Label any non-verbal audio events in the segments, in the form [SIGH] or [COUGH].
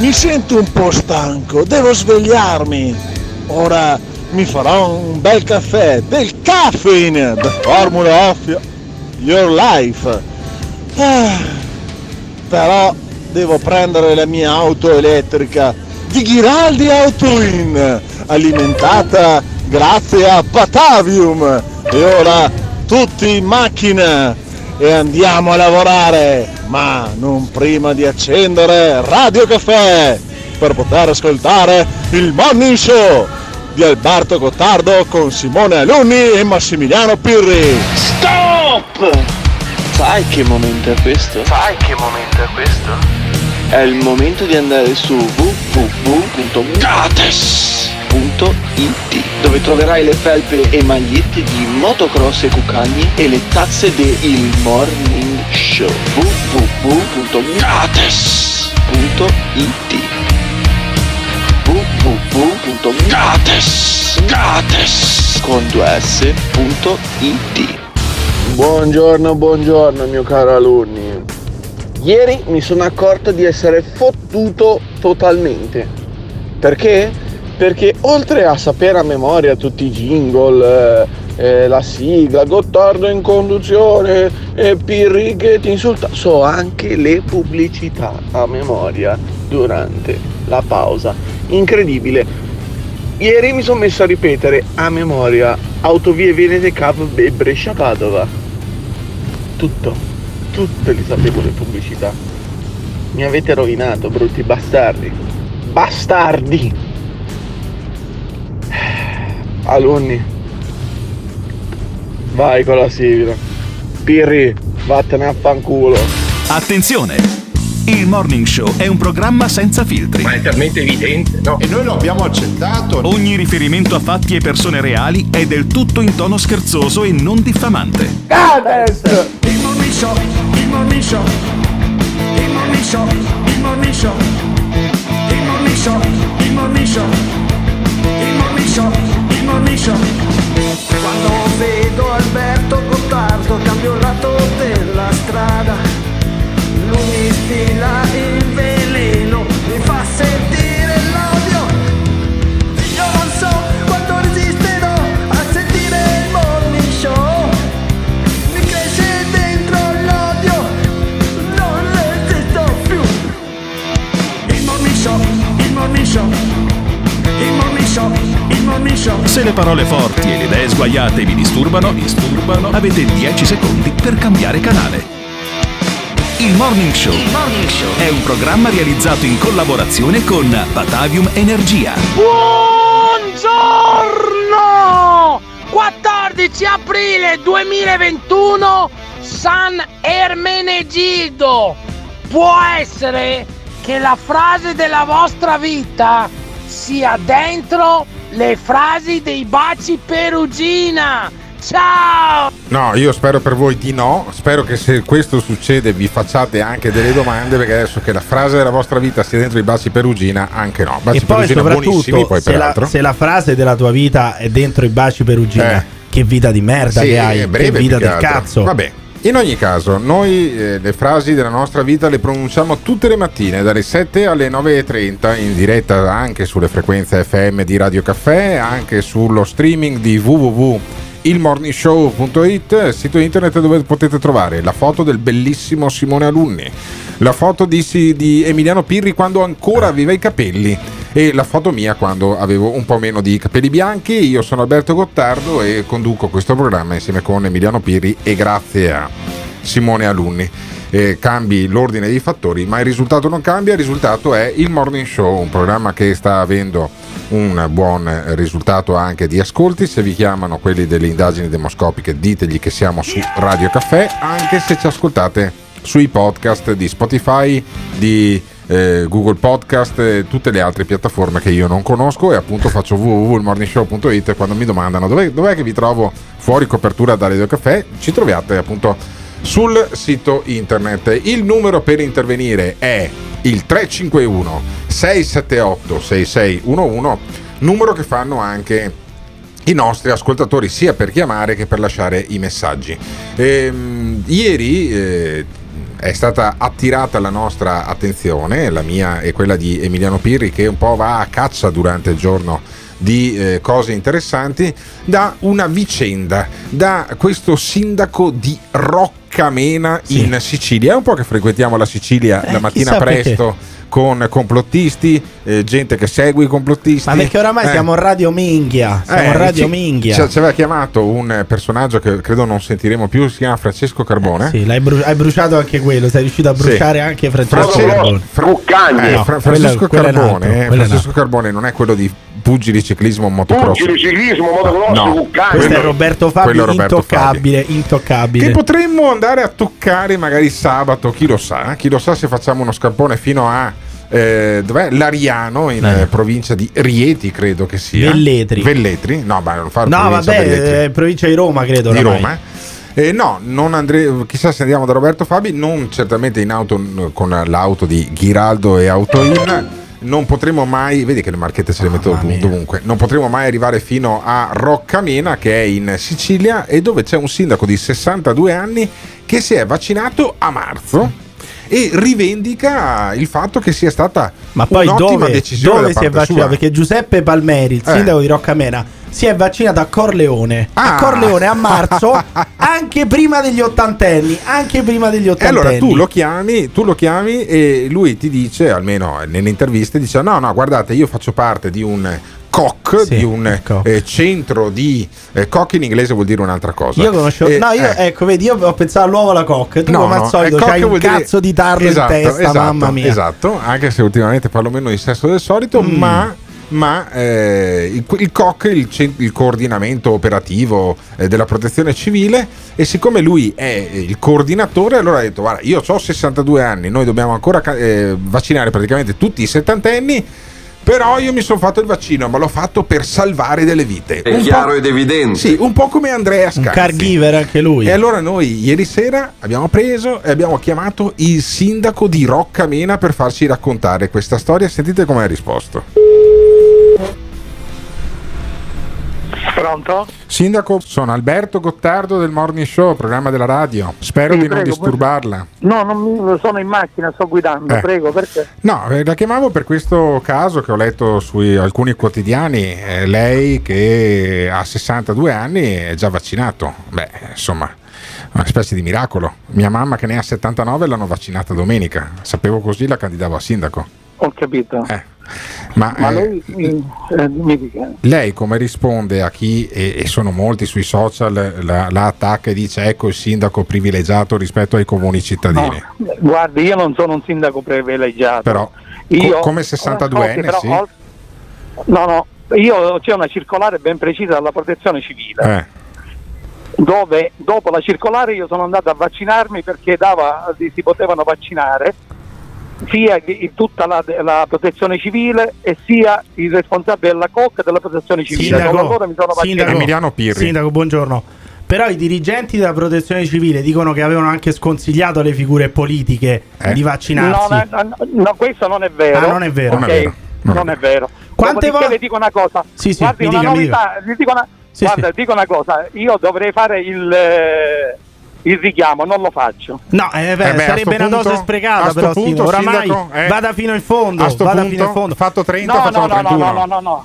mi sento un po' stanco, devo svegliarmi. Ora mi farò un bel caffè del caffeine, the formula of your life. Ah, però devo prendere la mia auto elettrica di Ghiraldi Autoin, alimentata grazie a Patavium. E ora tutti in macchina e andiamo a lavorare, ma non prima di accendere Radio Caffè per poter ascoltare il Morning Show di Alberto Gottardo con Simone Alunni e Massimiliano Pirri. Stop! Sai che momento è questo? Sai che momento è questo? È il momento di andare su www.gates.it dove troverai le felpe e magliette di motocross e cucagni e le tazze del Morning Show www.gates.it www.gates con 2s.it Buongiorno, buongiorno mio caro alunni. Ieri mi sono accorto di essere fottuto totalmente. Perché? Perché oltre a sapere a memoria tutti i jingle, eh, eh, la sigla, Gottardo in conduzione e Pirri che ti insulta, so anche le pubblicità a memoria durante la pausa. Incredibile. Ieri mi sono messo a ripetere a memoria Autovie Venete Cap e Brescia Padova. Tutto, tutte le sapevo le pubblicità. Mi avete rovinato, brutti bastardi. Bastardi! Alunni, vai con la sigla. Pirri, vattene a fanculo. Attenzione! Il Morning Show è un programma senza filtri. Ma è talmente evidente, no? E noi lo abbiamo accettato. Ogni riferimento a fatti e persone reali è del tutto in tono scherzoso e non diffamante. Gates! Il Morning Show, il Morning Show, il Morning Show, il Morning Show, il Morning Show, il Morning Show, il Morning Show, il Show. Quando vedo Alberto Gottardo cambio lato della strada. Lui stila il veleno, mi fa sentire l'odio. Io non so quanto resisterò a sentire il morning. Mi cresce dentro l'odio, non resisto più. Il morning il morning il il morning show. Se le parole forti e le idee sguaiate vi disturbano, disturbano, avete 10 secondi per cambiare canale. Il Morning Show è un programma realizzato in collaborazione con Batavium Energia. Buongiorno! 14 aprile 2021 San Ermenegildo. Può essere che la frase della vostra vita sia dentro le frasi dei baci perugina. Ciao! No, io spero per voi di no. Spero che se questo succede vi facciate anche delle domande perché adesso che la frase della vostra vita sia dentro i baci perugina, anche no. Baci e poi perugina buonissimi, soprattutto poi se la, peraltro. se la frase della tua vita è dentro i baci perugina, Eh. che vita di merda Sì, che hai, è breve che vita del altro. cazzo. Vabbè. In ogni caso, noi eh, le frasi della nostra vita le pronunciamo tutte le mattine dalle 7 alle 9.30 in diretta anche sulle frequenze FM di Radio Caffè, anche sullo streaming di www.ilmorningshow.it, sito internet dove potete trovare la foto del bellissimo Simone Alunni, la foto di, di Emiliano Pirri quando ancora aveva i capelli e la foto mia quando avevo un po' meno di capelli bianchi. Io sono Alberto Gottardo e conduco questo programma insieme con Emiliano Pirri e grazie a Simone Alunni. Eh, cambi l'ordine dei fattori, ma il risultato non cambia. Il risultato è il Morning Show, un programma che sta avendo un buon risultato anche di ascolti. Se vi chiamano quelli delle indagini demoscopiche, ditegli che siamo su Radio Caffè, anche se ci ascoltate sui podcast di Spotify, di eh, Google Podcast e tutte le altre piattaforme che io non conosco. E appunto faccio www.ilmorningshow.it e quando mi domandano dov'è, dov'è che vi trovo fuori copertura da Radio Caffè ci troviate appunto sul sito internet. Il numero per intervenire è il 351 678 6611 numero che fanno anche i nostri ascoltatori sia per chiamare che per lasciare i messaggi. Ehm, ieri, eh, è stata attirata la nostra attenzione, la mia e quella di Emiliano Pirri, che un po' va a caccia durante il giorno di eh, cose interessanti, da una vicenda, da questo sindaco di Roccamena Sì. in Sicilia. È un po' che frequentiamo la Sicilia Eh, la mattina chissà perché. presto. Con complottisti, eh, gente che segue i complottisti. Ma perché oramai Eh. siamo Radio Minghia. Siamo Eh, Radio ci- Minghia. Ci, aveva chiamato un personaggio che credo non sentiremo più, si chiama Francesco Carbone. Sì, l'hai bru- hai bruciato anche quello, sei riuscito a Sì. bruciare anche Francesco Carbone. Fra- Francesco Carbone, Francesco Carbone non è quello di pugili ciclismo motocross. Pugili, ciclismo, motocross, No. Cuccagni. Questo è quello- Roberto quello Fabio, è Roberto intoccabile, intoccabile. Che potremmo andare a toccare magari sabato, chi lo sa, chi lo sa se facciamo uno scampone fino a eh, dov'è? Lariano in Eh. eh, provincia di Rieti, credo che sia. Velletri. Velletri? No, ma non fa No, provincia vabbè, eh, provincia di Roma, credo. di oramai. Roma. Eh, no, non andre- chissà se andiamo da Roberto Fabi, non certamente in auto con l'auto di Ghiraldo e Autoin. Non potremo mai, vedi che le marchette se le metto mia. dovunque, non potremo mai arrivare fino a Roccamena che è in Sicilia e dove c'è un sindaco di 62 anni che si è vaccinato a marzo e rivendica il fatto che sia stata Ma poi un'ottima dove, decisione dove si è vaccinato? sua. Perché Giuseppe Palmeri, il Eh. sindaco di Roccamena, si è vaccinato a Corleone. Ah. A Corleone a marzo, [LAUGHS] anche prima degli ottantenni. Anche prima degli E ottantenni. allora tu lo chiami, tu lo chiami e lui ti dice, almeno nelle interviste, dice: No, no, guardate, io faccio parte di un COC, Sì, di un COC. eh, centro di. Eh, COC in inglese vuol dire un'altra cosa. Io conoscevo. Eh, no, io, eh, ecco, vedi, io ho pensato all'uovo alla cocca. Tu, no, come no, al solito, eh, COC c'hai un vuol dire- cazzo di tarlo Esatto, in testa, esatto, mamma mia. Esatto, anche se ultimamente parlo meno di sesso del solito, Mm. ma. Ma eh, il, il COC, il, il coordinamento operativo eh, della protezione civile, e siccome lui è il coordinatore, allora ha detto: Guarda, io ho 62 anni, noi dobbiamo ancora eh, vaccinare praticamente tutti i settantenni. Però io mi sono fatto il vaccino, ma l'ho fatto per salvare delle vite. È Un chiaro po'- ed evidente. Sì, un po' come Andrea Un Scanzi. caregiver anche lui. E allora noi ieri sera abbiamo preso e abbiamo chiamato il sindaco di Roccamena per farci raccontare questa storia. Sentite come ha risposto. Pronto? Sindaco, sono Alberto Gottardo del Morning Show, programma della radio. Spero Sì, di non prego, disturbarla. No, non mi, sono in macchina, sto guidando, Eh. prego, perché? No, eh, la chiamavo per questo caso che ho letto su alcuni quotidiani. Eh, lei che ha 62 anni è già vaccinato. Beh, insomma, una specie di miracolo. Mia mamma che ne ha 79 l'hanno vaccinata domenica. Sapevo così la candidavo a sindaco. Ho capito. Eh, Ma, Ma eh, lei eh, lei come risponde a chi, e, e sono molti sui social, la, la attacca e dice ecco il sindaco privilegiato rispetto ai comuni cittadini? No, guardi, io non sono un sindaco privilegiato. Però, io, co- come 62enne, Ok, però sì. ol- No, no, io c'è una circolare ben precisa dalla protezione civile. Eh, dove dopo la circolare io sono andato a vaccinarmi perché dava, si potevano vaccinare sia tutta la, la protezione civile e sia il responsabile della COC della protezione civile. Sindaco, sindaco, Emiliano Pirri. Sindaco, buongiorno. Però i dirigenti della protezione civile dicono che avevano anche sconsigliato alle figure politiche Eh? di vaccinarsi. no, no, no, questo non è vero. Ah, non è vero. Ok, Non è vero, non è non è vero. Quante Dopodiché vo- le dico una cosa. Sì, sì, Guardi, mi una dica, mi novità, le dico una, Sì, guarda, sì. dico una cosa, io dovrei fare il, eh, il richiamo, non lo faccio. No, eh, beh, Eh beh, sarebbe una dose punto- sprecata, a sto però, punto. Oramai sindaco, eh, vada fino in fondo. a sto vada punto, fino in fondo. fatto 30, No, no, facciamo no, no, 31. no, no, no, no.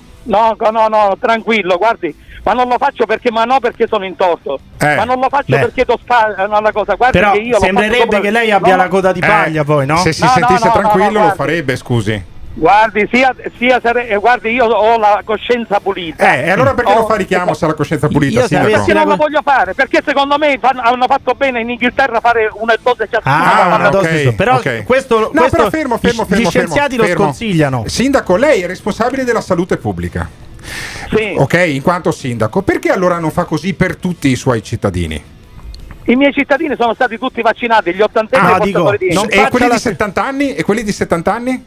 No, no, no, tranquillo, guardi, ma non lo faccio perché, ma no perché sono in torto, Eh. ma non lo faccio Beh. perché eh, no, una cosa, guardi Però che io sembrerebbe che lei abbia no, la coda di Eh, paglia, poi, no? Se si No, sentisse no, no, tranquillo no, lo farebbe, scusi. Guardi, sia, sia sare- eh, guardi, io ho la coscienza pulita. Eh, e allora perché Ho- non fa richiamo se ha la coscienza pulita, Io se sindaco? Perché non la lo voglio fare? Perché secondo me fan- hanno fatto bene in Inghilterra fare una dose ciascuna. Ah, una dose ok, su. Però ok. questo, No, questo però fermo, fermo, gli- fermo, gli scienziati fermo, lo fermo. sconsigliano. Sindaco, lei è responsabile della salute pubblica. Sì. Ok, in quanto sindaco, perché allora non fa così per tutti i suoi cittadini? I miei cittadini sono stati tutti vaccinati, gli ottantenni Ah, e i dico, e faccia quelli la- di 70 anni? E quelli di 70 anni?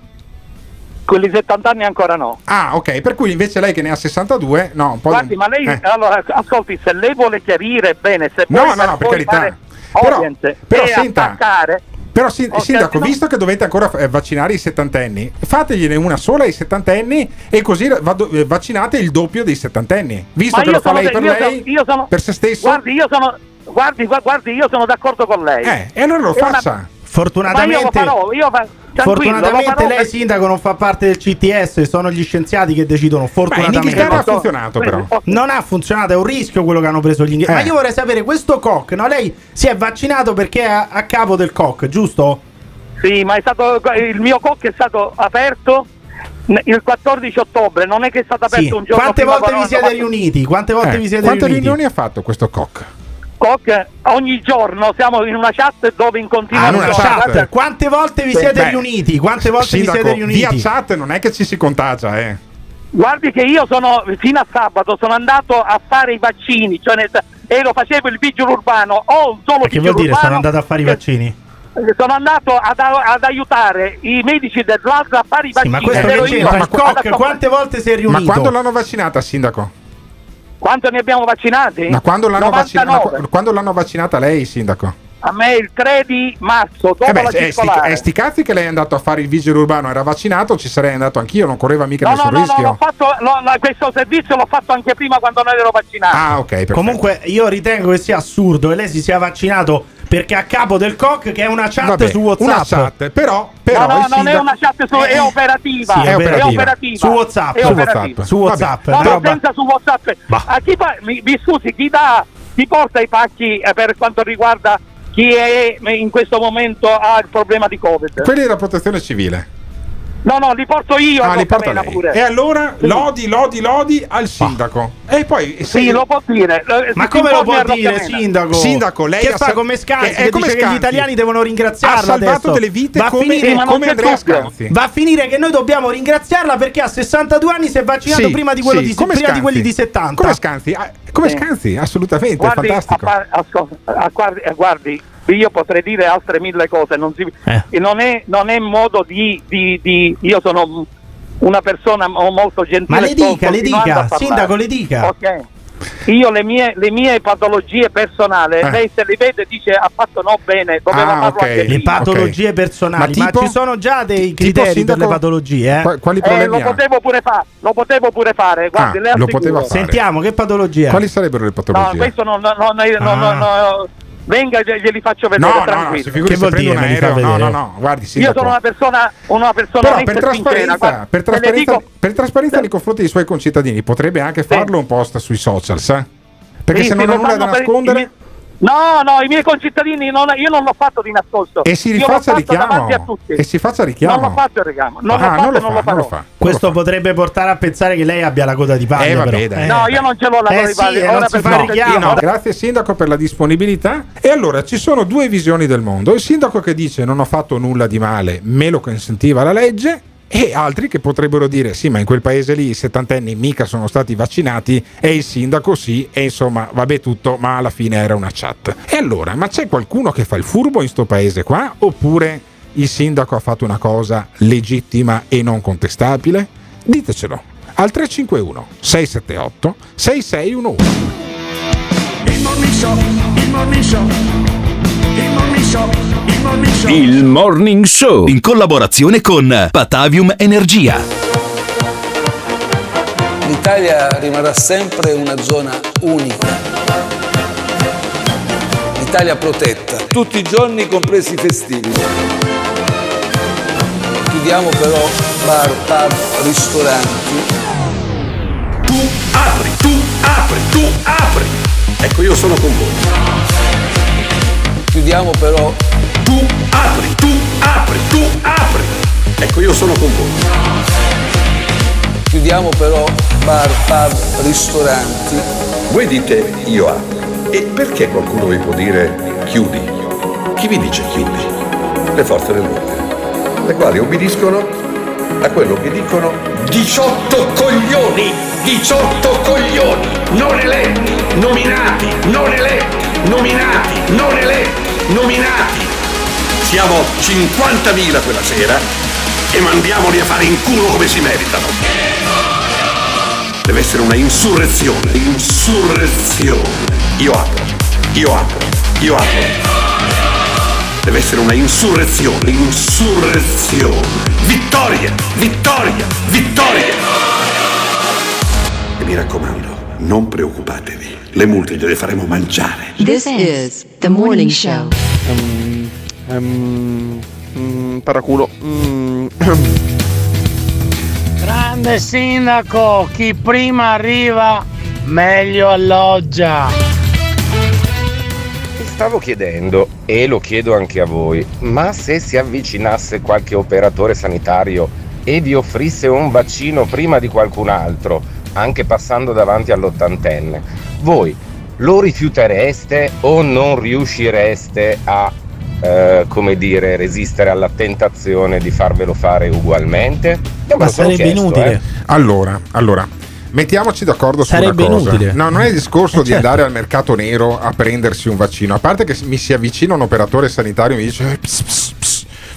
Quelli 70 anni ancora no. Ah, ok, per cui invece lei che ne ha 62, no, un po' Guardi, ma lei, eh. allora, ascolti, se lei vuole chiarire bene, se No, no, no, per carità. Però- però senta- attaccare, Però sin- sindaco, no. visto che dovete ancora eh, vaccinare i settantenni, fategliene una sola ai settantenni e così vado- eh, vaccinate il doppio dei settantenni. Visto Ma che lo fa lei de- per lei, sono- io sono- per se stesso. guardi, io sono, guardi, gua- guardi, io sono d'accordo con lei. Eh, e allora lo È una- faccia. Fortunatamente, Ma io lo farò, io fa- fortunatamente lei, per- sindaco, non fa parte del CTS, sono gli scienziati che decidono. Fortunatamente, Inghilterra ha funzionato, però. Non ha funzionato, è un rischio quello che hanno preso gli inglesi. Eh. Ma io vorrei sapere, questo Koch, no? Lei si è vaccinato perché è a, a capo del Koch, giusto? Sì, ma è stato, il mio COC è stato aperto il 14 ottobre, non è che è stato aperto Sì. un giorno Quante volte vi siete fatto- riuniti? Quante volte Eh, vi siete Quante riuniti? riunioni ha fatto questo Koch? COC ogni giorno siamo in una chat dove in Ah, continuazione una Guarda, chat. Quante volte vi Sì. siete Beh, riuniti? Quante volte Sindaco, vi siete riuniti? via chat non è che ci si contagia, eh. Guardi che io sono fino a sabato sono andato a fare i vaccini, cioè nel- ero facevo il vigile urbano, ho un solo Ma che vuol dire? Sono andato a fare i vaccini? Sono andato ad, ad aiutare i medici del LASA a fare i Sì, vaccini. ma questo che c'entra? Koch accompagnare- quante volte si è Ma riunito? quando l'hanno vaccinata, sindaco? Quanto ne abbiamo vaccinati? Ma quando l'hanno, vaccina- ma 99. qu- quando l'hanno vaccinata lei, sindaco? A me il 3 di marzo, dopo Eh beh, la è sti, circolare. è sti cazzi che lei è andato a fare il vigile urbano, era vaccinato, ci sarei andato anch'io, non correva mica No, no, nessun no, no, rischio. l'ho fatto, la- questo servizio l'ho fatto anche prima quando non ero vaccinato. Ah, ok, perfetto. Comunque io ritengo che sia assurdo che lei si sia vaccinato perché a capo del Koch che è una chat Vabbè, su WhatsApp. Una chat, però, però no, no, non è una chat, su, è operativa. Sì, è è operativa. operativa. Su WhatsApp. È Su operativa. WhatsApp. Su WhatsApp. No, no, senza su WhatsApp. Bah. A chi fa- mi, mi scusi, chi dà, chi porta i pacchi eh, per quanto riguarda chi è in questo momento ha il problema di Covid? Quelli della protezione civile. No, no, li porto io Ah, a li porta lei. pure. E allora lodi, lodi, lodi al sindaco. E poi se- Sì, lo può dire. eh, Ma si come lo può dire, sindaco? Sindaco, lei che ha fa sa- come Scanzi è- è che come dice che gli Scanzi. italiani devono ringraziarla ha salvato adesso. delle vite Va come, finire- Sì, come Andrea. Scanzi. Va a finire che noi dobbiamo ringraziarla perché a 62 anni si è vaccinato Sì, prima, di, quello sì, di, prima di Scanzi. quelli di 70. Come Scanzi, ah, come Sì. Scanzi, assolutamente, Guardi, fantastico. a- guardi, guardi, io potrei dire altre mille cose, non, si- Eh. non, è, non è modo di, di- di- Io sono una persona mo- molto gentile. Ma le dica, le dica, sindaco, le dica. Ok. Io le mie, le mie patologie personali, Eh. lei se le vede dice ha fatto no bene, doveva Ah, farlo ok. anche Le patologie personali, Ma ma, tipo- ci sono già dei criteri sindaco, per le patologie, eh? Qua- Quali Eh, problemi lo ha? potevo pure fare, lo potevo pure fare, guardi, Ah, lo. Sentiamo che patologia. Quali sarebbero le No, patologie? questo non, non, non, non- Ah. Venga, glie- glieli faccio vedere No, no, no, tranquillo. si figuri Che vuol un dire, fa aereo. No, no, no, guardi, Io sindaco. sono una persona, una persona Però per sincera, trasparenza, guarda, per, trasparenza, dico- per trasparenza nei confronti dei suoi concittadini potrebbe anche farlo un post sui social, sa? Perché Sì, se sì, non ha lo nulla da nascondere i miei- No, no, i miei concittadini, non- io non l'ho fatto di nascosto. e si rifaccia a richiamo tutti. e si faccia richiamo. Non l'ho fatto il richiamo, non Ah, l'ho fatto non lo non fa, non lo fa. Questo potrebbe portare a pensare che lei abbia la coda di paglia. Eh, vabbè, però. dai. No, io non ce l'ho la Eh coda di sì, paglia, e ora per fa cortesia, richiamo. No, grazie sindaco per la disponibilità. E allora ci sono due visioni del mondo. Il sindaco che dice non ho fatto nulla di male, me lo consentiva la legge. E altri che potrebbero dire sì, ma in quel paese lì i settantenni mica sono stati vaccinati e il sindaco sì, e insomma vabbè tutto, ma alla fine era una chat. E allora, ma c'è qualcuno che fa il furbo in sto paese qua? Oppure il sindaco ha fatto una cosa legittima e non contestabile? Ditecelo al 351 678 6611. Il morning show, il morning show, show, il morning show. Il Morning Show in collaborazione con Patavium Energia. L'Italia rimarrà sempre una zona unica. L'Italia protetta, tutti i giorni compresi i festivi. Chiudiamo però bar, pub, ristoranti. Tu apri, tu apri, tu apri. Ecco, io sono con voi. Chiudiamo però Tu apri, tu apri, tu apri. Ecco, io sono con voi. Chiudiamo però bar, pub, ristoranti. Voi dite io apro. E perché qualcuno vi può dire chiudi? Chi vi dice chiudi? Le forze dell'ordine, le quali obbediscono a quello che dicono 18 coglioni, 18 coglioni, non eletti, nominati, non eletti, nominati, non eletti, nominati. Siamo 50.000 quella sera e mandiamoli a fare in culo come si meritano. Deve essere una insurrezione, insurrezione. Io apro, io apro, io apro. Deve essere una insurrezione, insurrezione. Vittoria, vittoria, vittoria. E mi raccomando, non preoccupatevi, le multe gliele faremo mangiare. This is the morning show. Ehm, mm, paraculo. Mm. [CLEARS THROAT] Grande sindaco, chi prima arriva meglio alloggia. Mi stavo chiedendo, e lo chiedo anche a voi, ma se si avvicinasse qualche operatore sanitario e vi offrisse un vaccino prima di qualcun altro, anche passando davanti all'ottantenne, voi lo rifiutereste o non riuscireste a, eh, come dire, resistere alla tentazione di farvelo fare ugualmente? Io lo sono chiesto, eh. Allora, allora. Mettiamoci d'accordo su Sarebbe una cosa. inutile. No, non è il discorso Eh, di certo. andare al mercato nero a prendersi un vaccino. A parte che mi si avvicina un operatore sanitario e mi dice "Eh, "Ps, ps, ps,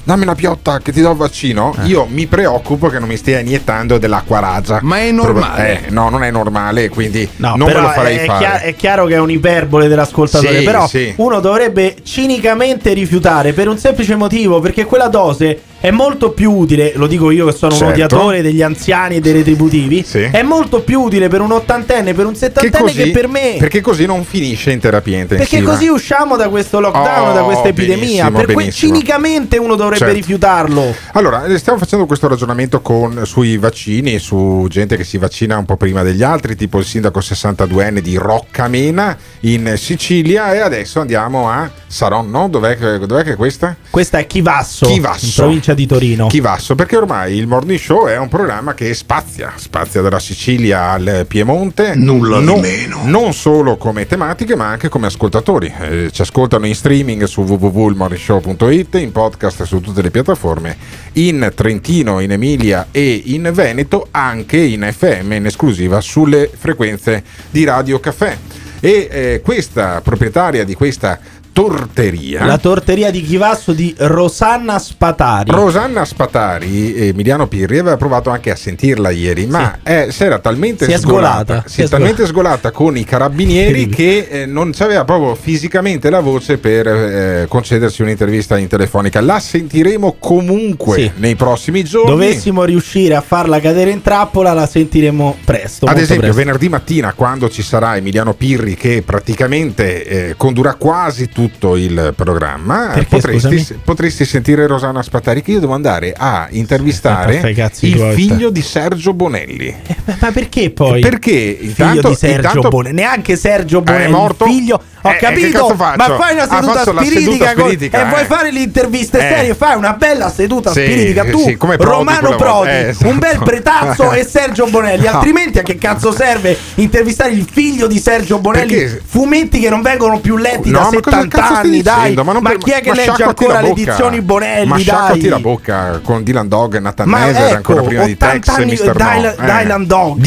dammi una piotta che ti do il vaccino. Eh. Io mi preoccupo che non mi stia iniettando dell'acqua ragia. Ma è normale? Eh, no, non è normale, quindi No, non me lo farei è, fare. chia- è chiaro che è un'iperbole dell'ascoltatore, Sì, però sì. uno dovrebbe cinicamente rifiutare per un semplice motivo, perché quella dose è molto più utile, lo dico io che sono Certo. un odiatore degli anziani e dei retributivi, Sì. è molto più utile per un ottantenne, per un Che settantenne così- che per me. Perché così non finisce in terapia intensiva. Perché così usciamo da questo lockdown, Oh, da questa epidemia. benissimo, per cui cinicamente uno dovrebbe Certo. rifiutarlo. Allora, eh, stiamo facendo questo ragionamento con- sui vaccini, su gente che si vaccina un po' prima degli altri, tipo il sindaco 62enne di Roccamena in Sicilia e adesso andiamo a Saronno, dov'è, che- dov'è che è questa? Questa è Chivasso, Chivasso. in provincia di Torino. Chivasso, perché ormai il Morning Show è un programma che spazia, spazia dalla Sicilia al Piemonte. Nulla di non, meno. Non solo come tematiche, ma anche come ascoltatori. Eh, ci ascoltano in streaming su www.ilmorningshow.it, in podcast su tutte le piattaforme, in Trentino, in Emilia e in Veneto, anche in FM, in esclusiva sulle frequenze di Radio Caffè. E eh, questa proprietaria di questa torteria. La torteria di Chivasso di Rosanna Spatari. Rosanna Spatari, Emiliano Pirri, aveva provato anche a sentirla ieri, ma eh, si era talmente Si sgolata, sgolata, si è talmente sgolata con i carabinieri che eh, non aveva proprio fisicamente la voce per eh, concedersi un'intervista in telefonica. La sentiremo comunque Sì. nei prossimi giorni. Dovessimo riuscire a farla cadere in trappola, la sentiremo presto. Ad esempio, presto. venerdì mattina, quando ci sarà Emiliano Pirri, che praticamente eh, condurrà quasi tutto il programma, Perché, potresti, potresti sentire Rosanna Spatari. Che io devo andare a intervistare a fare i cazzi il tuoi, figlio di Sergio Bonelli. Ma perché poi? Perché figlio intanto, di Sergio intanto- Bonelli, neanche Sergio Eh, Bonelli, è morto? figlio. Ho Eh, eh, capito, ma fai una Ah, seduta la spiritica, con- spiritica, e vuoi eh. fare le interviste Eh. serie, fai una bella seduta Sì, spiritica tu, sì, Prodi Romano. Prodi, Eh, esatto. un bel pretazzo e Sergio Bonelli, [LAUGHS] No. altrimenti a che cazzo serve intervistare il figlio di Sergio Bonelli? Perché- Fumetti che non vengono più letti No, da ma cosa 70 cazzo stai anni, dai. Ma, per- chi è che ma legge ancora le edizioni Bonelli, Ma sciacquati la bocca con Dylan Dog e Nathan Ma Neser ecco, ancora prima di 80 Tex e anni, Mr. Dylan, No. Eh. Dylan Dog,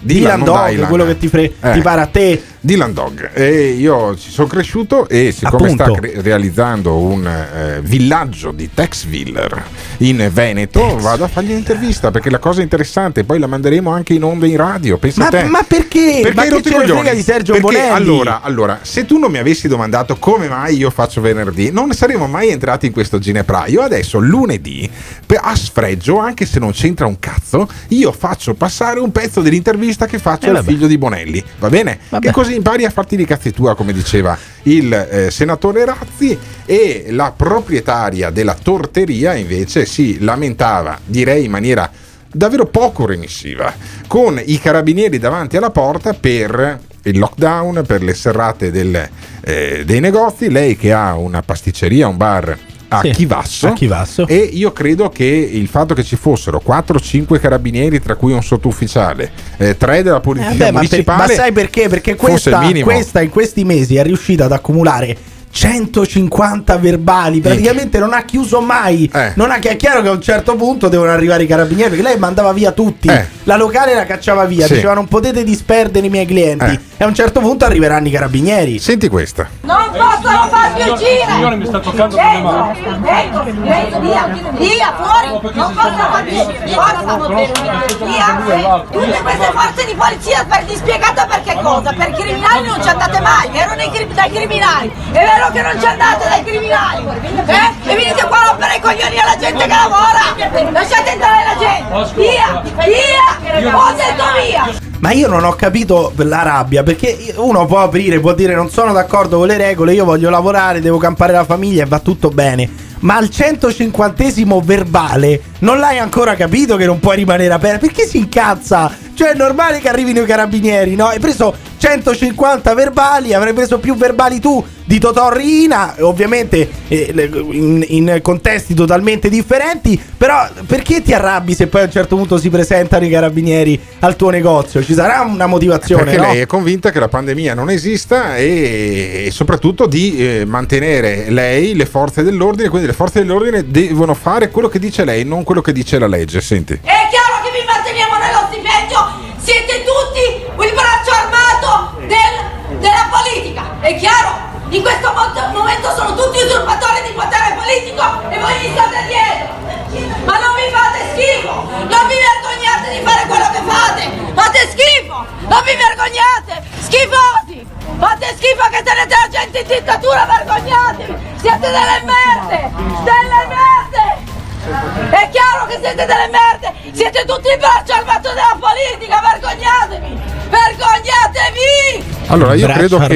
Dylan, Dog, quello che Eh. ti pare a te. Dylan Dog e io ci sono cresciuto e siccome Appunto. sta cre- realizzando un eh, villaggio di Texville in Veneto vado a fargli un'intervista perché la cosa interessante poi la manderemo anche in onda in radio pensa Ma, a te ma perché? perché ma hai che coglioni? di Sergio Perché, Bonelli? Allora, allora, se tu non mi avessi domandato come mai io faccio venerdì, non saremmo mai entrati in questo ginepraio. Adesso lunedì, a sfregio, anche se non c'entra un cazzo, io faccio passare un pezzo dell'intervista che faccio Eh, al vabbè. figlio di Bonelli. Va bene? Vabbè. Che così impari a farti di cazzi tua, come diceva il eh, senatore Razzi. E la proprietaria della torteria invece si lamentava, direi in maniera davvero poco remissiva, con i carabinieri davanti alla porta per il lockdown, per le serrate del, eh, dei negozi. Lei che ha una pasticceria, un bar a Sì, Chivasso. a Chivasso. E io credo che il fatto che ci fossero 4-5 carabinieri, tra cui un sottufficiale, 3 della Eh, polizia vabbè, ma, per- municipale. ma sai perché? Perché questa, questa in questi mesi è riuscita ad accumulare 150 verbali. Praticamente non ha chiuso mai. Eh. Non ha, che è chiaro che a un certo punto devono arrivare i carabinieri. Perché lei mandava via tutti. Eh. La locale la cacciava via. Sì. Diceva non potete disperdere i miei clienti. Eh. E a un certo punto arriveranno i carabinieri. Senti questa. Non possono farmi uscire! Signore, mi sta toccando con le mani. Ecco, ecco, via, via, fuori! Non possono farmi uscire! Forza! Via! Tutte queste forze di polizia per dispiegato perché cosa? Per criminali non ci andate mai, cri- dai criminali? È vero che non ci andate dai criminali? Eh? E venite qua a rompere i coglioni alla gente che lavora! Lasciate entrare la gente! Via! Via! Ho detto via! Ma io non ho capito la rabbia perché uno può aprire, può dire non sono d'accordo con le regole, io voglio lavorare, devo campare la famiglia e va tutto bene. Ma al 150 verbale non l'hai ancora capito che non puoi rimanere aperto? Perché si incazza? Cioè è normale che arrivino i carabinieri, no? Hai preso 150 verbali, avrai preso più verbali tu di Totò Rina, ovviamente eh, in, in contesti totalmente differenti, però perché ti arrabbi se poi a un certo punto si presentano i carabinieri al tuo negozio? Ci sarà una motivazione, Perché no? lei è convinta che la pandemia non esista e, e soprattutto di eh, mantenere lei le forze dell'ordine, quindi le forze dell'ordine devono fare quello che dice lei, non quello che dice la legge. Senti. È chiaro che vi manteniamo nello stipendio, siete tutti il braccio armato del- della politica, è chiaro? In questo mo- momento sono tutti usurpatori di potere politico e voi mi state dietro. Ma non vi fate schifo, non vi vergognate di fare quello che fate, fate schifo, non vi vergognate, schifosi, fate schifo che tenete la gente in dittatura, vergognatevi, siete delle merde, delle merde. È chiaro che siete delle merde! Siete tutti il braccio armato della politica! Vergognatevi! Vergognatevi! Allora, io credo, che,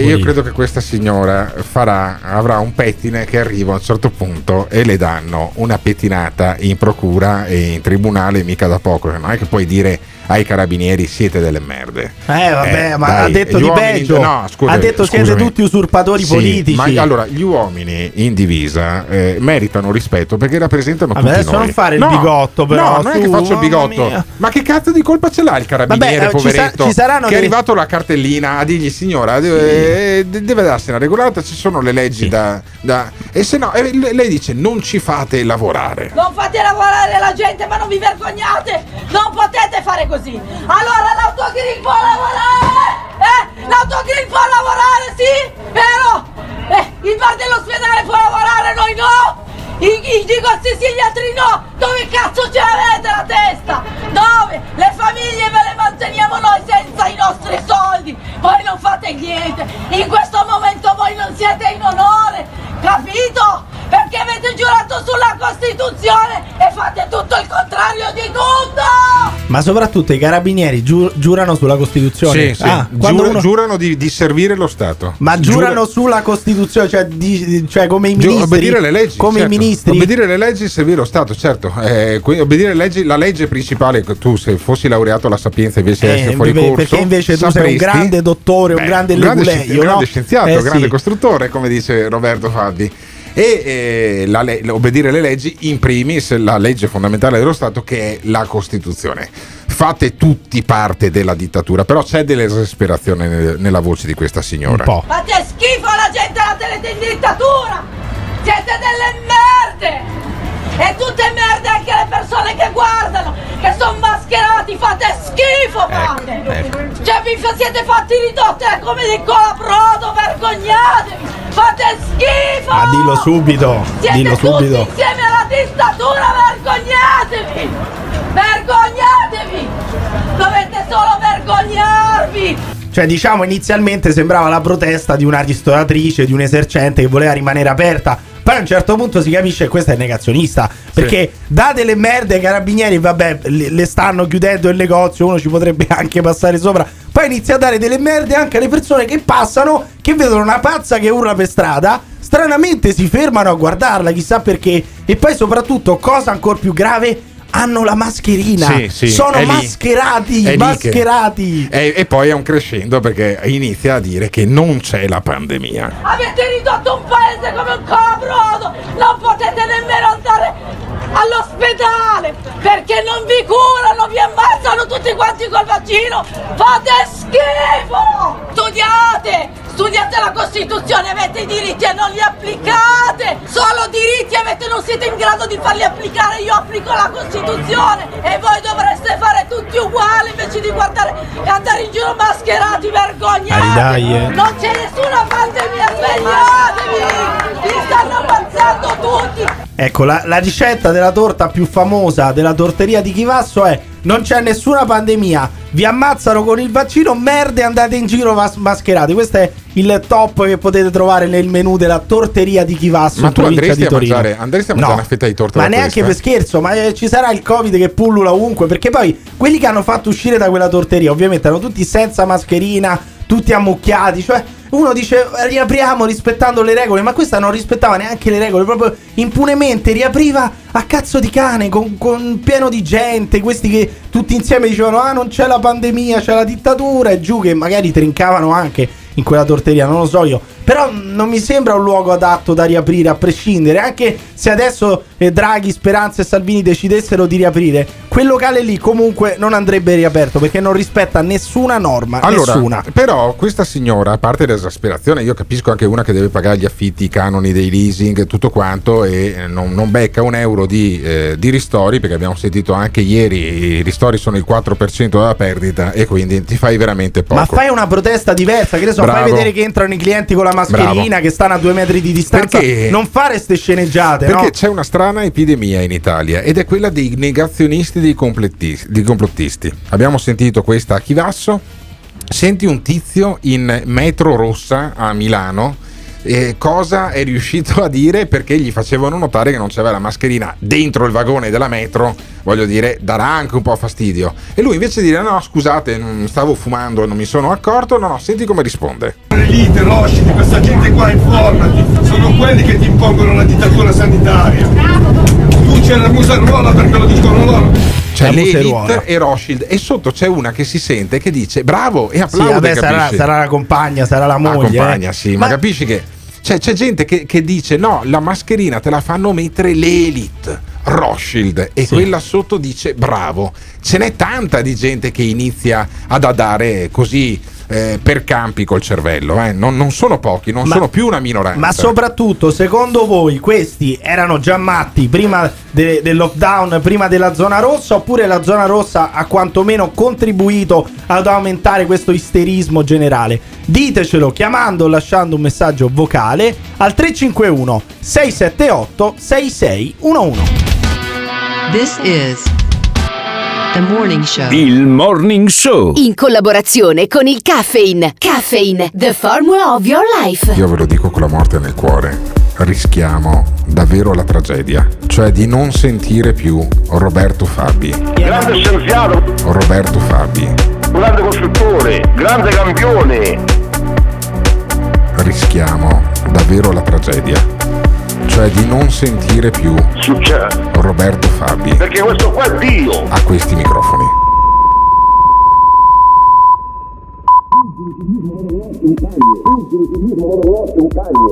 io credo che questa signora farà, avrà un pettine che arriva a un certo punto e le danno una pettinata in procura e in tribunale mica da poco. Non è che puoi dire ai carabinieri siete delle merde. Eh vabbè, Eh, ma dai, ha detto di uomini- peggio. no, scusa, ha detto siete scusami. tutti usurpatori Sì, politici. Ma allora, gli uomini in divisa eh, meritano rispetto perché rappresentano Vabbè, tutti adesso noi. non fare il No, bigotto, però, No, non è su, che faccio il bigotto. mia. Ma che cazzo di colpa ce l'ha il carabiniere, Vabbè, eh, ci sa- poveretto? ci saranno che è dei- arrivato la cartellina a dirgli signora, deve, de- deve darsi una regolata, ci sono le leggi da, da- E se no, e le- lei dice non ci fate lavorare. Non fate lavorare la gente, ma non vi vergognate! Non potete fare così! Allora l'autogrill può lavorare! Eh? L'autogrill può lavorare, sì? Vero? Eh, il bar dell'ospedale può lavorare, noi no! I, i negozi sì, gli altri no! Dove cazzo ce l'avete la testa? Dove? Le famiglie ve le manteniamo noi senza i nostri soldi! Voi non fate niente! In questo momento voi non siete in onore! Capito? Perché avete giurato sulla Costituzione e fate tutto il contrario di tutto! Ma soprattutto i carabinieri giu- giurano sulla Costituzione. Sì, sì. Ah, Giura- quando uno- Giurano di, di servire lo Stato. Ma giurano sulla Costituzione, cioè, di- cioè come i ministri. obbedire le leggi come certo. i ministri. Obbedire le leggi servire lo Stato certo Eh, obbedire le leggi la legge principale che tu se fossi laureato alla Sapienza invece di Eh, essere fuori perché corso invece tu sei un sapresti- grande dottore, un Beh, grande leguleio, un grande no? scienziato Eh, un grande sì. costruttore come dice Roberto Fabbi e eh, la le- obbedire le leggi in primis la legge fondamentale dello Stato che è la Costituzione fate tutti parte della dittatura però c'è dell'esasperazione nel- nella voce di questa signora Fate schifo alla gente, la tenete in dittatura! Siete delle merde! E tutte merde anche le persone che guardano, che sono mascherati, fate schifo, fate! Cioè vi siete fatti ridotte come di colabrodo, vergognatevi! Fate schifo! Ma dillo subito, Siete dillo subito. insieme alla dittatura, vergognatevi! Vergognatevi! Dovete solo vergognarvi! Cioè, diciamo, inizialmente sembrava la protesta di una ristoratrice, di un esercente che voleva rimanere aperta. Poi a un certo punto si capisce che questa è negazionista. Perché date le merde ai carabinieri, vabbè, le, le stanno chiudendo il negozio, uno ci potrebbe anche passare sopra. Poi inizia a dare delle merde anche alle persone che passano, che vedono una pazza che urla per strada. Stranamente si fermano a guardarla, chissà perché. E poi soprattutto, cosa ancora più grave, hanno la mascherina. Sì, sì, Sono lì. mascherati, lì che- mascherati. E, e poi è un crescendo perché inizia a dire che non c'è la pandemia. Avete ridotto un paese come un colabrodo! Non potete nemmeno andare all'ospedale! Perché non vi curano, vi ammazzano tutti quanti col vaccino! Fate schifo! Studiate! Studiate la Costituzione, avete i diritti e non li applicate! Solo diritti avete, non siete in grado di farli applicare, io applico la Costituzione e voi dovreste fare tutti uguali invece di guardare e andare in giro mascherati, dai, eh. Non c'è nessuna pandemia, svegliatevi! Vi stanno ammazzando tutti! Ecco, la, la ricetta della torta più famosa della torteria di Chivasso è non c'è nessuna pandemia, vi ammazzano con il vaccino, merde andate in giro mas- mascherati. Questo è il top che potete trovare nel menù della torteria di Chivasso Ma in tu provincia andresti a mangiare, andresti a No. mangiare una fetta di torta Ma neanche questa? per scherzo, ma eh, ci sarà il Covid che pullula ovunque. Perché poi quelli che hanno fatto uscire da quella torteria, ovviamente, erano tutti senza mascherina, tutti ammucchiati. Cioè, uno dice riapriamo rispettando le regole, ma questa non rispettava neanche le regole, proprio impunemente riapriva a cazzo di cane, con, con pieno di gente. Questi che tutti insieme dicevano: Ah, non c'è la pandemia, c'è la dittatura, e giù che magari trincavano anche in quella torteria, non lo so io. Però non mi sembra un luogo adatto da riaprire a prescindere, anche se adesso eh, Draghi, Speranza e Salvini decidessero di riaprire, quel locale lì comunque non andrebbe riaperto perché non rispetta nessuna norma, Allora, nessuna. però questa signora, a parte l'esasperazione, io capisco anche una che deve pagare gli affitti, i canoni dei leasing, tutto quanto e eh, non, non becca un euro di, eh, di ristori, perché abbiamo sentito anche ieri i ristori sono il 4% della perdita e quindi ti fai veramente poco. Ma fai una protesta diversa, che ne so, fai Bravo. vedere che entrano i clienti con la mascherina, Bravo. che stanno a due metri di distanza. Perché- Non fare ste sceneggiate, Perché no? c'è una strana epidemia in Italia ed è quella dei negazionisti dei complottisti. dei complottisti. Abbiamo sentito questa a Chivasso. Senti un tizio in metro rossa a Milano. Eh, cosa è riuscito a dire perché gli facevano notare che non c'era la mascherina dentro il vagone della metro voglio dire darà anche un po' fastidio e lui invece di dire no scusate non stavo fumando non mi sono accorto no no senti come risponde Elite, Rosci, di questa gente qua informati, sono quelli che ti impongono la dittatura sanitaria. Tu c'è la museruola perché lo dicono loro. c'è La l'Elite museruola. e Rothschild e sotto c'è una che si sente che dice bravo e Sì, applaude vabbè, sarà, sarà la compagna, sarà la moglie. compagna, eh. sì, ma, capisci che cioè, c'è gente che, che dice no, la mascherina te la fanno mettere le Elite, Rothschild, e Sì. quella sotto dice bravo. Ce n'è tanta di gente che inizia ad andare così eh, per campi col cervello, eh. non, non sono pochi, non Ma- sono più una minoranza. Ma soprattutto, secondo voi, questi erano già matti prima de- del lockdown, prima della zona rossa, oppure la zona rossa ha quantomeno contribuito ad aumentare questo isterismo generale? Ditecelo chiamando o lasciando un messaggio vocale al 351 678 6611. This is morning show. Il Morning Show. In collaborazione con il Caffeine. Caffeine, the formula of your life. Io ve lo dico con la morte nel cuore, rischiamo davvero la tragedia, cioè di non sentire più Roberto Fabi. Grande scienziato, Roberto Fabi. grande costruttore, grande campione. rischiamo davvero la tragedia, cioè di non sentire più Succede. Roberto Fabi Perché questo qua è Dio. a questi microfoni. Pugili, ciclismo, un cagne.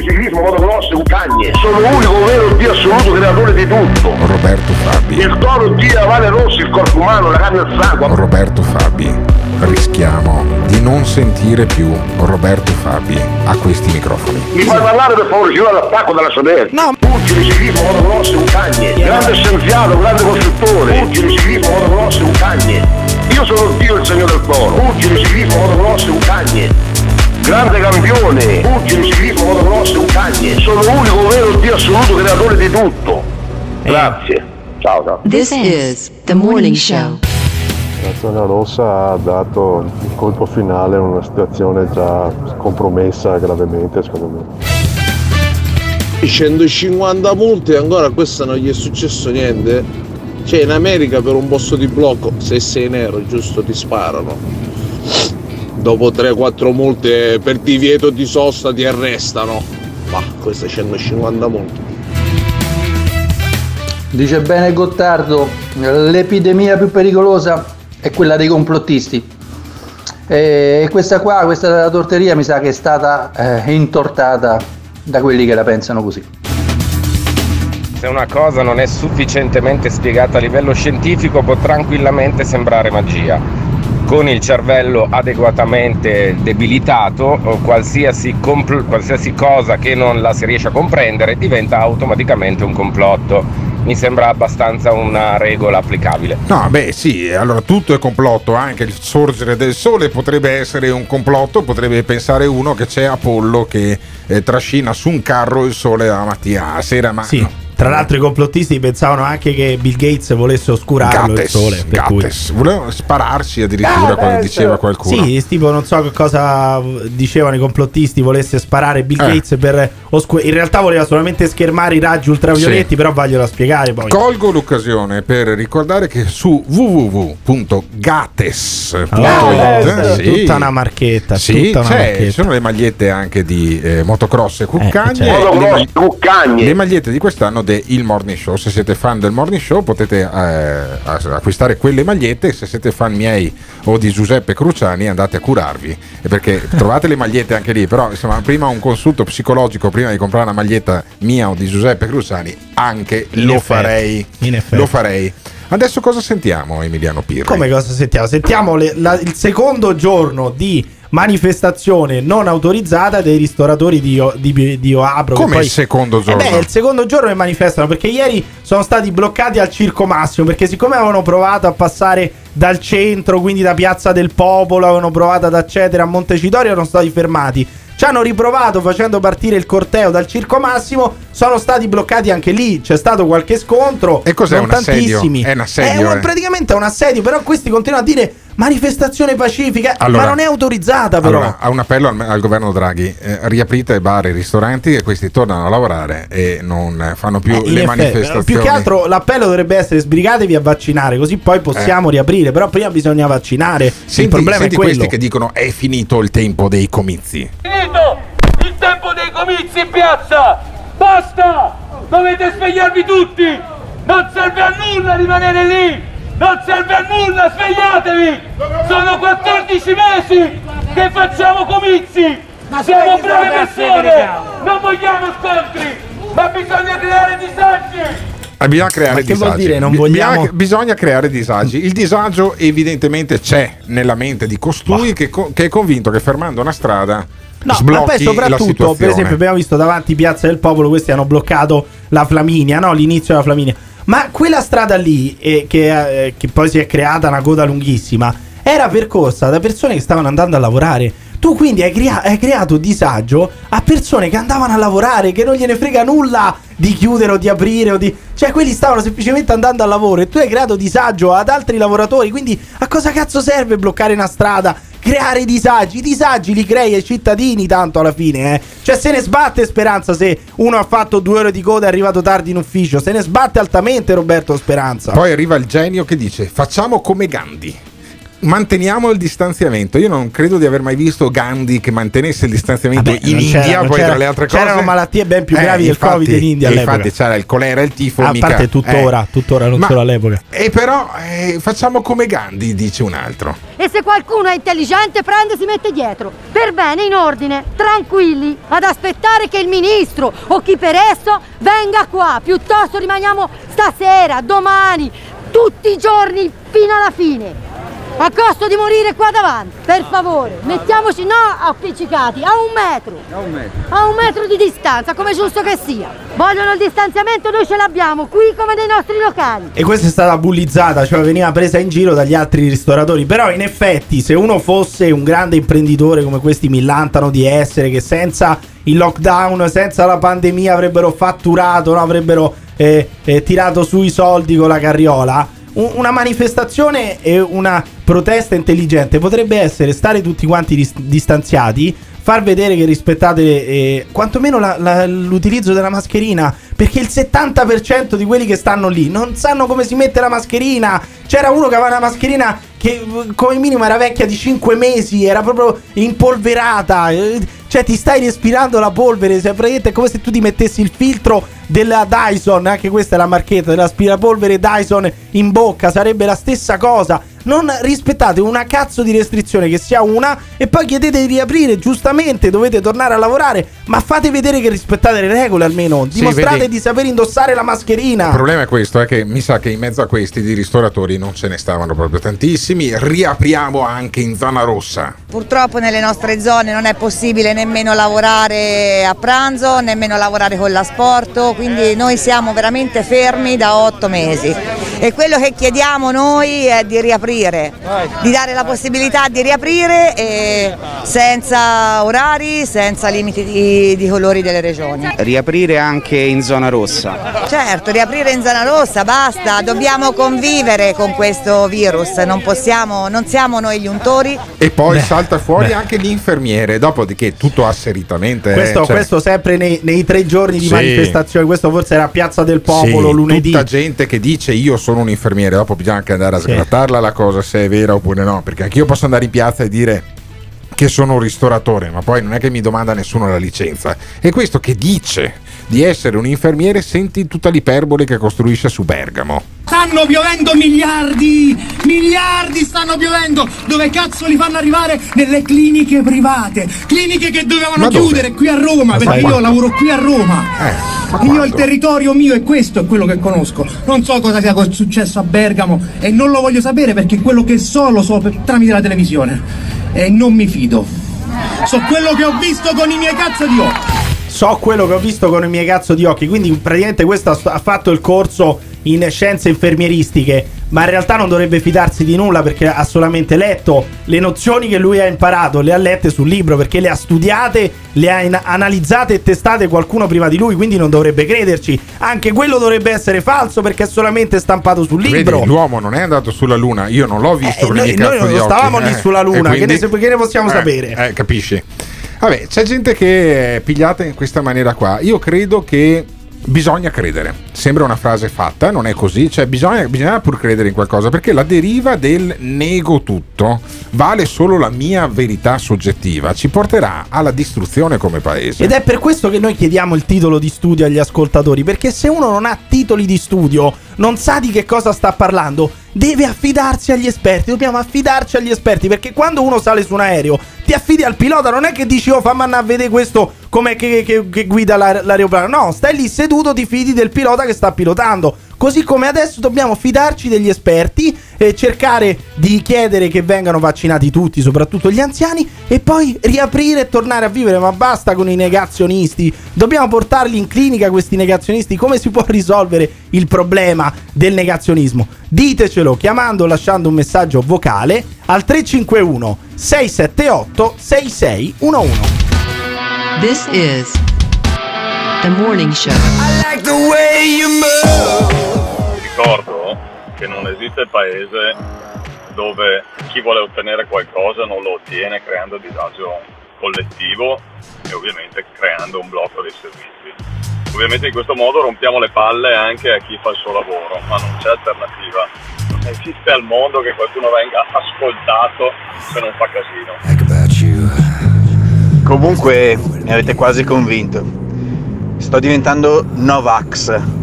Ciclismo, motocross e un cagne. Sono l'unico vero Dio assoluto creatore di tutto. Roberto Fabi, Il toro, Dio, la vale rossa, il corpo umano, la carne e il sangue. Roberto Fabi, rischiamo di non sentire più Roberto Fabi a questi microfoni. Mi fai parlare per favore, ci vuole l'attacco dalla sodera. No. Pugili, ciclismo, motocross e un cagne. Grande scienziato, grande costruttore. Pugili, ciclismo, motocross e un cagne. Io sono il Dio, il Signore del toro. Pugili, ciclismo, motocross e un cagne. Grande campione, pugili, ciclismo, motocross e un cagne. Sono l'unico vero Dio assoluto creatore di tutto. Grazie. Ciao, ciao. This is the morning show. La zona rossa ha dato il colpo finale in una situazione già compromessa gravemente secondo me. 150 multe e ancora a questa non gli è successo niente. Cioè in America per un posto di blocco, se sei nero giusto ti sparano. Dopo 3-4 multe per divieto di sosta ti arrestano. Ma queste 150 multe. Dice bene Gottardo, l'epidemia più pericolosa è quella dei complottisti. E questa qua, questa della torteria, mi sa che è stata eh, intortata da quelli che la pensano così. Se una cosa non è sufficientemente spiegata a livello scientifico può tranquillamente sembrare magia. Con il cervello adeguatamente debilitato, qualsiasi, compl- qualsiasi cosa che non la si riesce a comprendere diventa automaticamente un complotto. Mi sembra abbastanza una regola applicabile. No, beh sì, allora tutto è complotto, anche il sorgere del sole potrebbe essere un complotto, potrebbe pensare uno che c'è Apollo che eh, trascina su un carro il sole la mattina, la sera, ma Sì. no. Tra l'altro i complottisti pensavano anche che Bill Gates volesse oscurarlo il Gattes, sole. Per cui- Gattes. voleva spararsi addirittura quando diceva qualcuno. Sì, tipo non so che cosa dicevano i complottisti, volesse sparare Bill Eh. Gates per oscurare. In realtà voleva solamente schermare i raggi ultravioletti, Sì. però vaglielo a spiegare poi. Colgo l'occasione per ricordare che su www.gates.it Ah, tutta una marchetta, Sì, tutta una c'è, marchetta. ci sono le magliette anche di eh, motocross e cuccagne. certo. Le Motocross, mag- cuccagne. Le magliette di quest'anno del Il Morning Show. Se siete fan del Morning Show potete eh, acquistare quelle magliette. Se siete fan miei o di Giuseppe Cruciani andate a curarvi. Perché trovate le magliette anche lì. Però insomma, prima un consulto psicologico prima di comprare una maglietta mia o di Giuseppe Cruciani, anche In lo effetti, farei. in effetti. Lo farei. Adesso cosa sentiamo Emiliano Pirri? Come cosa sentiamo? Sentiamo le- la- il secondo giorno di manifestazione non autorizzata dei ristoratori di, Io- di, di Oabro. Come poi- il secondo giorno? Eh beh, è il secondo giorno che manifestano perché ieri sono stati bloccati al Circo Massimo perché siccome avevano provato a passare dal centro, quindi da Piazza del Popolo, avevano provato ad accedere a Montecitorio, erano stati fermati. Ci hanno riprovato facendo partire il corteo dal Circo Massimo, sono stati bloccati anche lì, c'è stato qualche scontro. E cos'è non un assedio? tantissimi. È un assedio, un- eh. praticamente è un assedio, però questi continuano a dire manifestazione pacifica, Allora- ma non è autorizzata però. Allora, ha un appello al, al governo Draghi: eh, riaprite i bar e i ristoranti e questi tornano a lavorare e non eh, fanno più Eh, le manifestazioni. Più che altro l'appello dovrebbe essere sbrigatevi a vaccinare, così poi possiamo riaprire. Però prima bisogna vaccinare. il Senti, problema senti è quello. questi che dicono è finito il tempo dei comizi. Finito il tempo dei comizi in piazza! Basta! Dovete svegliarvi tutti! Non serve a nulla rimanere lì! Non serve a nulla, svegliatevi! Sono 14 mesi che facciamo comizi! Siamo brave persone! Non vogliamo scontri! Ma bisogna creare disagi! Ah, Bisogna creare disagi. vuol dire, non Bi- vogliamo- bisogna- creare disagi. Il disagio, evidentemente, c'è nella mente di costui che, co- che è convinto che fermando una strada No, ma poi soprattutto, per esempio, abbiamo visto davanti Piazza del Popolo, questi hanno bloccato la Flaminia, no? L'inizio della Flaminia. Ma quella strada lì, eh, che, eh, che poi si è creata una coda lunghissima, era percorsa da persone che stavano andando a lavorare. Tu quindi hai, crea- hai creato disagio a persone che andavano a lavorare, che non gliene frega nulla di chiudere o di aprire o di... Cioè quelli stavano semplicemente andando al lavoro e tu hai creato disagio ad altri lavoratori. Quindi a cosa cazzo serve bloccare una strada? Creare disagi, i disagi li crei ai cittadini tanto alla fine, eh. Cioè se ne sbatte Speranza se uno ha fatto due ore di coda e è arrivato tardi in ufficio, se ne sbatte altamente Roberto Speranza. Poi arriva il genio che dice: Facciamo come Gandhi. Manteniamo il distanziamento. Io non credo di aver mai visto Gandhi che mantenesse il distanziamento Vabbè, in India. Poi, tra le altre cose, c'erano malattie ben più Eh, gravi del infatti- Covid in India all'epoca. Infatti, c'era il colera il tifo. a mica- parte tuttora, eh. tuttora non Ma- solo all'epoca. E però eh, facciamo come Gandhi, dice un altro. E se qualcuno è intelligente prende e si mette dietro. Per bene, in ordine, tranquilli, ad aspettare che il ministro o chi per esso venga qua. Piuttosto rimaniamo stasera, domani, tutti i giorni fino alla fine. A costo di morire qua davanti. Per favore, mettiamoci no appiccicati, a un metro. A un metro di distanza, come giusto che sia. Vogliono il distanziamento, noi ce l'abbiamo qui come nei nostri locali. E questa è stata bullizzata, cioè veniva presa in giro dagli altri ristoratori. Però, in effetti, se uno fosse un grande imprenditore come questi millantano di essere, che senza il lockdown, senza la pandemia avrebbero fatturato, no? avrebbero eh, eh, tirato su i soldi con la carriola. Un- Una manifestazione e una protesta intelligente potrebbe essere stare tutti quanti dis- distanziati, far vedere che rispettate eh, quantomeno la- la- l'utilizzo della mascherina, perché il 70% di quelli che stanno lì non sanno come si mette la mascherina. C'era uno che aveva una mascherina che eh, come minimo era vecchia di 5 mesi, era proprio impolverata. eh, Cioè ti stai respirando la polvere, praticamente è come se tu ti mettessi il filtro della Dyson, anche questa è la marchetta dell'aspirapolvere Dyson in bocca, sarebbe la stessa cosa. Non rispettate una cazzo di restrizione che sia una e poi chiedete di riaprire, giustamente dovete tornare a lavorare, ma fate vedere che rispettate le regole almeno, dimostrate vedi. di saper indossare la mascherina. Il problema è questo, è che mi sa che in mezzo a questi di ristoratori non ce ne stavano proprio tantissimi. Riapriamo anche in zona rossa. Purtroppo nelle nostre zone non è possibile nemmeno lavorare a pranzo, nemmeno lavorare con l'asporto, quindi noi siamo veramente fermi da otto mesi. E quello che chiediamo noi è di riaprire, di dare la possibilità di riaprire e senza orari, senza limiti di, di colori delle regioni. Riaprire anche in zona rossa. Certo, riaprire in zona rossa, basta, dobbiamo convivere con questo virus, non possiamo, non siamo noi gli untori. E poi salta fuori anche l'infermiere, dopodiché tutto asseritamente. eh, Questo, cioè- questo sempre nei, nei tre giorni di Sì. manifestazione, questo forse era Piazza del Popolo Sì, lunedì. Tutta gente che dice io sono un infermiere, dopo bisogna anche andare a sgrattarla la cosa se è vera oppure no, perché anch'io posso andare in piazza e dire che sono un ristoratore, ma poi non è che mi domanda nessuno la licenza. E questo che dice di essere un infermiere senti tutta l'iperbole che costruisce su Bergamo. Stanno piovendo miliardi, miliardi stanno piovendo. Dove cazzo li fanno arrivare? Nelle cliniche private. Cliniche che dovevano chiudere qui a Roma, Ma perché io lavoro qui a Roma. io il territorio mio è questo, è quello che conosco. Non so cosa sia successo a Bergamo e non lo voglio sapere perché quello che so lo so per- tramite la televisione. E non mi fido. So quello che ho visto con i miei cazzo di occhi. So quello che ho visto con i miei cazzo di occhi. Quindi, praticamente, questo ha, fatto il corso in scienze infermieristiche. Ma in realtà non dovrebbe fidarsi di nulla perché ha solamente letto le nozioni che lui ha imparato, le ha lette sul libro perché le ha studiate, le ha in- analizzate e testate qualcuno prima di lui. Quindi non dovrebbe crederci. Anche quello dovrebbe essere falso perché è solamente stampato sul libro. Vedi, l'uomo non è andato sulla Luna, io non l'ho visto Eh, con i miei noi- noi cazzo non di occhi, stavamo lì eh, sulla e Luna, che quindi- ne- che ne possiamo Eh, sapere? Eh, capisci? Vabbè, c'è gente che è pigliata in questa maniera qua. Io credo che bisogna credere. Sembra una frase fatta, non è così. Cioè, bisogna, bisogna pur credere in qualcosa perché la deriva del nego tutto vale solo la mia verità soggettiva. Ci porterà alla distruzione come paese. Ed è per questo che noi chiediamo il titolo di studio agli ascoltatori, perché se uno non ha titoli di studio, non sa di che cosa sta parlando, deve affidarsi agli esperti, dobbiamo affidarci agli esperti, perché quando uno sale su un aereo, ti affidi al pilota, non è che dici oh fammi andare a vedere questo come che, che- che guida l'aer- l'aeroplano, no, stai lì seduto, ti fidi del pilota che sta pilotando. Così come adesso dobbiamo fidarci degli esperti e cercare di chiedere che vengano vaccinati tutti, soprattutto gli anziani, e poi riaprire e tornare a vivere. Ma basta con i negazionisti. Dobbiamo portarli in clinica questi negazionisti. Come si può risolvere il problema del negazionismo? Ditecelo chiamando o lasciando un messaggio vocale al 351 678 6611. This is the morning show. Ricordo che non esiste paese dove chi vuole ottenere qualcosa non lo ottiene creando disagio collettivo e ovviamente creando un blocco dei servizi. Ovviamente in questo modo rompiamo le palle anche a chi fa il suo lavoro, ma non c'è alternativa. Non esiste al mondo che qualcuno venga ascoltato se non fa casino. Comunque mi avete quasi convinto. Sto diventando Novax,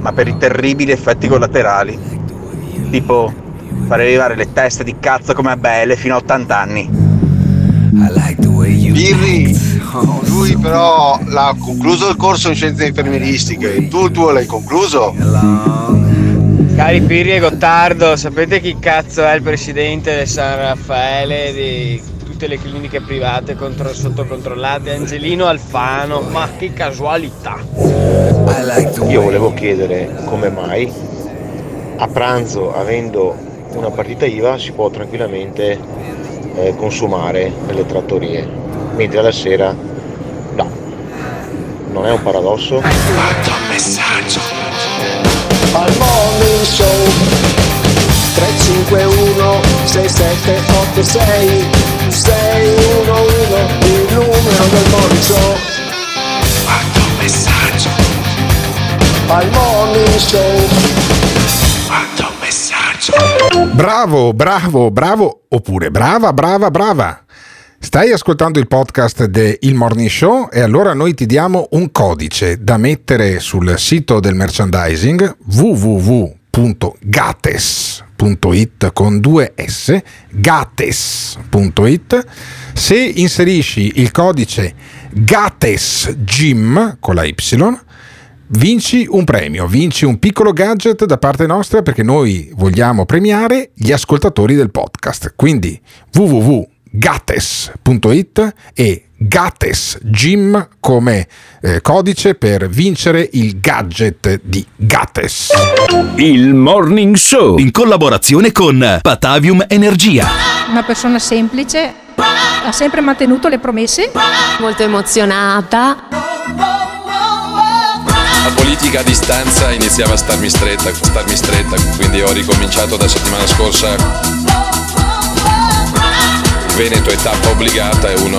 ma per i terribili effetti collaterali. Tipo fare arrivare le teste di cazzo come a Belle fino a 80 anni. Birri, lui però l'ha concluso il corso in scienze infermieristiche, tu il tuo l'hai concluso? Cari Pirri e Gottardo, sapete chi cazzo è il presidente del San Raffaele di tutte le cliniche private contro- sottocontrollate? Angelino Alfano, ma che casualità! Io volevo chiedere come mai a pranzo, avendo una partita IVA, si può tranquillamente eh, consumare nelle trattorie, mentre alla sera no. Non è un paradosso? messaggio al morning show 351 6786 611 il numero del morning show un messaggio. Al morning show un messaggio. Bravo, bravo, bravo, oppure brava, brava, brava. Stai ascoltando il podcast del Morning Show e allora noi ti diamo un codice da mettere sul sito del merchandising gates.it con due S, gates.it. Se inserisci il codice GATESGYM con la Y, vinci un premio, vinci un piccolo gadget da parte nostra perché noi vogliamo premiare gli ascoltatori del podcast. Quindi www.gates.it e Gates Gym come eh, codice per vincere il gadget di Gates. Il Morning Show in collaborazione con Patavium Energia. Una persona semplice, ha sempre mantenuto le promesse. Molto emozionata. La politica a distanza iniziava a starmi stretta, starmi stretta, quindi ho ricominciato da settimana scorsa. Il Veneto è tappa obbligata, è uno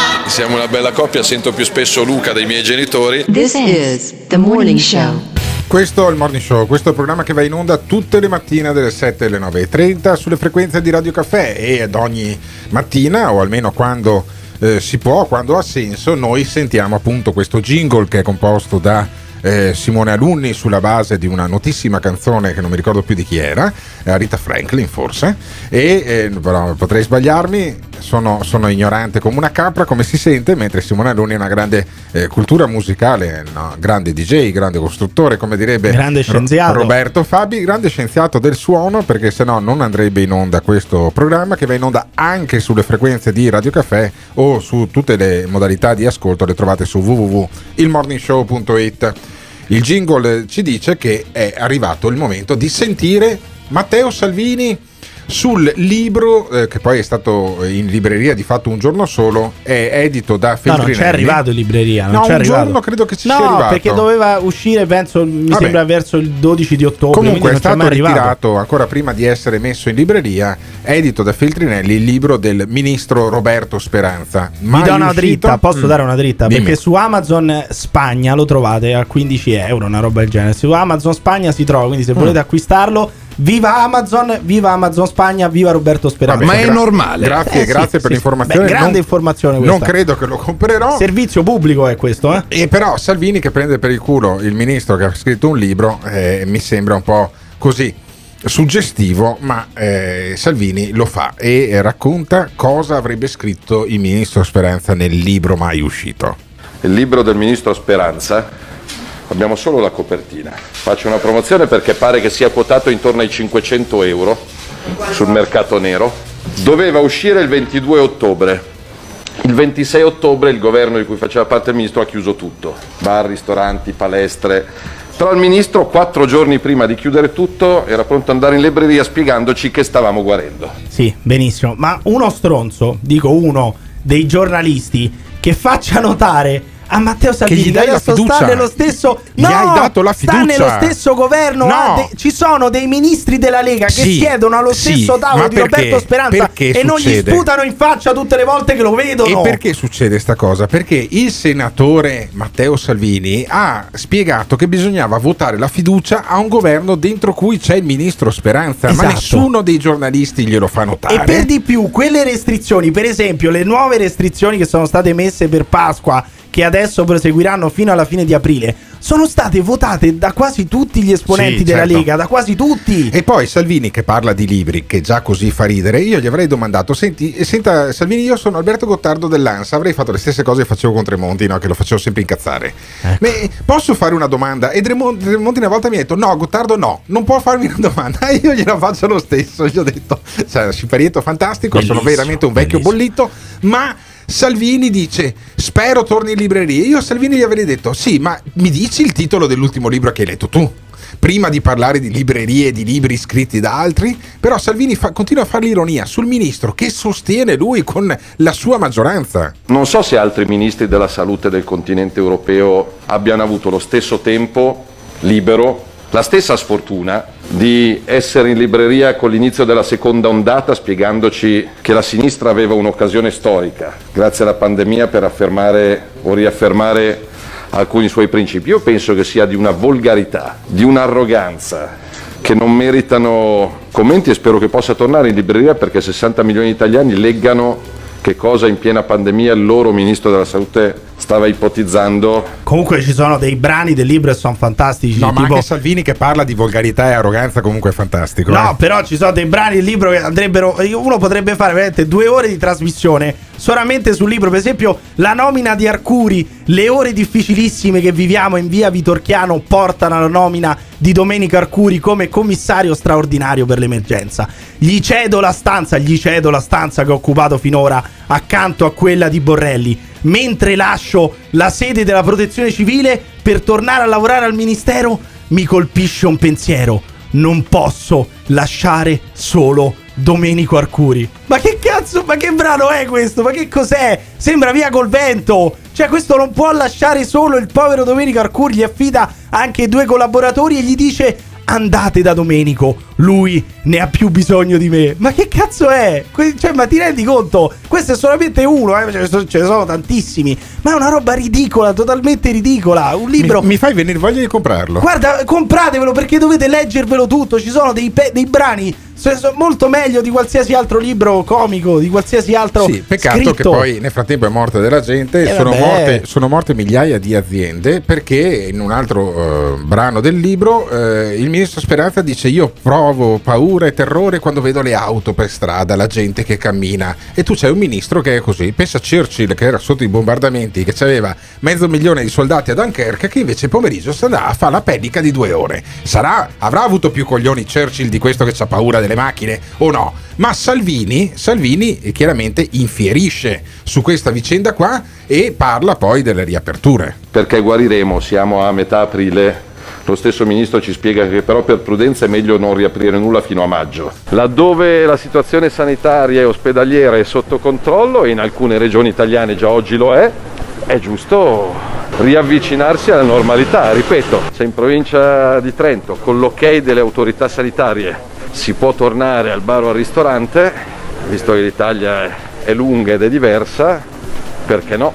Siamo una bella coppia, sento più spesso Luca dei miei genitori. This is the morning show. Questo è il Morning Show, questo è il programma che va in onda tutte le mattine dalle 7 alle 9.30 sulle frequenze di Radio Caffè e ad ogni mattina, o almeno quando eh, si può, quando ha senso, noi sentiamo appunto questo jingle che è composto da eh, Simone Alunni sulla base di una notissima canzone che non mi ricordo più di chi era, eh, Rita Franklin forse, e eh, però potrei sbagliarmi, sono, sono ignorante come una capra come si sente, mentre Simone Alunni ha una grande eh, cultura musicale, no? grande DJ, grande costruttore, come direbbe. Ro- Roberto Fabi, grande scienziato del suono, perché se no non andrebbe in onda questo programma che va in onda anche sulle frequenze di Radio Caffè o su tutte le modalità di ascolto, le trovate su www.ilmorningshow.it. Il jingle ci dice che è arrivato il momento di sentire Matteo Salvini sul libro eh, che poi è stato in libreria di fatto un giorno solo, è edito da No, Feltrinelli. non c'è arrivato in libreria. Non No, c'è un arrivato. giorno credo che ci no, sia arrivato. perché doveva uscire, penso, mi Vabbè. sembra verso il 12 di ottobre. Comunque è stato arrivato. ritirato ancora prima di essere messo in libreria, edito da Feltrinelli, il libro del ministro Roberto Speranza. Vi Mai do una uscito? dritta, posso Mm. dare una dritta? Dimmi. Perché su Amazon Spagna lo trovate a 15 euro, una roba del genere. Su Amazon Spagna si trova, quindi se Mm. volete acquistarlo, viva Amazon, viva Amazon Spagna, viva Roberto Speranza. Vabbè, gra- Grazie, Eh, sì, grazie per sì. l'informazione. Beh, grande Non- informazione Non questa. credo che lo comprerò. Servizio pubblico è questo, eh? E però Salvini che prende per il culo il ministro che ha scritto un libro eh, mi sembra un po' così suggestivo, ma eh, Salvini lo fa e racconta cosa avrebbe scritto il ministro Speranza nel libro mai uscito. Il libro del ministro Speranza, abbiamo solo la copertina. Faccio una promozione perché pare che sia quotato intorno ai 500 euro sul mercato nero. Doveva uscire il 22 ottobre. Il 26 ottobre il governo di cui faceva parte il ministro ha chiuso tutto, bar, ristoranti, palestre. Però il ministro, quattro giorni prima di chiudere tutto, era pronto ad andare in libreria spiegandoci che stavamo guarendo. Sì, benissimo. Ma uno stronzo, dico uno dei giornalisti, che faccia notare a Matteo Salvini gli dai la fiducia. sta nello stesso Gli no, hai dato la sta fiducia. nello stesso governo No. de- ci sono dei ministri della Lega che Sì, siedono allo sì, stesso tavolo ma di perché? Roberto Speranza Perché e non gli succede? sputano in faccia tutte le volte che lo vedono E perché succede sta cosa? Perché il senatore Matteo Salvini ha spiegato che bisognava votare la fiducia a un governo dentro cui c'è il ministro Speranza, ma Esatto. nessuno dei giornalisti glielo fa notare. E per di più, quelle restrizioni, per esempio, le nuove restrizioni che sono state messe per Pasqua, che adesso proseguiranno fino alla fine di aprile, sono state votate da quasi tutti gli esponenti Sì, della certo. Lega, da quasi tutti. E poi Salvini che parla di libri, che già così fa ridere, io gli avrei domandato, senti, senta Salvini, io sono Alberto Gottardo dell'ANSA, avrei fatto le stesse cose che facevo con Tremonti, no? che lo facevo sempre incazzare. Ecco. Ma, posso fare una domanda? E Tremonti, Tremonti una volta mi ha detto, no, Gottardo no, non può farmi una domanda, [LAUGHS] io gliela faccio lo stesso, gli ho detto, cioè, siparietto fantastico, sono Bellissimo, veramente un vecchio bollito, ma... Salvini dice spero torni in libreria. Io a Salvini gli avrei detto sì, ma mi dici il titolo dell'ultimo libro che hai letto tu? Prima di parlare di librerie e di libri scritti da altri, però Salvini fa- continua a fare l'ironia sul ministro che sostiene lui con la sua maggioranza. Non so se altri ministri della salute del continente europeo abbiano avuto lo stesso tempo libero la stessa sfortuna di essere in libreria con l'inizio della seconda ondata spiegandoci che la sinistra aveva un'occasione storica, grazie alla pandemia, per affermare o riaffermare alcuni suoi principi. Io penso che sia di una volgarità, di un'arroganza che non meritano commenti e spero che possa tornare in libreria perché 60 milioni di italiani leggano che cosa in piena pandemia il loro ministro della salute stava ipotizzando. Comunque ci sono dei brani del libro e sono fantastici. No, ma tipo- anche Salvini che parla di volgarità e arroganza comunque è fantastico. No, eh. però ci sono dei brani del libro che andrebbero. Uno potrebbe fare veramente due ore di trasmissione solamente sul libro. Per esempio, la nomina di Arcuri, le ore difficilissime che viviamo in via Vitorchiano portano alla nomina di Domenico Arcuri come commissario straordinario per l'emergenza. Gli cedo la stanza, gli cedo la stanza che ho occupato finora accanto a quella di Borrelli. Mentre lascio la sede della protezione civile per tornare a lavorare al ministero, mi colpisce un pensiero. Non posso lasciare solo Domenico Arcuri. Ma che cazzo, ma che brano è questo? Ma che cos'è? Sembra via col vento. Cioè, questo non può lasciare solo il povero Domenico Arcuri. Gli affida anche due collaboratori e gli dice: Andate da Domenico, lui ne ha più bisogno di me. Ma che cazzo è? Que- Cioè, ma ti rendi conto? Questo è solamente uno, eh? ce, ne sono, tantissimi. Ma è una roba ridicola, totalmente ridicola. Un libro. Mi, mi fai venire voglia di comprarlo. Guarda, compratevelo perché dovete leggervelo tutto. Ci sono dei, pe- dei brani molto meglio di qualsiasi altro libro comico, di qualsiasi altro. Sì, peccato scritto. che poi nel frattempo è morta della gente, Eh, sono, morte, sono morte migliaia di aziende perché in un altro eh, brano del libro eh, il ministro Speranza dice io provo paura e terrore quando vedo le auto per strada, la gente che cammina e tu c'hai un ministro che è così, pensa a Churchill che era sotto i bombardamenti, che aveva mezzo milione di soldati a Dunkerque che invece il pomeriggio andava a fare la pedica di due ore. Sarà, avrà avuto più coglioni Churchill di questo che ha paura delle macchine o no? Ma Salvini, Salvini eh, chiaramente infierisce su questa vicenda qua e parla poi delle riaperture. Perché guariremo, siamo a metà aprile. Lo stesso ministro ci spiega che però per prudenza è meglio non riaprire nulla fino a maggio. Laddove la situazione sanitaria e ospedaliera è sotto controllo e in alcune regioni italiane già oggi lo è, è giusto riavvicinarsi alla normalità. Ripeto, se in provincia di Trento con l'ok delle autorità sanitarie si può tornare al bar o al ristorante, visto che l'Italia è- lunga ed è diversa, perché no?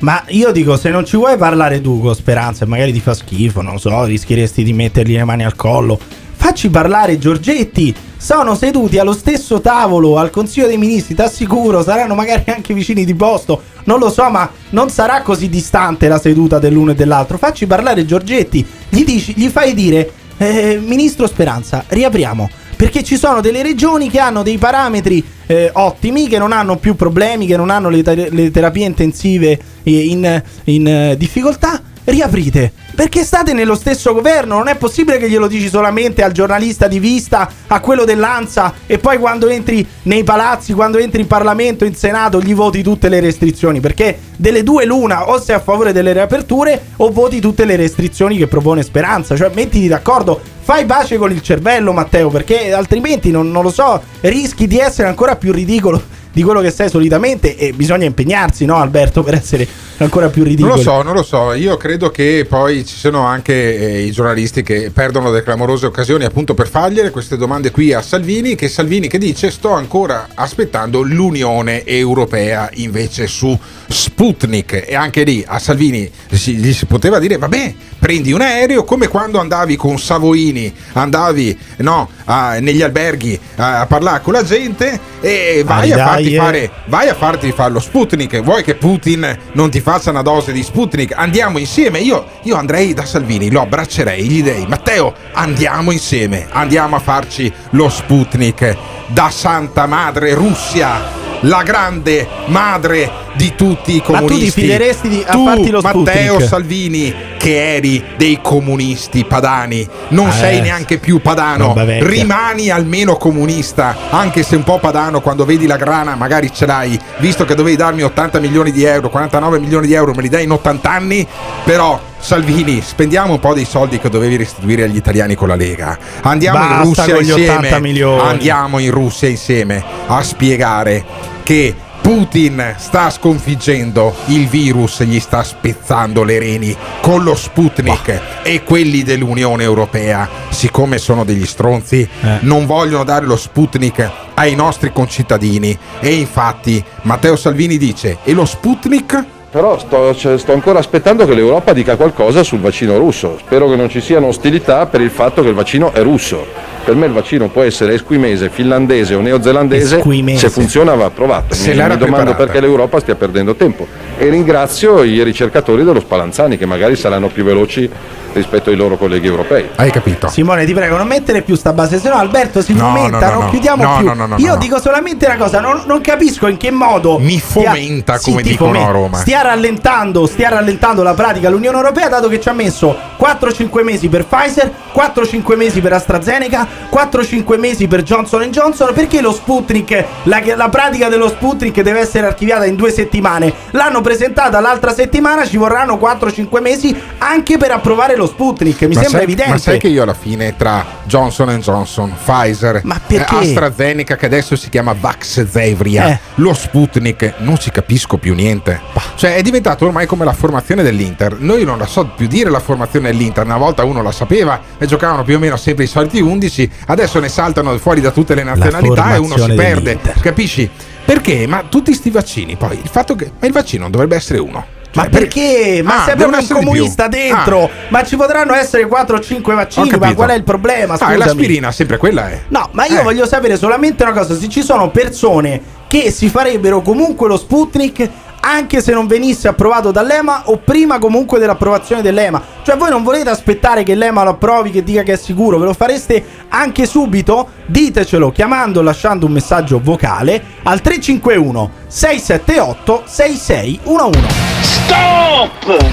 Ma io dico, se non ci vuoi parlare tu con Speranza, magari ti fa schifo, non so, rischieresti di mettergli le mani al collo. Facci parlare Giorgetti. Sono seduti allo stesso tavolo al Consiglio dei Ministri, ti assicuro, saranno magari anche vicini di posto. Non lo so, ma non sarà così distante la seduta dell'uno e dell'altro. Facci parlare Giorgetti. Gli, dici, gli fai dire, eh, Ministro Speranza, riapriamo. Perché ci sono delle regioni che hanno dei parametri eh, ottimi, che non hanno più problemi, che non hanno le, ter- le terapie intensive eh, in, in, eh, difficoltà. Riaprite. Perché state nello stesso governo. Non è possibile che glielo dici solamente al giornalista di vista, a quello dell'ANSA, e poi quando entri nei palazzi, quando entri in Parlamento, in Senato, gli voti tutte le restrizioni. Perché delle due l'una, o sei a favore delle riaperture, o voti tutte le restrizioni che propone Speranza. Cioè, mettiti d'accordo. Fai pace con il cervello, Matteo, perché altrimenti non, non lo so, rischi di essere ancora più ridicolo di quello che sei solitamente e bisogna impegnarsi, no, Alberto, per essere ancora più ridicolo. Non lo so, non lo so. Io credo che poi ci siano anche eh, i giornalisti che perdono delle clamorose occasioni appunto per fargliele queste domande qui a Salvini. Che Salvini che dice sto ancora aspettando l'Unione Europea invece su Sputnik. E anche lì a Salvini si- gli si poteva dire vabbè prendi un aereo come quando andavi con Savoini, andavi no, a- negli alberghi a, a parlare con la gente e vai Ah, a dai, farti fare vai a farti fare lo Sputnik. Vuoi che Putin non ti faccia una dose di Sputnik? Andiamo insieme. Io, io andrei da Salvini, lo abbraccerei, gli direi: Matteo, andiamo insieme, andiamo a farci lo Sputnik da Santa Madre Russia. La grande madre di tutti i Ma tu ti comunisti. fideresti di- a Tu, farti lo Matteo Sputnik? Salvini, che eri dei comunisti padani, non Eh, sei neanche più padano. Rimani almeno comunista, anche se un po' padano quando vedi la grana magari ce l'hai, visto che dovevi darmi 80 milioni di euro, 49 milioni di euro, me li dai in 80 anni, però Salvini, spendiamo un po' dei soldi che dovevi restituire agli italiani con la Lega. Andiamo Basta in Russia con gli insieme. 80 milioni. Andiamo in Russia insieme a spiegare che Putin sta sconfiggendo il virus, gli sta spezzando le reni con lo Sputnik e quelli dell'Unione Europea, siccome sono degli stronzi, non vogliono dare lo Sputnik ai nostri concittadini e infatti Matteo Salvini dice e lo Sputnik? Però sto, cioè, sto ancora aspettando che l'Europa dica qualcosa sul vaccino russo. Spero che non ci siano ostilità per il fatto che il vaccino è russo. Per me il vaccino può essere esquimese, finlandese o neozelandese. Esquimese. Se funziona va provato. Se Mi, mi domando preparata. perché l'Europa stia perdendo tempo. E ringrazio i ricercatori dello Spallanzani che magari saranno più veloci rispetto ai loro colleghi europei. Hai capito? Simone, ti prego, non mettere più sta base, se no Alberto si No, fomenta, no, no, non no. chiudiamo No, più. no, no, no, Io no. dico solamente una cosa, non, non capisco in che modo mi fomenta, come dicono a Roma. Stia rallentando, stia rallentando la pratica l'Unione Europea dato che ci ha messo 4-5 mesi per Pfizer, 4-5 mesi per AstraZeneca, 4-5 mesi per Johnson Johnson, perché lo Sputnik, la, la pratica dello Sputnik deve essere archiviata in due settimane. L'hanno presentata l'altra settimana, ci vorranno 4-5 mesi anche per approvare lo Sputnik, mi Ma sembra sai- evidente. Ma sai che io alla fine tra Johnson Johnson, Pfizer, eh, AstraZeneca che adesso si chiama Vaxzevria, Eh. lo Sputnik, non ci capisco più niente. Cioè è diventato ormai come la formazione dell'Inter. Noi non la so più dire la formazione dell'Inter, una volta uno la sapeva e giocavano più o meno sempre i soliti 11, adesso ne saltano fuori da tutte le nazionalità e uno si perde. dell'Inter. Capisci? Perché? Ma tutti sti vaccini, poi il fatto che ma il vaccino non dovrebbe essere uno. Ma Cioè, perché? Ma Ah, devono proprio un comunista dentro. Ah. Ma ci potranno essere 4 o 5 Ho vaccini. Ma qual è il problema? Ah, Scusami. e l'aspirina, sempre quella è. No, ma io Eh. voglio sapere solamente una cosa: se ci sono persone che si farebbero comunque lo Sputnik. Anche se non venisse approvato dall'EMA o prima comunque dell'approvazione dell'EMA. Cioè voi non volete aspettare che l'EMA lo approvi, che dica che è sicuro, ve lo fareste anche subito? Ditecelo chiamando o lasciando un messaggio vocale al 351 678 6611. Stop!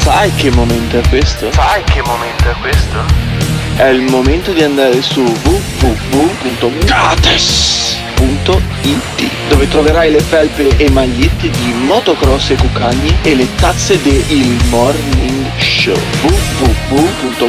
Sai che momento è questo? Sai che momento è questo? È il momento di andare su www.gates.it dove troverai le felpe e magliette di motocross e cucagni e le tazze del Morning Show www.gates.it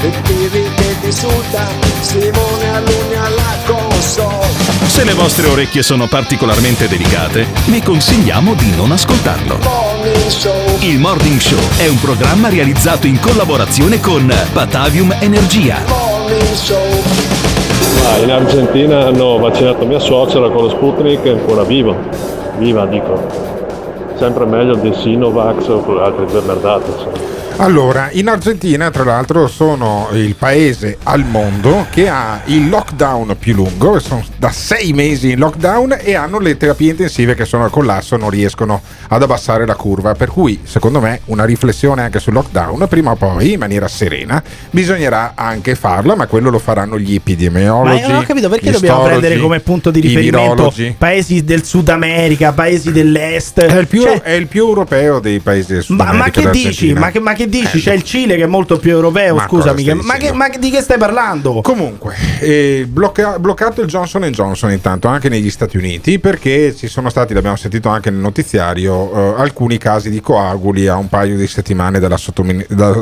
E Pirri che ti Simone Alunni alla console Se le vostre orecchie sono particolarmente delicate, vi consigliamo di non ascoltarlo. Morning Show Il Morning Show è un programma realizzato in collaborazione con Batavium Energia. Morning Show Ah, in Argentina hanno vaccinato mia suocera con lo Sputnik è ancora viva. Viva dico. Sempre meglio del Sinovax o con altre due merdate. insomma. Allora, in Argentina, tra l'altro, sono il paese al mondo che ha il lockdown più lungo, sono da sei mesi in lockdown e hanno le terapie intensive che sono al collasso, non riescono ad abbassare la curva. Per cui, secondo me, una riflessione anche sul lockdown, prima o poi, in maniera serena, bisognerà anche farla, ma quello lo faranno gli Ma epidemiologi. io non ho capito perché dobbiamo prendere come punto di riferimento paesi del Sud America, paesi dell'Est. È il, più, Cioè, è il più europeo dei paesi del Sud ma, ma America, che dici? Ma che, ma che dici? Eh, C'è il Cile che è molto più europeo, Ma scusami. che- ma, che, ma di che stai parlando? Comunque, eh, blocca- bloccato il Johnson Johnson intanto anche negli Stati Uniti perché ci sono stati, l'abbiamo sentito anche nel notiziario, eh, alcuni casi di coaguli a un paio di settimane dalla,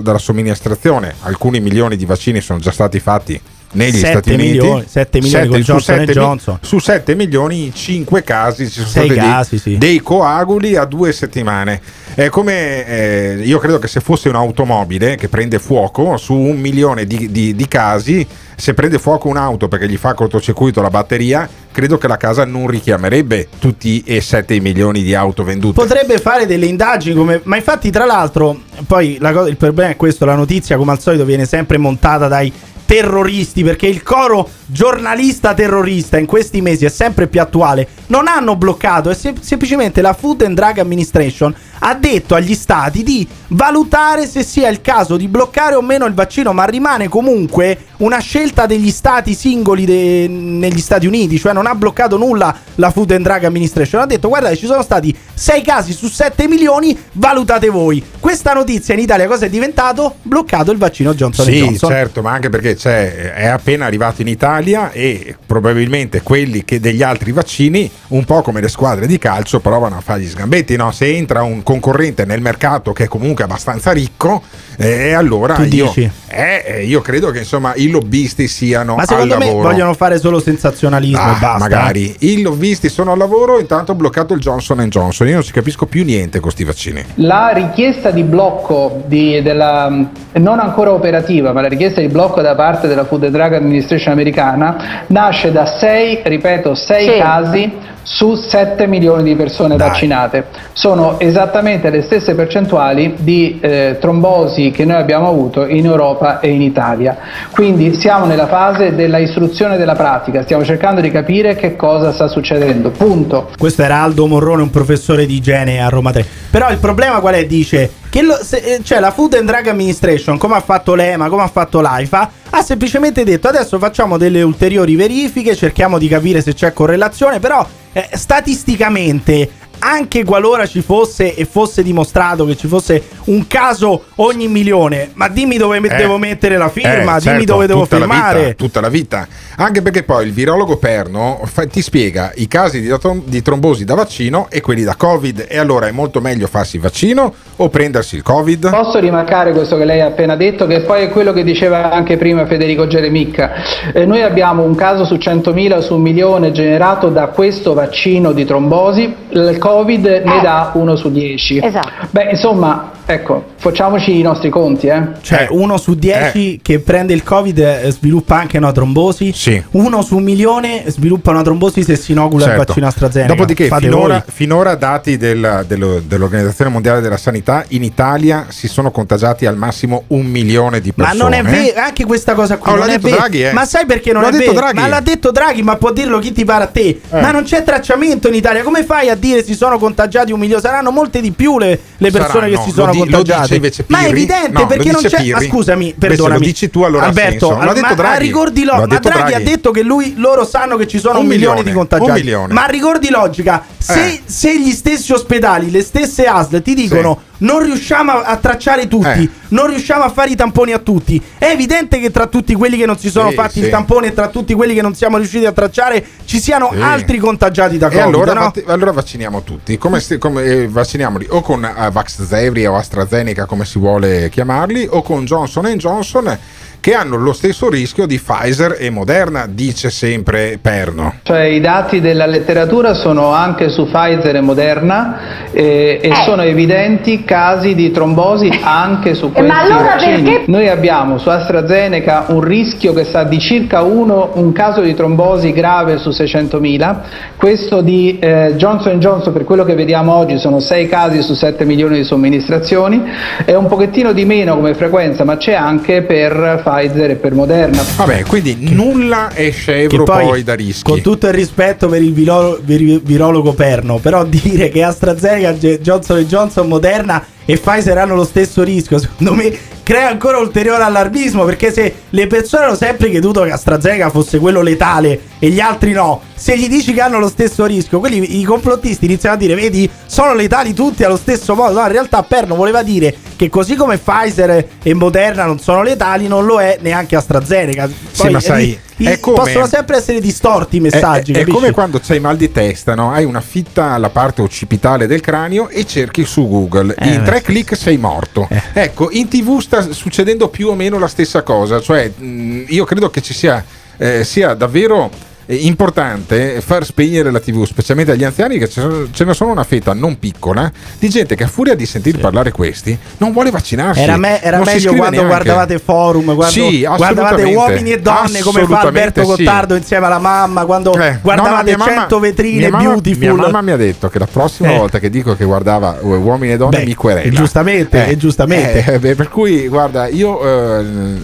dalla somministrazione. Alcuni milioni di vaccini sono già stati fatti negli Sette Stati Uniti. milioni, sette milioni con su Johnson sette mi- Johnson. su 7 milioni in 5 casi ci sono stati dei- casi, sì. dei coaguli a due settimane. È come eh, io credo che se fosse un'automobile che prende fuoco su un milione di, di- di casi, se prende fuoco un'auto perché gli fa cortocircuito la batteria, credo che la casa non richiamerebbe tutti e 7 milioni di auto vendute. Potrebbe fare delle indagini come... Ma infatti, tra l'altro, poi la cosa- il problema è questo, la notizia come al solito viene sempre montata dai terroristi, perché il coro giornalista terrorista in questi mesi è sempre più attuale, non hanno bloccato, è sem- semplicemente la Food and Drug Administration ha detto agli stati di valutare se sia il caso di bloccare o meno il vaccino, ma rimane comunque una scelta degli stati singoli de- negli Stati Uniti, cioè non ha bloccato nulla la Food and Drug Administration, ha detto guardate ci sono stati 6 casi su 7 milioni, valutate voi. Questa notizia in Italia cosa è diventato? Bloccato il vaccino Johnson Sì, Johnson. certo, ma anche perché c'è- è appena arrivato in Italia e probabilmente quelli che degli altri vaccini, un po' come le squadre di calcio, provano a fare gli sgambetti. No? Se entra un concorrente nel mercato che è comunque abbastanza ricco, eh, allora Tu io, dici? eh, eh, io credo che insomma i lobbisti siano Ma al secondo me lavoro. vogliono fare solo sensazionalismo Ah, e basta. magari i lobbisti sono al lavoro, intanto ha bloccato il Johnson Johnson. Io non ci capisco più niente con questi vaccini. La richiesta di blocco di- della, non ancora operativa, ma la richiesta di blocco da parte della Food and Drug Administration americana nasce da 6, ripeto, 6 Sì. casi su 7 milioni di persone vaccinate. Sono esattamente le stesse percentuali di eh, trombosi che noi abbiamo avuto in Europa e in Italia. Quindi siamo nella fase della istruzione della pratica, stiamo cercando di capire che cosa sta succedendo. Punto. Questo era Aldo Morrone, un professore di igiene a Roma 3. Però il problema qual è? Dice che lo- se- eh, cioè la Food and Drug Administration, come ha fatto l'EMA, come ha fatto l'AIFA, ha semplicemente detto adesso facciamo delle ulteriori verifiche, cerchiamo di capire se c'è correlazione, però eh, statisticamente anche qualora ci fosse e fosse dimostrato che ci fosse un caso ogni milione, ma dimmi dove Eh, devo mettere la firma, eh, dimmi certo, dove devo tutta la firmare. vita, tutta la vita. Anche perché poi il virologo perno fa- ti spiega i casi di, di trombosi da vaccino e quelli da Covid. E allora è molto meglio farsi il vaccino o prendersi il Covid? Posso rimarcare questo che lei ha appena detto, che poi è quello che diceva anche prima Federico Geremicca. Eh, noi abbiamo un caso su 100.000 su un milione generato da questo vaccino di trombosi, il Covid ne dà uno su 10. Esatto. Beh, insomma, ecco, facciamoci i nostri conti, eh. Cioè, uno su dieci che prende il Covid eh, sviluppa anche una trombosi. Uno su un milione sviluppa una trombosi se si inocula il Certo. vaccino AstraZeneca. Dopodiché, finora, finora dati del- dello- dell'Organizzazione Mondiale della Sanità, in Italia si sono contagiati al massimo un milione di Ma persone. non è vero, anche questa cosa qui Oh, non l'ha è detto vero. Draghi, eh. Ma sai perché non L'ha è detto vero? Draghi. Ma l'ha detto Draghi, ma può dirlo chi ti pare a te. Ma non c'è tracciamento in Italia. Come fai a dire si sono contagiati un milione? Saranno molte di più le, le persone Saranno. che si sono di- contagiate. ma è evidente No, perché non c'è. Ma scusami, perdonami. lo dici tu, allora ha Alberto. L'ha detto ma, Draghi. ricordi lo- ha ma Draghi, Draghi. ha detto che lui, loro sanno che ci sono un, Un milione, milione, di contagiati. milione. Ma ricordi logica, se, Eh. se gli stessi ospedali, le stesse ASL ti dicono non riusciamo a, a tracciare tutti, Eh. non riusciamo a fare i tamponi a tutti, è evidente che tra tutti quelli che non si sono Sì, fatti sì. il tampone e tra tutti quelli che non siamo riusciti a tracciare ci siano Sì. altri contagiati da E Covid. allora, no? vatt- allora vacciniamo tutti. Come, come, eh, vacciniamoli o con eh, Vaxzevria o AstraZeneca, come si vuole chiamarli, o con Johnson Johnson, che hanno lo stesso rischio di Pfizer e Moderna, dice sempre Perno. Cioè i dati della letteratura sono anche su Pfizer e Moderna eh, e sono evidenti casi di trombosi anche su questi ma allora vaccini. perché- Noi abbiamo su AstraZeneca un rischio che sta di circa uno, un caso di trombosi grave su 600.000, questo di eh, Johnson Johnson per quello che vediamo oggi sono 6 casi su 7 milioni di somministrazioni, è un pochettino di meno come frequenza ma c'è anche per Pfizer e per Moderna. Vabbè, quindi nulla è Che scevro poi, da rischi. Con tutto il rispetto per il viro- vir- virologo perno, però dire che AstraZeneca, Johnson Johnson, Moderna e Pfizer hanno lo stesso rischio, secondo me crea ancora ulteriore allarmismo perché se le persone hanno sempre creduto che AstraZeneca fosse quello letale e gli altri no, se gli dici che hanno lo stesso rischio, quelli i complottisti iniziano a dire "Vedi, sono letali tutti allo stesso modo". No, in realtà Perno voleva dire che così come Pfizer e Moderna non sono letali, non lo è neanche AstraZeneca. Sì, ma sai, i- come- possono sempre essere distorti i messaggi. È, è come quando c'hai mal di testa, no? hai una fitta alla parte occipitale del cranio e cerchi su Google. Eh, in tre clic sei morto. Ecco, in tv sta succedendo più o meno la stessa cosa. Cioè, mh, io credo che ci sia, eh, sia davvero importante far spegnere la TV, specialmente agli anziani, che ce ne- sono una fetta non piccola di gente che a furia di sentir parlare questi non vuole vaccinarsi. Era, me- era meglio quando neanche. guardavate forum, quando Sì, guardavate uomini e donne come fa Alberto sì. Gottardo insieme alla mamma, quando Eh, no, no, guardavate mia mamma- 100 vetrine mia beautiful. Mia mamma mi ha detto che la prossima Eh. volta che dico che guardava uh, uomini e donne Beh, mi querela. giustamente, e giustamente. Eh, beh, per cui, guarda, io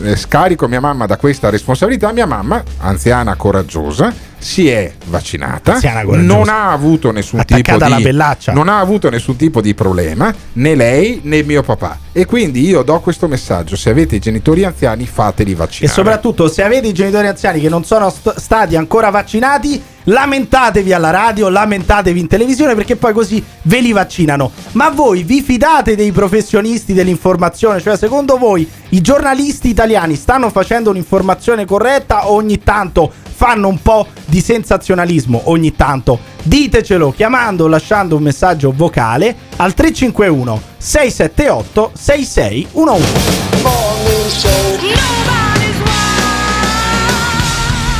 eh, scarico mia mamma da questa responsabilità. Mia mamma, anziana coraggiosa, si è vaccinata, non ha avuto nessun tipo di non ha avuto nessun tipo di problema, né lei né mio papà. E quindi io do questo messaggio: se avete i genitori anziani, fateli E vaccinare. soprattutto se avete i genitori anziani che non sono st- stati ancora vaccinati, lamentatevi alla radio, lamentatevi in televisione perché poi così ve li vaccinano. Ma voi vi fidate dei professionisti dell'informazione? Cioè secondo voi i giornalisti italiani stanno facendo un'informazione corretta o ogni tanto fanno un po' di sensazionalismo? Ogni tanto ditecelo chiamando o lasciando un messaggio vocale al 351 678 6611.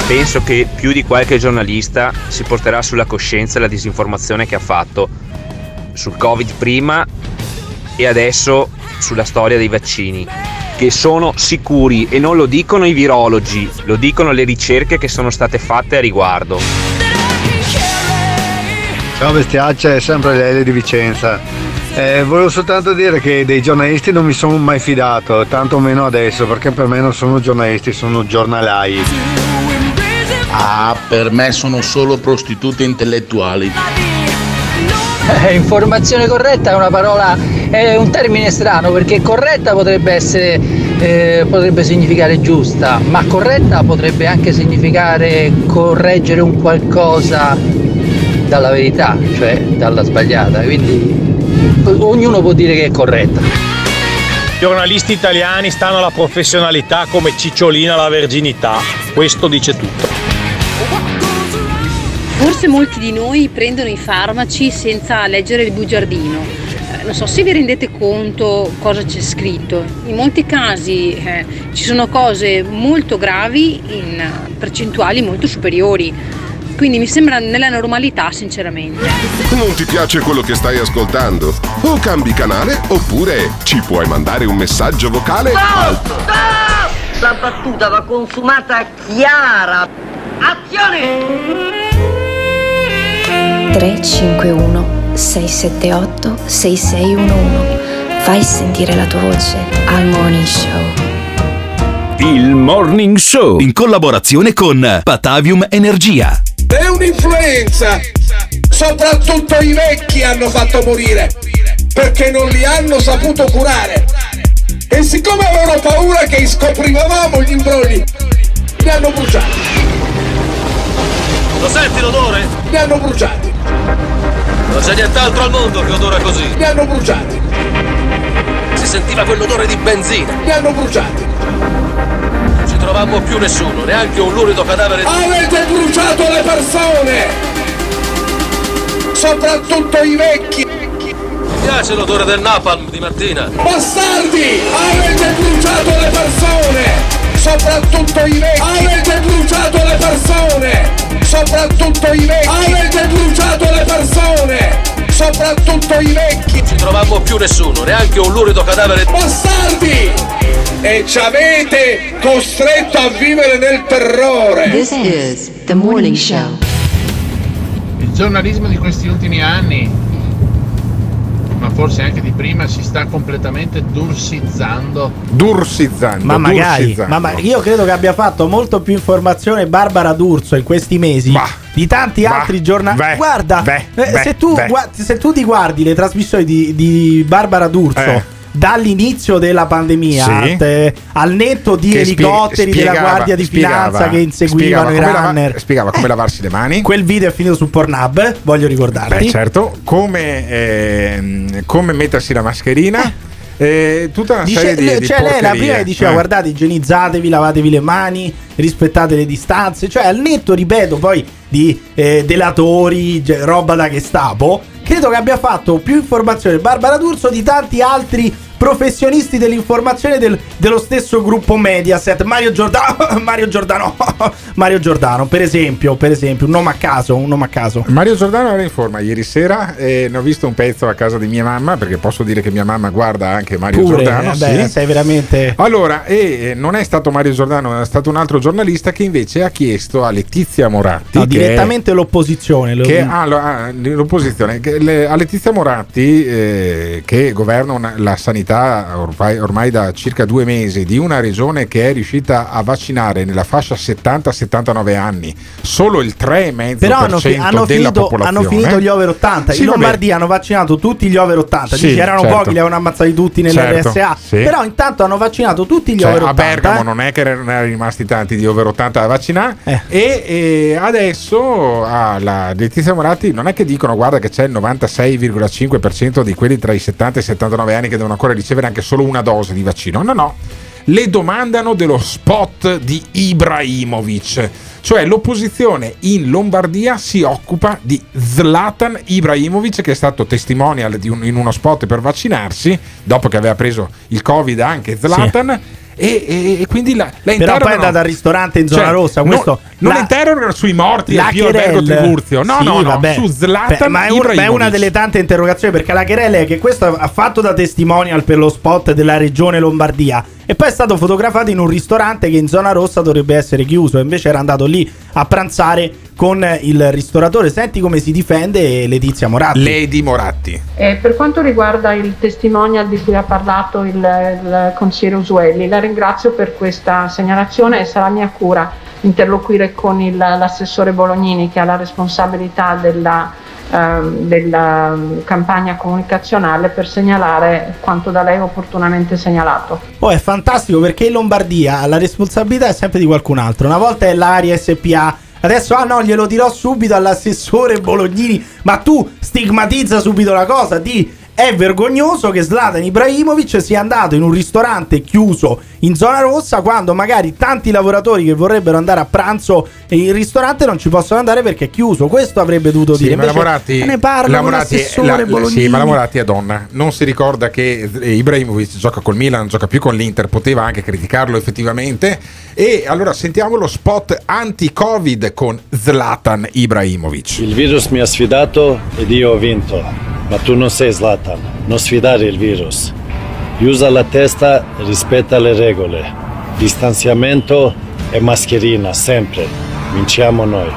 Penso che più di qualche giornalista si porterà sulla coscienza la disinformazione che ha fatto sul Covid prima e adesso sulla storia dei vaccini, che sono sicuri e non lo dicono i virologi, lo dicono le ricerche che sono state fatte a riguardo. Ciao bestiacce, è sempre Lele di Vicenza. Eh, volevo soltanto dire che dei giornalisti non mi sono mai fidato, tanto meno adesso, perché per me non sono giornalisti, sono giornalai. Ah, per me sono solo prostitute intellettuali. Eh, informazione corretta è una parola, è un termine strano perché corretta potrebbe essere, eh, potrebbe significare giusta, ma corretta potrebbe anche significare correggere un qualcosa dalla verità, cioè dalla sbagliata. Quindi ognuno può dire che è corretta. I giornalisti italiani stanno alla professionalità come Cicciolina alla verginità. Questo dice tutto. Forse molti di noi prendono i farmaci senza leggere il bugiardino. Eh, Non so se vi rendete conto cosa c'è scritto. In molti casi eh, ci sono cose molto gravi in percentuali molto superiori. Quindi mi sembra nella normalità, sinceramente. Non ti piace quello che stai ascoltando? O cambi canale oppure ci puoi mandare un messaggio vocale al La battuta va consumata chiara. Azione! 351 678 6611. Fai sentire la tua voce al Morning Show. Il Morning Show in collaborazione con Patavium Energia. È un'influenza! Soprattutto i vecchi hanno fatto morire perché non li hanno saputo curare. E siccome avevano paura che scoprivamo gli imbrogli, li hanno bruciati. Lo senti l'odore? Li hanno bruciati. Non c'è nient'altro al mondo che odora così. Li hanno bruciati. Si sentiva quell'odore di benzina. Li hanno bruciati. Non ci trovammo più nessuno, neanche un lurido cadavere. Avete bruciato le persone! Soprattutto i vecchi! Mi piace l'odore del napalm di mattina. Bastardi! Avete bruciato le persone! Soprattutto i vecchi! Avete bruciato le persone! Soprattutto i vecchi! Avete bruciato le persone! Soprattutto i vecchi! Non ci trovammo più nessuno, neanche un lurido cadavere. Bastardi! E ci avete costretto a vivere nel terrore! This is the morning show. Il giornalismo di questi ultimi anni, ma forse anche di prima, si sta completamente dursizzando. Dursizzando. Ma magari, dursizzando. ma ma- io credo che abbia fatto molto più informazione Barbara D'Urso in questi mesi di tanti bah, altri giornali. Guarda, beh, eh, beh, se, tu, se tu ti guardi le trasmissioni di, di Barbara D'Urso. Eh. Dall'inizio della pandemia Sì. te- al netto di elicotteri spie- della spiegava- Guardia di spiegava- Finanza che inseguivano spiegava i runner. spiegava come lavarsi le mani. Quel video è finito su Pornhub, voglio ricordarti. Beh, certo, come, ehm, come mettersi la mascherina. eh, tutta una Dice- serie di, di cioè lei la prima che diceva Eh. guardate igienizzatevi lavatevi le mani rispettate le distanze cioè al netto ripeto poi di eh, delatori roba da Gestapo credo che abbia fatto più informazione Barbara D'Urso di tanti altri professionisti dell'informazione del- dello stesso gruppo Mediaset. Mario Giordano, [COUGHS] Mario Giordano, [COUGHS] Mario Giordano, per esempio, per esempio, un nome a caso, un nome a caso. Mario Giordano era in forma ieri sera e ne ho visto un pezzo a casa di mia mamma perché posso dire che mia mamma guarda anche Mario Pure, Giordano. eh, beh, sì. sei veramente Allora, e non è stato Mario Giordano, è stato un altro giornalista che invece ha chiesto a Letizia Moratti, no, che è- direttamente l'opposizione. lo- che ah, lo- ah, l'opposizione che le- a Letizia Moratti eh, che governa una- la sanità ormai, ormai da circa due mesi di una regione che è riuscita a vaccinare nella fascia 70-79 anni solo il 3,5% Però hanno, fi- hanno della finito, popolazione hanno finito gli over 80. Sì, in. Lombardia hanno vaccinato tutti gli over 80. Sì, Dici, erano certo. pochi, li avevano ammazzati tutti Certo, nell'RSA. sì. Però intanto hanno vaccinato tutti gli Cioè, over a 80. Bergamo eh. non è che erano rimasti tanti di over 80 da vaccinare e, e adesso ah, la Letizia Moratti non è che dicono guarda che c'è il 96,5% di quelli tra i 70 e i 79 anni che devono ancora ricevere anche solo una dose di vaccino. No no. Le domandano dello spot di Ibrahimovic cioè l'opposizione in Lombardia si occupa di Zlatan Ibrahimovic che è stato testimonial un- in uno spot per vaccinarsi dopo che aveva preso il covid anche Zlatan e, e- e quindi la, la Però poi è andata al ristorante in zona Cioè, rossa. non- Questo, non la- interrogano sui morti la Pio Albergo Trivulzio no Sì, no no vabbè. su Zlatan ma, è un- ma è una delle tante interrogazioni perché la querela è che questo ha fatto da testimonial per lo spot della regione Lombardia e poi è stato fotografato in un ristorante che in zona rossa dovrebbe essere chiuso. Invece era andato lì a pranzare con il ristoratore. Senti come si difende Letizia Moratti. Lady Moratti. Eh, per quanto riguarda il testimonial di cui ha parlato il, il consigliere Usuelli, la ringrazio per questa segnalazione e sarà mia cura interloquire con il- l'assessore Bolognini che ha la responsabilità della, ehm, della campagna comunicazionale per segnalare quanto da lei opportunamente segnalato. Oh, è fantastico perché in Lombardia la responsabilità è sempre di qualcun altro. Una volta è l'Aria SPA. Adesso, ah no, glielo dirò subito all'assessore Bolognini. Ma tu stigmatizza subito la cosa. Di è vergognoso che Zlatan Ibrahimovic sia andato in un ristorante chiuso in zona rossa quando magari tanti lavoratori che vorrebbero andare a pranzo in ristorante non ci possono andare perché è chiuso. Questo avrebbe dovuto Sì, dire. ma la Invece Moratti, ne parla la con Moratti- l'assessore la- sì, ma la Moratti è donna. Non si ricorda che Ibrahimovic gioca col Milan, non gioca più con l'Inter, poteva anche criticarlo effettivamente. E allora sentiamo lo spot anti-Covid con Zlatan Ibrahimovic. Il virus mi ha sfidato ed io ho vinto, ma tu non sei Zlatan, non sfidare il virus. Usa la testa rispetta le regole. Distanziamento e mascherina, sempre. Vinciamo noi.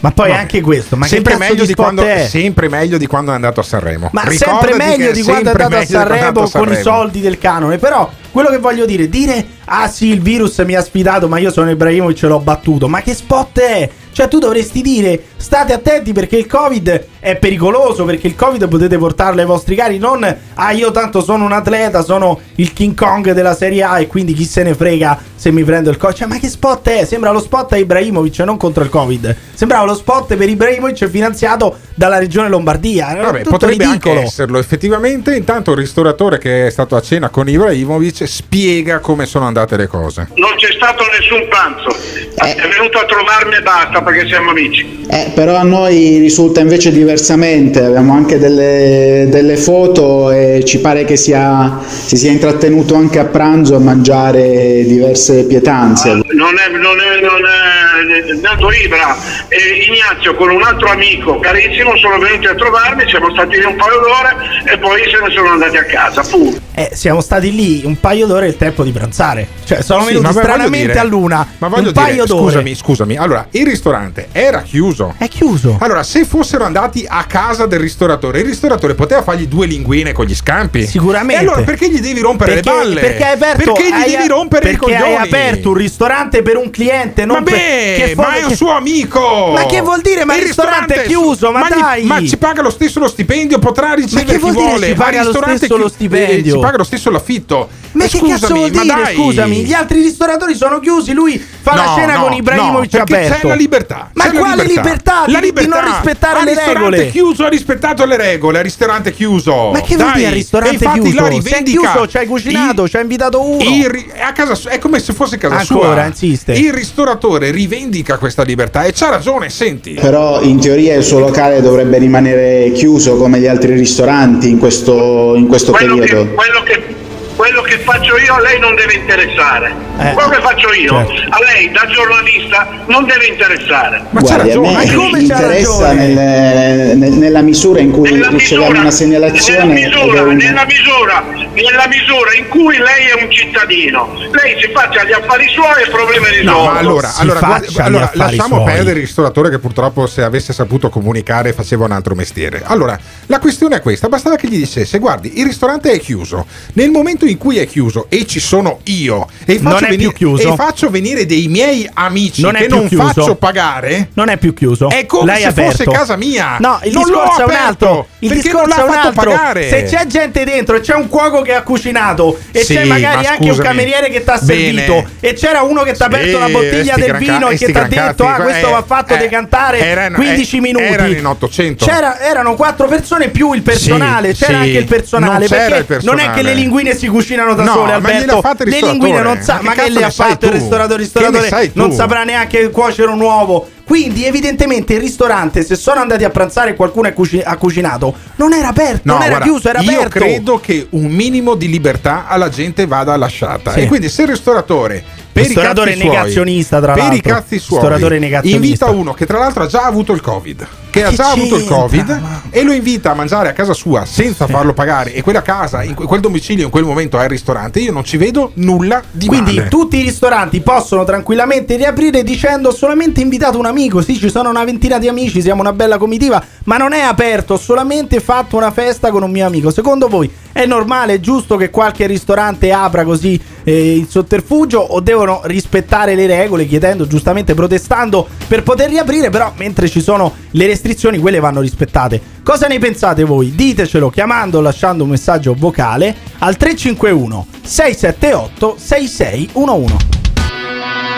Ma poi anche questo, ma sempre, meglio quando, è? sempre meglio di quando è andato a Sanremo. Ma Ricordati sempre meglio di quando è andato a Sanremo andato a con i soldi del canone. Però quello che voglio dire, dire ah sì, il virus mi ha sfidato, ma io sono Ibrahimovic e l'ho battuto. Ma che spot è? Cioè, tu dovresti dire state attenti perché il Covid è pericoloso. Perché il Covid potete portarlo ai vostri cari. Non ah, io tanto sono un atleta, sono il King Kong della Serie A e quindi chi se ne frega se mi prendo il Covid. Cioè, ma che spot è? Sembra lo spot a Ibrahimovic, non contro il Covid. Sembrava lo spot per Ibrahimovic finanziato dalla regione Lombardia. Era Vabbè, tutto potrebbe ridicolo. anche esserlo effettivamente. Intanto il ristoratore che è stato a cena con Ibrahimovic spiega come sono andate le cose. Non c'è stato nessun pranzo. È venuto a trovarmi e basta perché siamo amici. Eh, però a noi risulta invece diversamente, abbiamo anche delle, delle foto e ci pare che sia, si sia intrattenuto anche a pranzo a mangiare diverse pietanze. Non è, non è, non è, Nato Ibra e Ignazio con un altro amico carissimo sono venuti a trovarmi, siamo stati lì un paio d'ore e poi se ne sono andati a casa, punto. Eh, siamo stati lì un paio d'ore il tempo di pranzare. Cioè, sono Sì, venuti ma stranamente dire- a luna. Ma voglio un paio dire, d'ore. scusami, scusami. Allora, il ristorante era chiuso. È chiuso. Allora, se fossero andati a casa del ristoratore, il ristoratore poteva fargli due linguine con gli scampi. Sicuramente. E allora perché gli devi rompere Perché, le balle? perché hai aperto, Perché gli devi rompere i perché coglioni? hai aperto un ristorante per un cliente, non Vabbè, per, che ma è un che- suo amico. Ma che vuol dire? Ma il ristorante è chiuso, ma gli- dai! ma ci paga lo stesso lo stipendio, potrà ricevere che chi vuol dire vuole. ci paga Ma il lo ristorante stesso chi- lo stipendio? Paga lo stesso l'affitto. Ma Eh, che scusami, cazzo vuol dire? dai. Scusami, gli altri ristoratori sono chiusi, lui fa la No, cena no, con Ibrahimovic no, aperto. c'è la libertà. Ma c'è la quale libertà? La Di- di libertà. non rispettare le ristorante regole. chiuso ha rispettato le regole, al ristorante chiuso. Ma che vuol dire al ristorante E infatti chiuso? la Se è rivendica. chiuso, ci hai cucinato, ci hai invitato uno. Il a casa è come se fosse casa Ancora, sua. insiste. Il ristoratore rivendica questa libertà e c'ha ragione, senti. Però in teoria il suo locale dovrebbe rimanere chiuso come gli altri ristoranti in questo, in questo Quello che, periodo. Quello che- quello che faccio io a lei non deve interessare. Eh, quello che faccio io certo. a lei da giornalista non deve interessare. Guardi, a me interessa nel- nel- nella misura in cui riceviamo una segnalazione è misura, un- nella, misura, nella misura in cui lei è un cittadino, lei si faccia gli affari suoi e il problema è risolto. No, ma allora, allora, gli allora, lasciamo suoi. perdere il ristoratore che purtroppo se avesse saputo comunicare faceva un altro mestiere. Allora, la questione è questa, bastava che gli dicesse, guardi, il ristorante è chiuso. Nel momento in cui è chiuso e ci sono io e faccio, Non è venire, più chiuso. e faccio venire dei miei amici Non che non chiuso. faccio pagare, Non è più chiuso. è come L'hai se aperto. fosse casa mia. No, il non discorso è un altro. Il discorso non l'ha è un fatto altro. pagare. Se c'è gente dentro e c'è un cuoco che ha cucinato e Sì, c'è magari ma anche un cameriere che ti ha servito e c'era uno che ti ha aperto la bottiglia del vino e sti che ti ha detto "Ah, questo eh, va fatto eh, decantare erano- 15 eh, minuti". erano in 800. C'era- erano quattro persone più il personale, c'era anche il personale perché non è che le linguine si cucinano da No, sole, Alberto. Le linguine non sa, Ma che ma che le ha fatto il ristoratore? Il ristoratore non saprà neanche cuocere un uovo. Quindi, evidentemente, il ristorante, se sono andati a pranzare e qualcuno cuci- ha cucinato, non era aperto, No, non era guarda, chiuso, era io aperto. credo che un minimo di libertà alla gente vada lasciata. Sì. E quindi se il ristoratore. Per Ristoratore i cazzi suoi- negazionista, tra per l'altro. i cazzi suoi, Ristoratore negazionista. invita uno che tra l'altro ha già avuto il Covid. Che ha Che già avuto il c'entra? Covid e lo invita a mangiare a casa sua senza farlo pagare. E quella casa, in que- quel domicilio in quel momento è il ristorante. Io non ci vedo nulla di Quindi male. tutti i ristoranti possono tranquillamente riaprire dicendo ho solamente invitato un amico. Sì, ci sono una ventina di amici, siamo una bella comitiva, ma non è aperto, ho solamente fatto una festa con un mio amico. Secondo voi è normale, è giusto che qualche ristorante apra così eh, il sotterfugio o devono rispettare le regole chiedendo, giustamente protestando per poter riaprire, però mentre ci sono le restrizioni quelle vanno rispettate. Cosa ne pensate voi? Ditecelo chiamando o lasciando un messaggio vocale al 351 678 6611.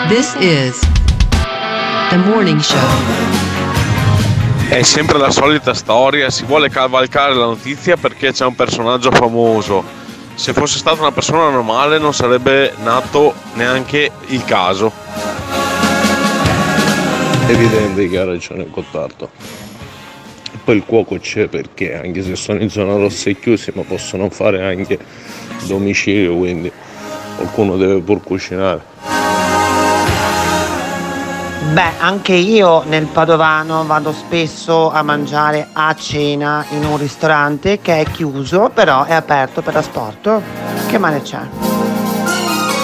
This is the morning show. È sempre la solita storia, si vuole cavalcare la notizia perché c'è un personaggio famoso. Se fosse stata una persona normale non sarebbe nato neanche il caso. evidente che ha ragione Gottardo. E poi il cuoco c'è perché anche se sono in zona rossa e chiusi ma possono fare anche domicilio quindi qualcuno deve pur cucinare. Beh, anche io nel Padovano vado spesso a mangiare a cena in un ristorante che è chiuso, però è aperto per asporto. Che male c'è?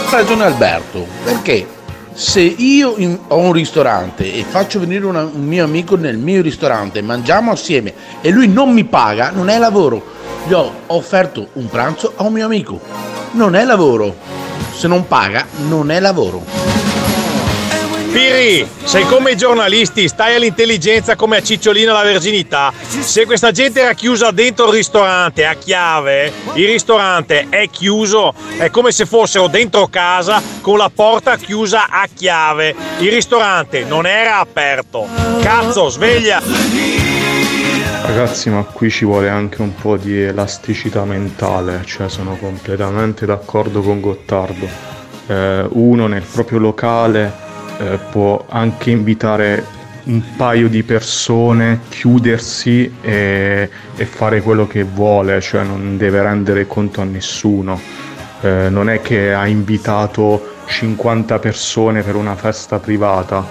Ragione Alberto, perché se io in- ho un ristorante e faccio venire una- un mio amico nel mio ristorante, mangiamo assieme e lui non mi paga, non è lavoro. Gli ho offerto un pranzo a un mio amico, non è lavoro. Se non paga, non è lavoro. Piri, sei come i giornalisti, stai all'intelligenza come a Cicciolina la verginità. Se questa gente era chiusa dentro il ristorante a chiave, il ristorante è chiuso, è come se fossero dentro casa con la porta chiusa a chiave. Il ristorante non era aperto. Cazzo, sveglia! Ragazzi, ma qui ci vuole anche un po' di elasticità mentale, cioè sono completamente d'accordo con Gottardo. Eh, uno nel proprio locale eh, può anche invitare un paio di persone, chiudersi e, e fare quello che vuole, cioè non deve rendere conto a nessuno. Eh, non è che ha invitato 50 persone per una festa privata,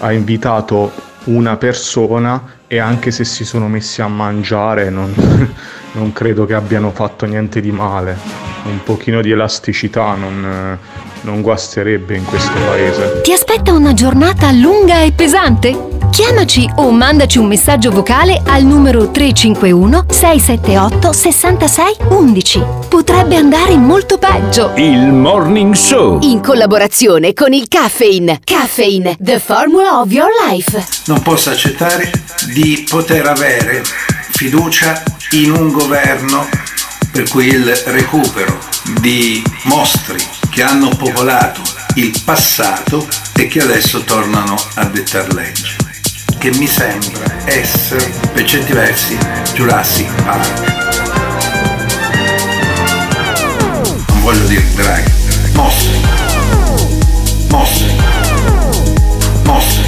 ha invitato una persona e anche se si sono messi a mangiare non, [LAUGHS] non credo che abbiano fatto niente di male. Un pochino di elasticità non, non guasterebbe in questo paese. Ti aspetta una giornata lunga e pesante? Chiamaci o mandaci un messaggio vocale al numero 351 678 66 11. Potrebbe andare molto peggio. Il Morning Show. In collaborazione con il Caffeine. Caffeine, the formula of your life. Non posso accettare di poter avere fiducia in un governo per cui il recupero di mostri che hanno popolato il passato e che adesso tornano a dettar legge, che mi sembra essere per certi versi Jurassic Park. Non voglio dire draghi, mostri, mostri, mostri.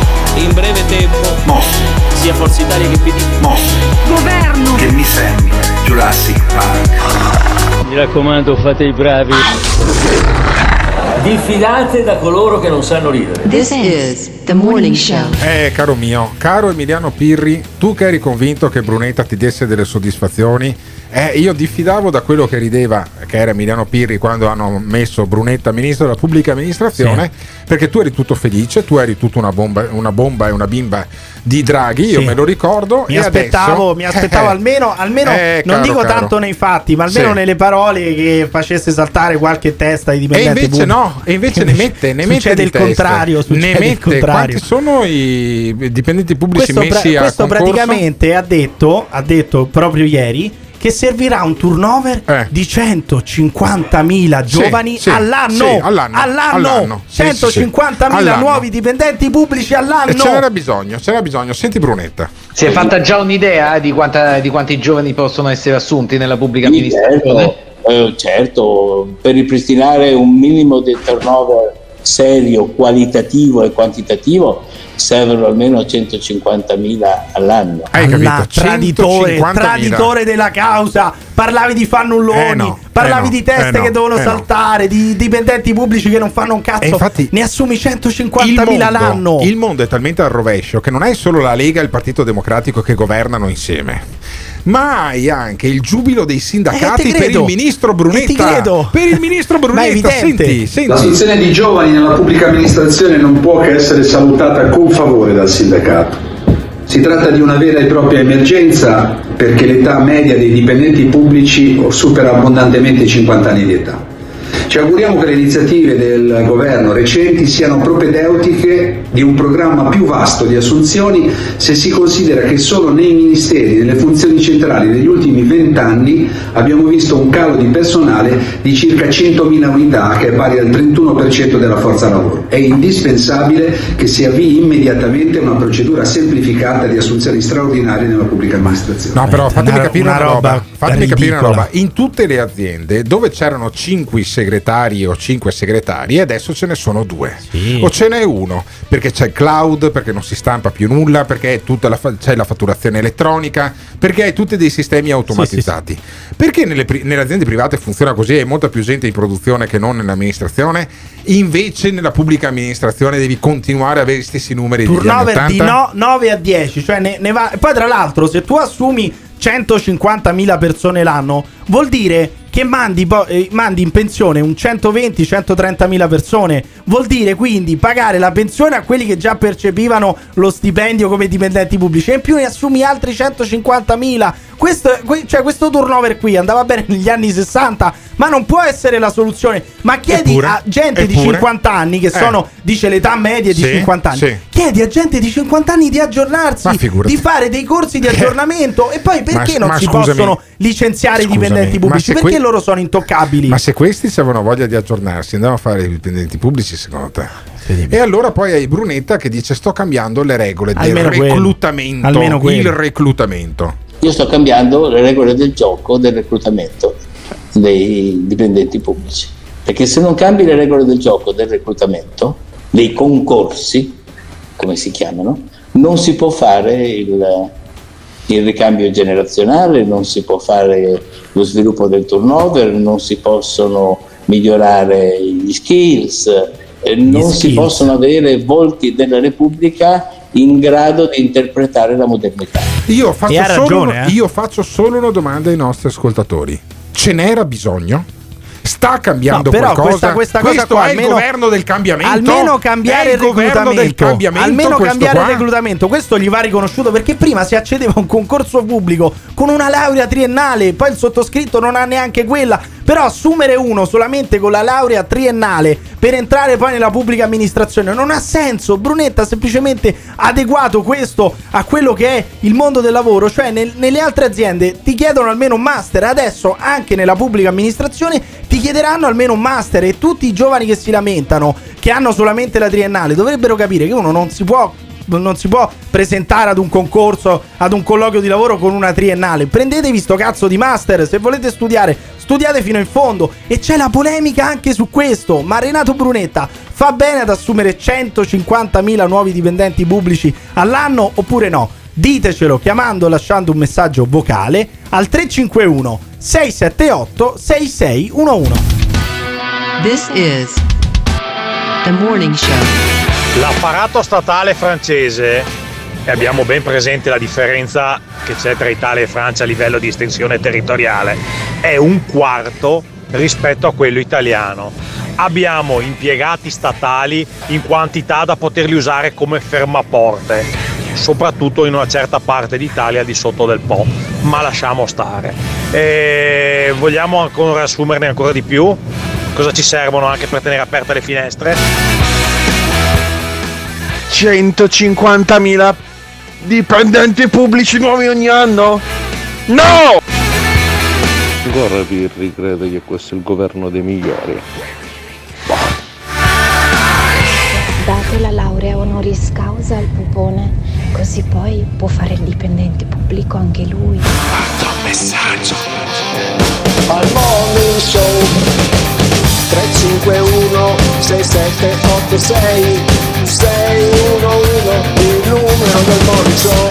In breve tempo, sia Forza Italia che PD. Governo. Che mi sembra Jurassic Park. Mi raccomando, fate i bravi. Diffidate da coloro che non sanno ridere. This is the morning show. Eh, caro mio, caro Emiliano Pirri, tu che eri convinto che Brunetta ti desse delle soddisfazioni, eh, io diffidavo da quello che rideva, che era Emiliano Pirri quando hanno messo Brunetta ministro della pubblica amministrazione, perché tu eri tutto felice, tu eri tutta una bomba, una bomba e una bimba di Draghi, io Sì. me lo ricordo. Mi e aspettavo, adesso- mi aspettavo Eh, almeno, almeno eh, non caro, dico caro. tanto nei fatti, ma almeno Sì. nelle parole che facesse saltare qualche testa di E dipendenti invece pubblici. no, e invece ne mette, ne mette succede il contrario, succede ne il mette. contrario. Quanti sono i dipendenti pubblici Questo, pra- messi a questo concorso? praticamente ha detto, ha detto proprio ieri che servirà un turnover di 150.000 Eh. Sì, giovani sì, all'anno. sì, all'anno, all'anno. Sì, sì, sì. 150.000 All'anno. nuovi dipendenti pubblici all'anno. E ce n'era bisogno, ce n'era bisogno. Senti Brunetta. Si è fatta già un'idea eh, di, quanta- di quanti giovani possono essere assunti nella pubblica Sì, amministrazione? certo, eh, certo, per ripristinare un minimo di turnover serio, qualitativo e quantitativo servono almeno 150.000 all'anno. Alla traditore, traditore della causa. Parlavi di fannulloni, Eh no, parlavi eh no, di teste eh no, che devono eh no. saltare, di dipendenti pubblici che non fanno un cazzo. E infatti- ne assumi Il 150.000 mondo, l'anno. il mondo è talmente al rovescio che non è solo la Lega e il Partito Democratico che governano insieme. Ma hai anche il giubilo dei sindacati Eh, per il ministro ti Brunetta. credo. Per il ministro Brunetta, evidente. senti, senti. L'assunzione di giovani nella pubblica amministrazione non può che essere salutata con favore dal sindacato. Si tratta di una vera e propria emergenza perché l'età media dei dipendenti pubblici supera abbondantemente i 50 anni di età. Ci auguriamo che le iniziative del governo recenti siano propedeutiche di un programma più vasto di assunzioni se si considera che solo nei ministeri, nelle funzioni centrali negli ultimi vent'anni abbiamo visto un calo di personale di circa 100.000 unità che è pari al 31% della forza lavoro. È indispensabile che si avvii immediatamente una procedura semplificata di assunzioni straordinarie nella pubblica amministrazione. No, però fatemi capire una una, roba. roba Fatemi capire una roba. In tutte le aziende dove c'erano 5 segretari o 5 segretari, adesso ce ne sono due. O ce n'è uno perché c'è il cloud, perché non si stampa più nulla, perché è tutta la fa- c'è la fatturazione elettronica, perché hai tutti dei sistemi automatizzati. Perché nelle, pri- nelle aziende private funziona così e molta più gente in produzione che non nell'amministrazione? Invece nella pubblica amministrazione devi continuare a avere gli stessi numeri Turnover di 80? no- 9 a 10, cioè ne, ne va. Poi, tra l'altro, se tu assumi 150.000 persone l'anno, vuol dire che mandi, eh, mandi in pensione un 120-130.000 persone. Vuol dire quindi pagare la pensione a quelli che già percepivano lo stipendio come dipendenti pubblici. E in più ne assumi altri 150.000. Questo, que- cioè, questo turnover qui andava bene negli anni 60, ma non può essere la soluzione. Ma chiedi Eppure, a gente di eppure. 50 anni, che Eh. sono, dice l'età media di Sì, 50 anni, sì. chiedi a gente di 50 anni di aggiornarsi, di fare dei corsi di aggiornamento e poi perché Ma- non ma si scusami, possono licenziare i dipendenti pubblici? Perché que- loro sono intoccabili? Ma se questi avevano voglia di aggiornarsi, andavano a fare i dipendenti pubblici, secondo te? E allora poi hai Brunetta che dice: Sto cambiando le regole Almeno del reclutamento. Almeno il quello. reclutamento. Io sto cambiando le regole del gioco del reclutamento dei dipendenti pubblici, perché se non cambi le regole del gioco del reclutamento, dei concorsi, come si chiamano, non si può fare il, il ricambio generazionale, non si può fare lo sviluppo del turnover, non si possono migliorare gli skills, eh, non si possono avere volti della Repubblica in grado di interpretare la modernità. Io faccio, E ha solo, ragione, eh. io faccio solo una domanda ai nostri ascoltatori: ce n'era bisogno? sta cambiando No, però qualcosa. questa- questa cosa Questo qua è almeno- il governo del cambiamento. Almeno È cambiare il il governo del reclutamento. cambiamento. Almeno questo cambiare qua? il reclutamento. Questo gli va riconosciuto perché prima si accedeva a un concorso pubblico con una laurea triennale, poi il sottoscritto non ha neanche quella. Però assumere uno solamente con la laurea triennale per entrare poi nella pubblica amministrazione non ha senso. Brunetta ha semplicemente adeguato questo a quello che è il mondo del lavoro, cioè nel- nelle altre aziende ti chiedono almeno un master, adesso anche nella pubblica amministrazione ti chiederanno almeno un master. E tutti i giovani che si lamentano che hanno solamente la triennale dovrebbero capire che uno non si può non si può presentare ad un concorso, ad un colloquio di lavoro con una triennale. Prendetevi sto cazzo di master. Se volete studiare, studiate fino in fondo. E c'è la polemica anche su questo. Ma Renato Brunetta fa bene ad assumere 150.000 nuovi dipendenti pubblici all'anno oppure no? Ditecelo chiamando o lasciando un messaggio vocale al 351 678 6611. This is the morning show. L'apparato statale francese, e abbiamo ben presente la differenza che c'è tra Italia e Francia a livello di estensione territoriale, è un quarto rispetto a quello italiano. Abbiamo impiegati statali in quantità da poterli usare come fermaporte, soprattutto in una certa parte d'Italia al di sotto del Po, ma lasciamo stare. E vogliamo ancora assumerne ancora di più? Cosa ci servono anche per tenere aperte le finestre? 150.000 dipendenti pubblici nuovi ogni anno? No! Ancora Pirri crede che questo è il governo dei migliori. Date la laurea honoris causa al pupone, così poi può fare il dipendente pubblico anche lui. Messaggio. Al morning show 351 6786 611 il numero del morning show.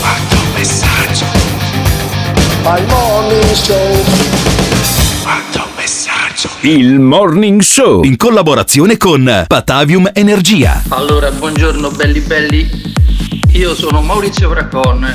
Quanto messaggio. Al morning show. Quanto messaggio. Il Morning Show in collaborazione con Patavium Energia. Allora, buongiorno belli belli. Io sono Maurizio Bracon,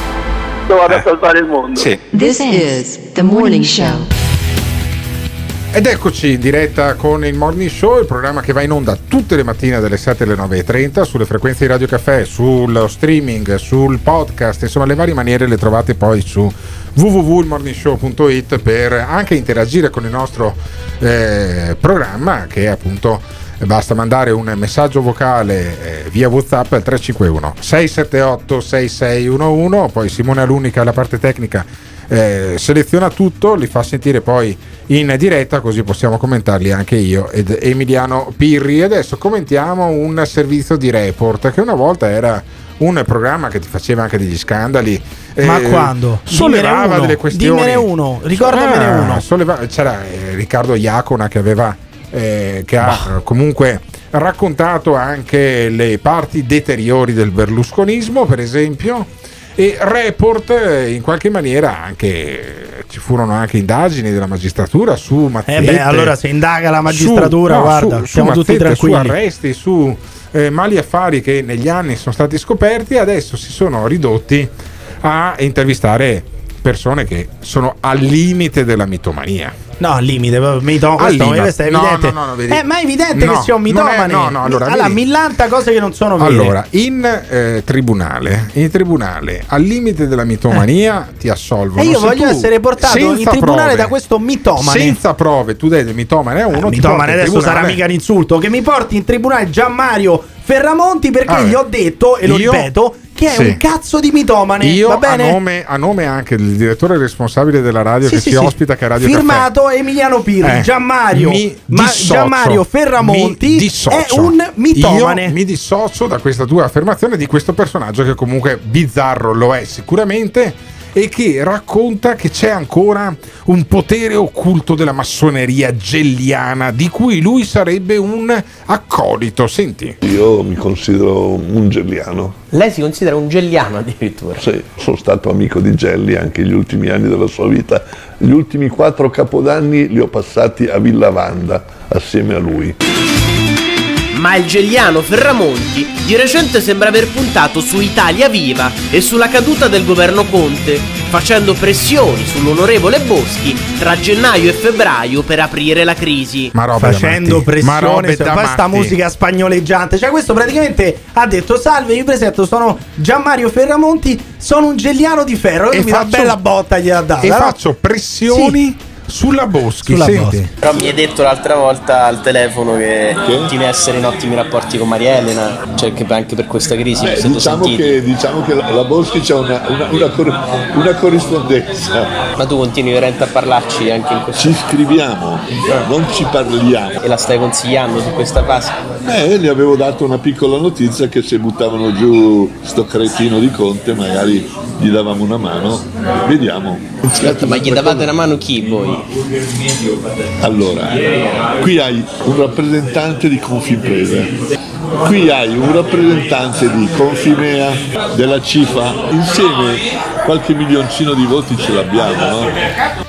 Dove vado a salvare il mondo. Sì. This is the morning show. Ed eccoci in diretta con il Morning Show, il programma che va in onda tutte le mattine dalle 7 alle 9.30 sulle frequenze di Radio Caffè, sullo streaming, sul podcast, insomma le varie maniere le trovate poi su www.morningshow.it per anche interagire con il nostro eh, programma che appunto basta mandare un messaggio vocale eh, via Whatsapp al 351 678 6611 poi Simone Alunica alla parte tecnica eh, seleziona tutto, li fa sentire poi in diretta così possiamo commentarli anche io ed Emiliano Pirri. Adesso commentiamo un servizio di report che una volta era un programma che ti faceva anche degli scandali. Ma eh, quando? Sollevava uno, delle questioni. dimmene uno, ricordamene Ah, uno. solleva- c'era eh, Riccardo Iacona che aveva eh, che ha eh, comunque raccontato anche le parti deteriori del berlusconismo, per esempio. E Report eh, in qualche maniera anche ci furono anche indagini della magistratura su Eh Mazzette beh, allora se indaga la magistratura, su- no, guarda, su- su siamo tutti Mazzette, tranquilli. Su arresti, su eh, mali affari che negli anni sono stati scoperti e adesso si sono ridotti a intervistare persone che sono al limite della mitomania. No, al limite, proprio mito- Al questo, limite. è evidente. no, no, no, eh, ma è evidente che sia un non è- no, no, allora, vedi. millanta cose che non sono vere. Allora, in eh, tribunale, in tribunale, al limite della mitomania ti assolvono. E io Se voglio essere portato in tribunale prove, da questo mitomane. Senza prove, tu dai del mitomane a uno, ti Mitomane adesso tribunale. sarà mica un insulto. Che mi porti in tribunale Gianmario Ferramonti perché Vabbè. gli ho detto, e lo Io- ripeto, che è sì. un cazzo di mitomane. Io va a bene? nome, a nome anche del direttore responsabile della radio Sì, che sì, si sì. ospita che è Radio Firmato Emiliano Pirri, Eh, Gianmario, Ma- dissocio, Gianmario Ferramonti è un mitomane. Io mi dissocio da questa tua affermazione di questo personaggio che comunque bizzarro lo è sicuramente e che racconta che c'è ancora un potere occulto della massoneria gelliana di cui lui sarebbe un accolito. Senti. Io mi considero un gelliano. Lei si considera un gelliano addirittura. Sì, sono stato amico di Gelli anche gli ultimi anni della sua vita. Gli ultimi quattro capodanni li ho passati a Villa Vanda assieme a lui. Ma il Gelliano Ferramonti di recente sembra aver puntato su Italia Viva e sulla caduta del governo Conte, facendo pressioni sull'onorevole Boschi tra gennaio e febbraio per aprire la crisi. Ma robe da Facendo robe su da poi sta matti. musica spagnoleggiante. Cioè, questo praticamente ha detto: Salve, io presento, sono Gianmario Ferramonti, sono un gelliano di ferro. E E mi faccio- bella botta gli ha dato. E faccio pressioni sulla Boschi. Sulla senti. Boschi. Però mi hai detto l'altra volta al telefono che, continui a essere in ottimi rapporti con Maria Elena, cioè che anche per questa crisi Beh, diciamo, che, diciamo che la, la Boschi c'è una, una- una cor- una corrispondenza. Ma tu continui veramente a parlarci anche in questo Ci scriviamo, non ci parliamo. E la stai consigliando su questa fase? Eh, gli avevo dato una piccola notizia che se buttavano giù sto cretino di Conte magari gli davamo una mano. Vediamo. Aspetta, ma gli davate una mano chi voi? Allora, qui hai un rappresentante di Confimprese, qui hai un rappresentante di Confimea, della CIFA, insieme qualche milioncino di voti ce l'abbiamo, no?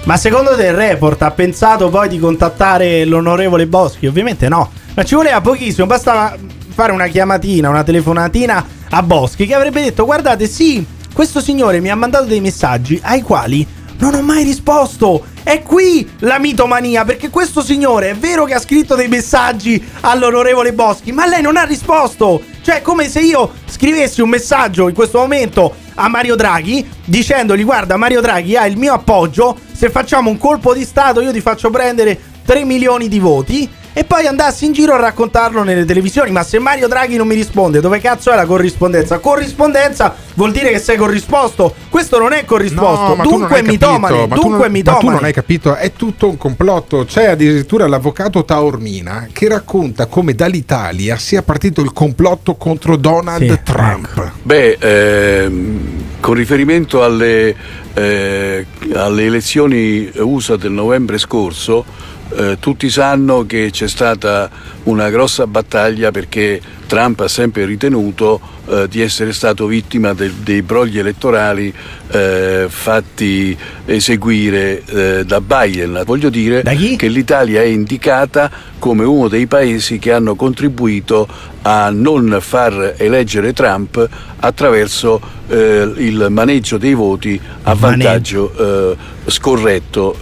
Ma secondo te il report ha pensato poi di contattare l'onorevole Boschi? Ovviamente no. Ma ci voleva pochissimo, bastava fare una chiamatina, una telefonatina a Boschi che avrebbe detto guardate sì, questo signore mi ha mandato dei messaggi ai quali non ho mai risposto. È qui la mitomania, perché questo signore è vero che ha scritto dei messaggi all'onorevole Boschi, ma lei non ha risposto. Cioè, è come se io scrivessi un messaggio in questo momento a Mario Draghi dicendogli guarda Mario Draghi ha il mio appoggio, se facciamo un colpo di Stato io ti faccio prendere 3 milioni di voti e poi andassi in giro a raccontarlo nelle televisioni. Ma se Mario Draghi non mi risponde, dove cazzo è la corrispondenza? Corrispondenza vuol dire che sei corrisposto. Questo non è corrisposto. No, ma tu non dunque mitomane. capito, ma tu Dunque non- è mitomane. Ma tu non hai capito, è tutto un complotto. C'è addirittura l'avvocato Taormina che racconta come dall'Italia sia partito il complotto contro Donald ecco. Trump. Beh, ehm, con riferimento alle, eh, alle elezioni USA del novembre scorso, eh, tutti sanno che c'è stata una grossa battaglia perché Trump ha sempre ritenuto eh, di essere stato vittima del- dei brogli elettorali eh, fatti eseguire eh, da Biden. Voglio dire che l'Italia è indicata come uno dei paesi che hanno contribuito a non far eleggere Trump attraverso eh, il maneggio dei voti a vantaggio scorretto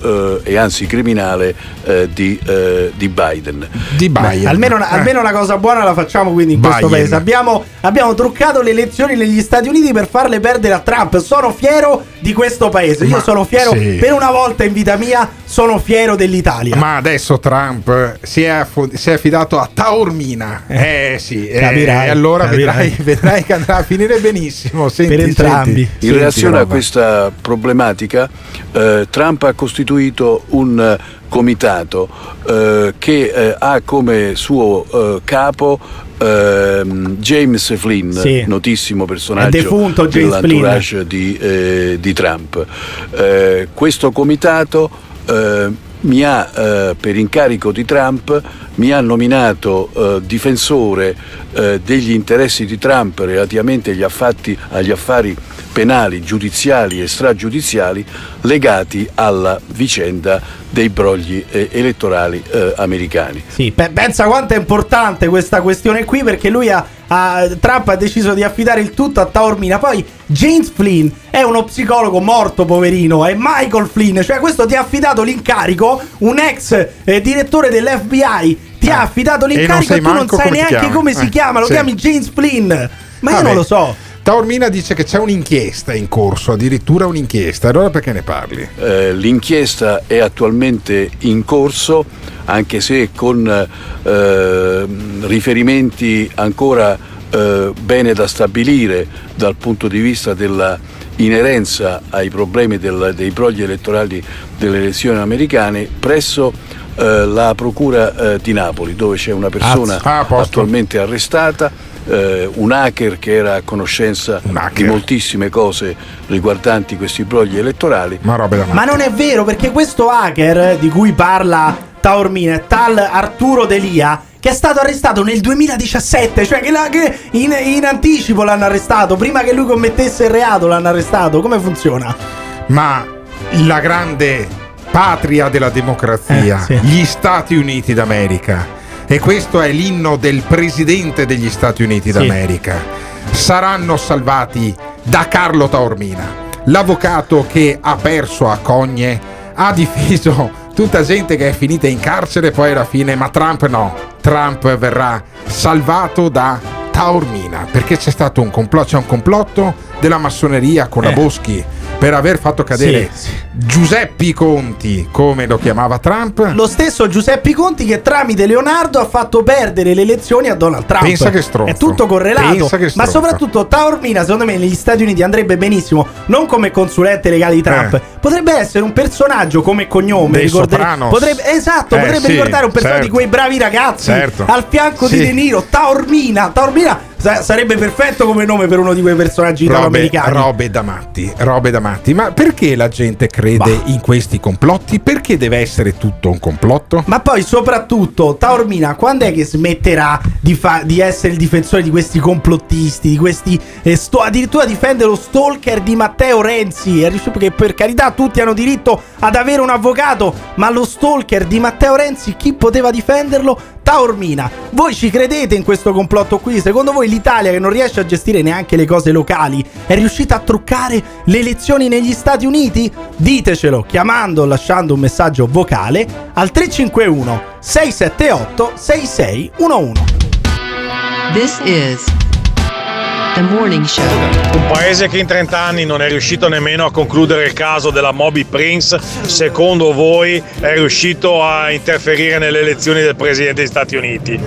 eh, e anzi criminale eh, di, eh, di Biden. Di Beh, almeno, Eh. almeno una cosa buona la facciamo quindi in questo Biden. paese. Abbiamo, abbiamo truccato le elezioni negli Stati Uniti per farle perdere a Trump. Sono fiero di questo paese. Io Ma sono fiero, sì. per una volta in vita mia, sono fiero dell'Italia. Ma adesso Trump si è, affo- si è affidato a Taormina. Eh sì, eh, Capirai, e allora vedrai, [LAUGHS] vedrai che andrà a finire benissimo. Senti, Per entrambi. senti. In Senti, reazione a roba. questa problematica, eh, Trump ha costituito un eh, comitato eh, che eh, ha come suo eh, capo ehm, James Flynn, Sì. notissimo È personaggio defunto dell'entourage di, eh, di Trump. Eh, questo comitato eh, mi ha, eh, per incarico di Trump, mi ha nominato eh, difensore eh, degli interessi di Trump relativamente agli, affatti- agli affari penali, giudiziali e stragiudiziali legati alla vicenda dei brogli eh, elettorali eh, americani. Sì, pe- pensa quanto è importante questa questione qui perché lui ha, ha- Trump ha deciso di affidare il tutto a Taormina. Poi James Flynn è uno psicologo morto, poverino, è Michael Flynn, cioè questo ti ha affidato l'incarico, un ex eh, direttore dell'FBI ti ha affidato Eh. E non l'incarico e tu non sai come neanche come si Eh, chiama, lo sì. chiami James Flynn. Ma io Vabbè. non lo so. Taormina dice che c'è un'inchiesta in corso, addirittura un'inchiesta. Allora perché ne parli? Eh, l'inchiesta è attualmente in corso, anche se con eh, riferimenti ancora eh, bene da stabilire dal punto di vista della inerenza ai problemi del- dei brogli elettorali delle elezioni americane presso eh, la Procura eh, di Napoli, dove c'è una persona Ah, a posto. attualmente arrestata, eh, un hacker che era a conoscenza di moltissime cose riguardanti questi brogli elettorali. Ma roba da Ma non è vero, perché questo hacker di cui parla Taormina è tal Arturo Delia. Che è stato arrestato nel 2017, cioè che, la- che in, in anticipo l'hanno arrestato, prima che lui commettesse il reato l'hanno arrestato. Come funziona? Ma la grande patria della democrazia, Eh, sì. gli Stati Uniti d'America, e questo è l'inno del presidente degli Stati Uniti d'America, saranno salvati da Carlo Taormina, l'avvocato che ha perso a Cogne, ha difeso tutta gente che è finita in carcere poi alla fine, ma Trump no, Trump verrà salvato da Taormina perché c'è stato un complotto, c'è un complotto della massoneria con la Eh. Boschi per aver fatto cadere Sì, Giuseppe Conti, come lo chiamava Trump. Lo stesso Giuseppe Conti che tramite Leonardo ha fatto perdere le elezioni a Donald Trump. Pensa che stronzo. È tutto correlato. Pensa che Ma soprattutto Taormina, secondo me, negli Stati Uniti andrebbe benissimo. Non come consulente legale di Trump. Eh. Potrebbe essere un personaggio come cognome. Dei Sopranos. potrebbe, esatto, Eh, potrebbe sì, ricordare un personaggio certo. di quei bravi ragazzi. Certo. Al fianco Sì. di De Niro. Taormina. Taormina sa- sarebbe perfetto come nome per uno di quei personaggi Robe, italo-americani. robe da matti, robe da matti. Ma perché la gente crede in questi complotti? Perché deve essere tutto un complotto? Ma poi soprattutto Taormina quando è che smetterà di, fa- di essere il difensore di questi complottisti, di questi eh, sto- addirittura difende lo stalker di Matteo Renzi, che per carità tutti hanno diritto ad avere un avvocato, ma lo stalker di Matteo Renzi chi poteva difenderlo? Taormina. Voi ci credete in questo complotto qui? Secondo voi l'Italia che non riesce a gestire neanche le cose locali è riuscita a truccare le elezioni negli Stati Uniti? Ditecelo chiamando o lasciando un messaggio vocale al 351 678 6611. This is the morning show. Un paese che in 30 anni non è riuscito nemmeno a concludere il caso della Moby Prince, secondo voi è riuscito a interferire nelle elezioni del Presidente degli Stati Uniti?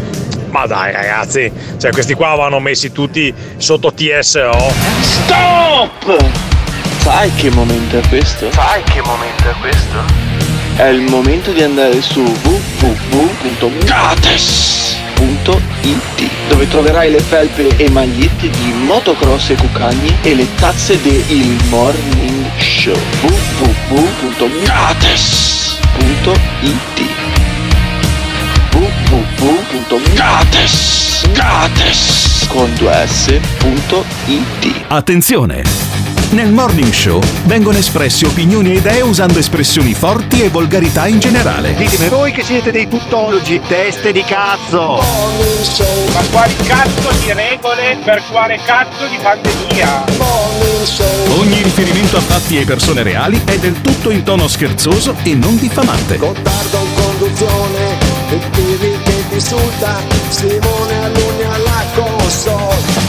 Ma dai ragazzi, cioè questi qua vanno messi tutti sotto TSO. Stop! Sai che momento è questo? Sai che momento è questo? È il momento di andare su www.gates.it dove troverai le felpe e magliette di motocross e cucagni e le tazze del Morning Show www.gates.it www.gates Gates con 2s.it Attenzione! Nel Morning Show vengono espresse opinioni e idee usando espressioni forti e volgarità in generale. Ditemi voi che siete dei tuttologi, teste di cazzo! Ma quali cazzo di regole per quale cazzo di pandemia? Ogni riferimento a fatti e persone reali è del tutto in tono scherzoso e non diffamante. Gottardo in conduzione, il Pirri che ti insulta, Simone Alunni alla console.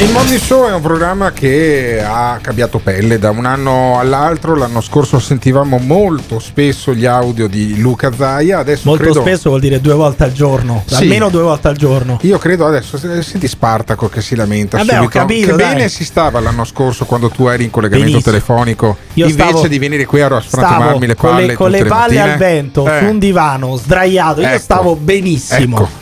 Il Morning Show è un programma che ha cambiato pelle da un anno all'altro. L'anno scorso sentivamo molto spesso gli audio di Luca Zaia. Adesso Molto credo... spesso vuol dire due volte al giorno, Sì. almeno due volte al giorno. Io credo adesso, se- senti Spartaco che si lamenta Vabbè, ho subito. capito, che dai. bene si stava l'anno scorso quando tu eri in collegamento Benissimo. telefonico. Io invece stavo- di venire qui a Stavo sfrantumarmi le con palle le, con le palle mattine. al vento Eh. su un divano sdraiato. Io Ecco. stavo benissimo. Ecco.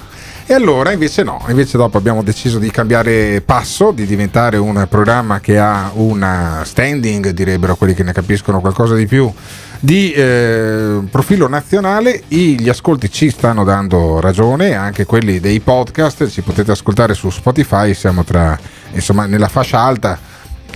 E allora invece no, invece dopo abbiamo deciso di cambiare passo, di diventare un programma che ha una standing, direbbero quelli che ne capiscono qualcosa di più, di eh, profilo nazionale. I- gli ascolti ci stanno dando ragione, anche quelli dei podcast, ci potete ascoltare su Spotify, siamo tra, insomma, nella fascia alta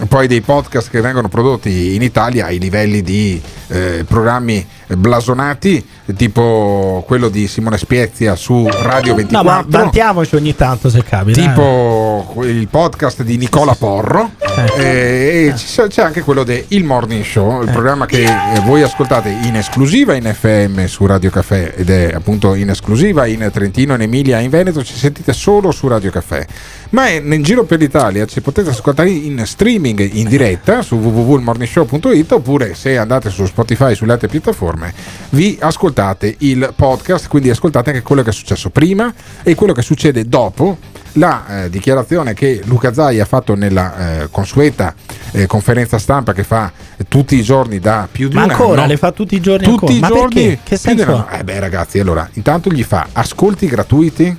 poi dei podcast che vengono prodotti in Italia ai livelli di eh, programmi blasonati tipo quello di Simone Spiezia su Radio 24 No, ma vantiamoci ogni tanto se capita. eh. tipo il podcast di Nicola Porro eh, e ci sa- c'è anche quello di Il Morning Show il programma che eh, voi ascoltate in esclusiva in FM su Radio Caffè ed è appunto in esclusiva in Trentino, in Emilia e in Veneto ci sentite solo su Radio Caffè ma è- in giro per l'Italia ci potete ascoltare in streaming in diretta su www.morningshow.it oppure se andate su Spotify e sulle altre piattaforme vi ascoltate il podcast quindi ascoltate anche quello che è successo prima e quello che succede dopo. La eh, dichiarazione che Luca Zai ha fatto nella eh, consueta eh, conferenza stampa che fa tutti i giorni da più di Ma un ancora? anno. Le fa tutti i giorni tutti ancora? i Ma giorni? perché? Che di senso eh beh ragazzi allora intanto gli fa ascolti gratuiti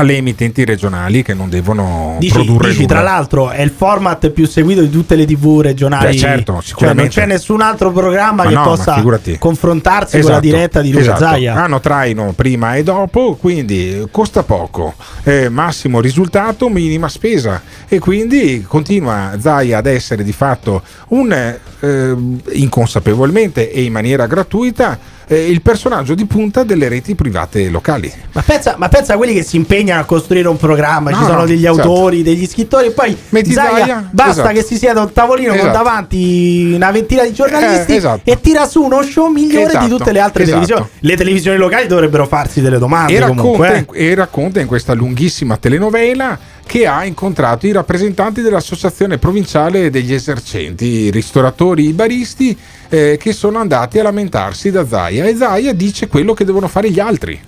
alle emittenti regionali che non devono Dici, produrre dici, nulla. tra l'altro è il format più seguito di tutte le tv regionali. Beh, certo, Cioè, non c'è nessun altro programma Ma che no, possa confrontarsi con la Esatto, diretta di Luca esatto. Zaia. Hanno traino prima e dopo, quindi costa poco, eh, massimo risultato, minima spesa e quindi continua Zaia ad essere di fatto un eh, inconsapevolmente e in maniera gratuita eh, il personaggio di punta delle reti private locali. Ma pensa, ma pensa a quelli che si impegnano a costruire un programma, ci No, sono no, degli certo. autori, degli scrittori, e poi Metti Zaia, Zaia, basta esatto. che si sieda a un tavolino con Esatto. davanti una ventina di giornalisti Eh, esatto. e tira su uno show migliore Esatto, di tutte le altre esatto. televisioni. Le televisioni locali dovrebbero farsi delle domande e, racconta, comunque. eh. e racconta in questa lunghissima telenovela che ha incontrato i rappresentanti dell'associazione provinciale degli esercenti, i ristoratori, i baristi eh, che sono andati a lamentarsi da Zaia. E Zaia dice quello che devono fare gli altri.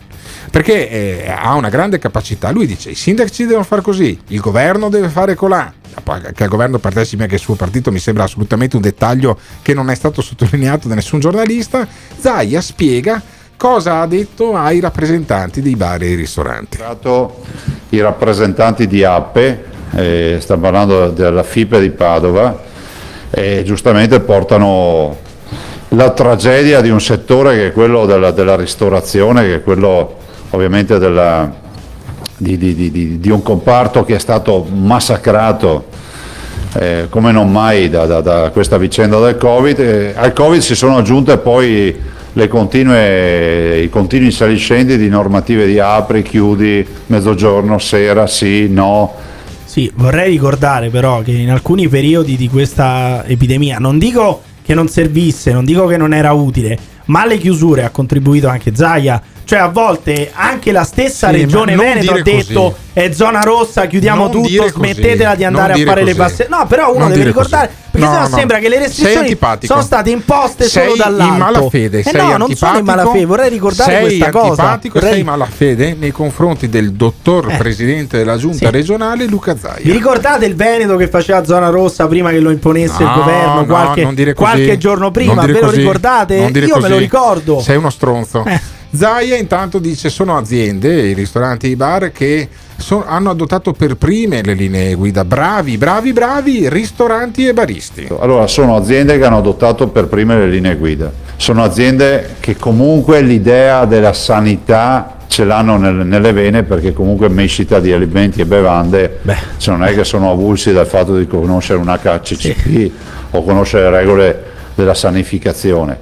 Perché eh, ha una grande capacità, lui dice i sindaci devono fare così, il governo deve fare colà, Poi che al governo partecipi anche il suo partito mi sembra assolutamente un dettaglio che non è stato sottolineato da nessun giornalista, Zaia spiega cosa ha detto ai rappresentanti dei bar e ristoranti. i rappresentanti di Appe, eh, sta parlando della FIPE di Padova, e giustamente portano la tragedia di un settore che è quello della, della ristorazione, che è quello ovviamente della- di, di- di- di- un comparto che è stato massacrato eh, come non mai da, da- da questa vicenda del Covid. E al Covid si sono aggiunte poi continue, i continui saliscendi di normative di apri, chiudi, mezzogiorno, sera, sì, no. Sì, vorrei ricordare però che in alcuni periodi di questa epidemia, non dico che non servisse, non dico che non era utile, ma alle chiusure ha contribuito anche Zaia. Cioè a volte anche la stessa Sì, regione Veneto ha detto così. è zona rossa, chiudiamo Non tutto, così, smettetela di non andare a fare le così. passe. No, però uno Non deve ricordare, così. perché No, sennò no. sembra che le restrizioni sono state imposte sei solo dall'alto. in malafede, Eh no, non sono in malafede, vorrei ricordare sei questa cosa. Vorrei- sei in malafede nei confronti del dottor Eh. presidente della giunta Sì. regionale Luca Zaia. Vi ricordate il Veneto che faceva zona rossa prima che lo imponesse il No, governo no, qualche, qualche giorno prima? Ve lo ricordate? Io me lo ricordo. Sei uno stronzo. Eh. Zaia intanto dice sono aziende, i ristoranti e i bar che so- hanno adottato per prime le linee guida. Bravi, bravi, bravi ristoranti e baristi. Allora, sono aziende che hanno adottato per prime le linee guida, sono aziende che comunque l'idea della sanità ce l'hanno nel- nelle vene perché comunque mescita di alimenti e bevande cioè non è che sono avulsi dal fatto di conoscere un HCCP o conoscere le regole della sanificazione.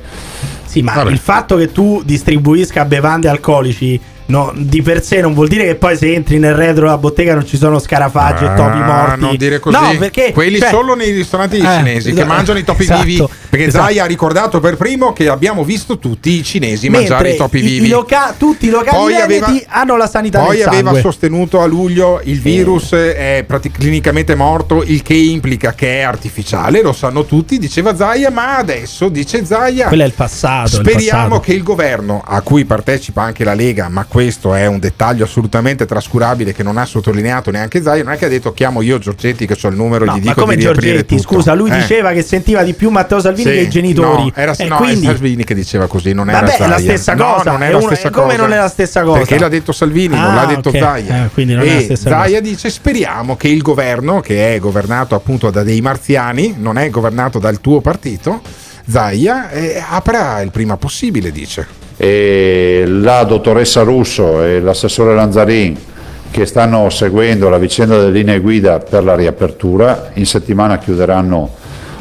Sì, ma il fatto che tu distribuisca bevande alcolici no, di per sé non vuol dire che poi se entri nel retro della bottega non ci sono scarafaggi e topi Ah, morti. Non dire così. No, perché Quelli cioè- solo nei ristoranti Eh, cinesi che esatto, mangiano i topi esatto, vivi. Perché esatto. Zai ha ricordato per primo che abbiamo visto tutti i cinesi Mentre mangiare i topi i- vivi. i loca- tutti i locali Poi aveva- hanno la sanità Poi aveva sangue. sostenuto a luglio il virus è prati- clinicamente morto, il che implica che è artificiale, lo sanno tutti, diceva Zaia, ma adesso dice Zaia. Quello è il passato. il Speriamo passato. che il governo, a cui partecipa anche la Lega, ma questo è un dettaglio assolutamente trascurabile che non ha sottolineato neanche Zaia, non è che ha detto chiamo io Giorgetti che ho il numero e No, gli ma dico come di Giorgetti, scusa, lui Eh. diceva che sentiva di più Matteo Salvini Sì, che i genitori. No, era, Eh, no, quindi, è Salvini che diceva così, non era Vabbè, è la stessa No, cosa, non è è la stessa come cosa. non è la stessa cosa? Perché l'ha detto Salvini, non Ah, l'ha detto ok. Zaia. Eh, non e Zaia dice speriamo che il governo, che è governato appunto da dei marziani, non è governato dal tuo partito, Zaia, eh, apra il prima possibile, dice. E la dottoressa Russo e l'assessore Lanzarin che stanno seguendo la vicenda delle linee guida per la riapertura, in settimana chiuderanno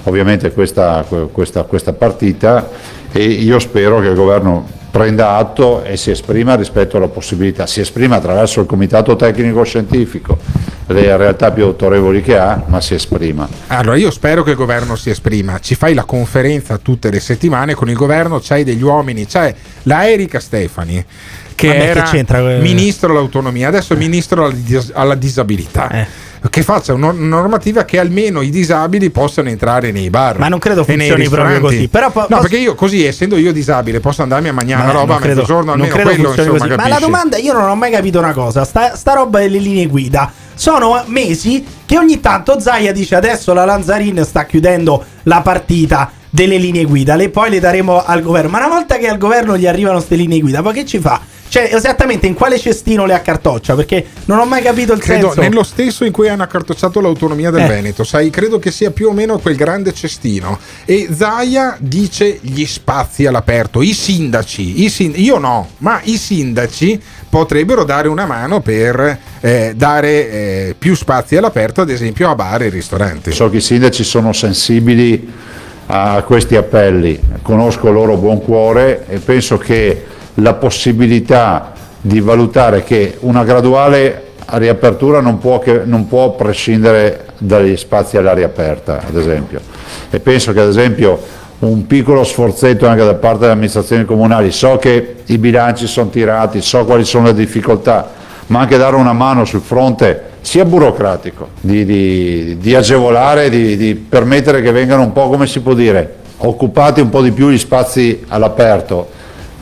ovviamente questa, questa- questa partita e io spero che il governo prenda atto e si esprima rispetto alla possibilità, si esprima attraverso il comitato tecnico scientifico, le realtà più autorevoli che ha, ma si esprima. Allora io spero che il governo si esprima, ci fai la conferenza tutte le settimane con il governo, c'hai degli uomini, c'è la Erika Stefani che Vabbè, che era c'entra, eh? ministro all'autonomia, adesso è ministro alla, dis- alla disabilità. Eh. Che faccia una normativa che almeno i disabili possano entrare nei bar. Ma non credo funzioni proprio così. Però po- no, perché io così, essendo io disabile, posso andarmi a mangiare Ma una roba a mezzogiorno, non almeno credo quello insomma. Ma la domanda, io non ho mai capito una cosa. Sta, sta roba delle linee guida. Sono mesi che ogni tanto Zaia dice adesso la Lanzarin sta chiudendo la partita delle linee guida. Le poi le daremo al governo. Ma una volta che al governo gli arrivano queste linee guida, poi che ci fa? Cioè, esattamente in quale cestino le accartoccia? Perché non ho mai capito il Credo senso. nello stesso in cui hanno accartocciato l'autonomia del Eh. Veneto, sai, credo che sia più o meno quel grande cestino. E Zaia dice gli spazi all'aperto, i sindaci, i sin- io no, ma i sindaci potrebbero dare una mano per eh, dare eh, più spazi all'aperto, ad esempio a bar e ristoranti. So che i sindaci sono sensibili a questi appelli, conosco il loro buon cuore e penso che la possibilità di valutare che una graduale riapertura non può, che- non può prescindere dagli spazi all'aria aperta, ad esempio. E penso che ad esempio un piccolo sforzetto anche da parte delle amministrazioni comunali, so che i bilanci sono tirati, so quali sono le difficoltà, ma anche dare una mano sul fronte sia burocratico, di, di- di agevolare, di, di permettere che vengano un po', come si può dire, occupati un po' di più gli spazi all'aperto,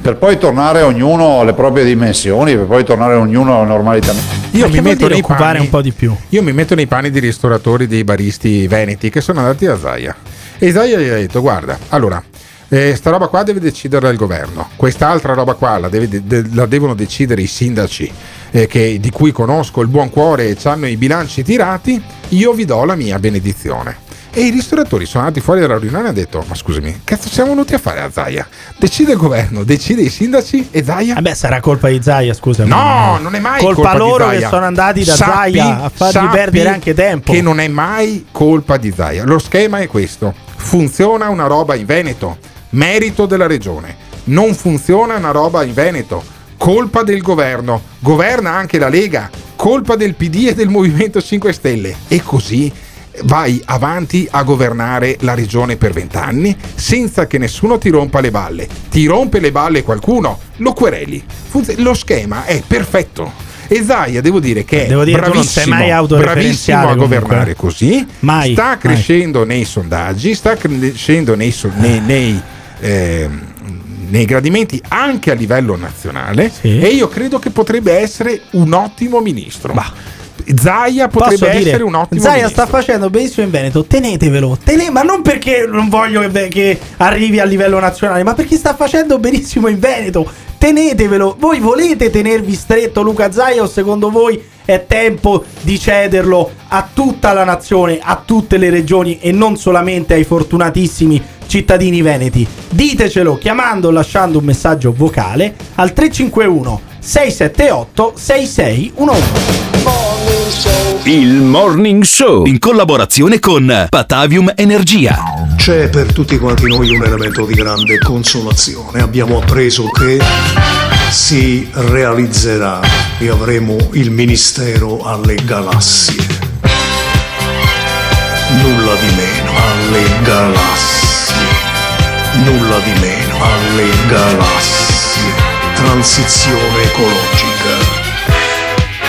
per poi tornare ognuno alle proprie dimensioni, per poi tornare ognuno alla normalità. Io mi, metto nei panni, un po' di più? io mi metto nei panni dei ristoratori, dei baristi veneti che sono andati a Zaia. E Zaia gli ha detto: Guarda, allora, eh, sta roba qua deve decidere il governo, quest'altra roba qua la, deve- de- la devono decidere i sindaci eh, che- di cui conosco il buon cuore e hanno i bilanci tirati. Io vi do la mia benedizione. E i ristoratori sono andati fuori dalla riunione e hanno detto: Ma scusami, cazzo siamo venuti a fare a Zaia? Decide il governo, decide i sindaci e Zaia. Vabbè, sarà colpa di Zaia, scusami. No, non è mai colpa, colpa loro che sono andati da Sappi- Zaia a fargli perdere anche tempo. Che non è mai colpa di Zaia. Lo schema è questo: funziona una roba in Veneto, merito della regione. Non funziona una roba in Veneto, colpa del governo. Governa anche la Lega, colpa del PD e del Movimento 5 Stelle. E così vai avanti a governare la regione per vent'anni senza che nessuno ti rompa le balle. Ti rompe le balle qualcuno, lo quereli. Funz- lo schema è perfetto. E Zaia, devo dire che è Devo dire, tu non sei bravissimo, mai bravissimo a comunque. governare così. Mai, sta mai. crescendo nei sondaggi, sta crescendo nei, so- nei- nei, ehm, nei gradimenti anche a livello nazionale. E io credo che potrebbe essere un ottimo ministro. Zaia potrebbe Posso dire, essere un ottimo Zaia ministro. sta facendo benissimo in Veneto, tenetevelo, tene- ma non perché non voglio che, che arrivi a livello nazionale, ma perché sta facendo benissimo in Veneto. Tenetevelo, voi volete tenervi stretto Luca Zaia o secondo voi è tempo di cederlo a tutta la nazione, a tutte le regioni e non solamente ai fortunatissimi cittadini veneti? Ditecelo chiamando o lasciando un messaggio vocale al 351 678 6611. Il Morning Show in collaborazione con Patavium Energia. C'è per tutti quanti noi un elemento di grande consolazione. Abbiamo appreso che si realizzerà e avremo il ministero alle galassie. Nulla di meno alle galassie. Nulla di meno alle galassie. Transizione ecologica.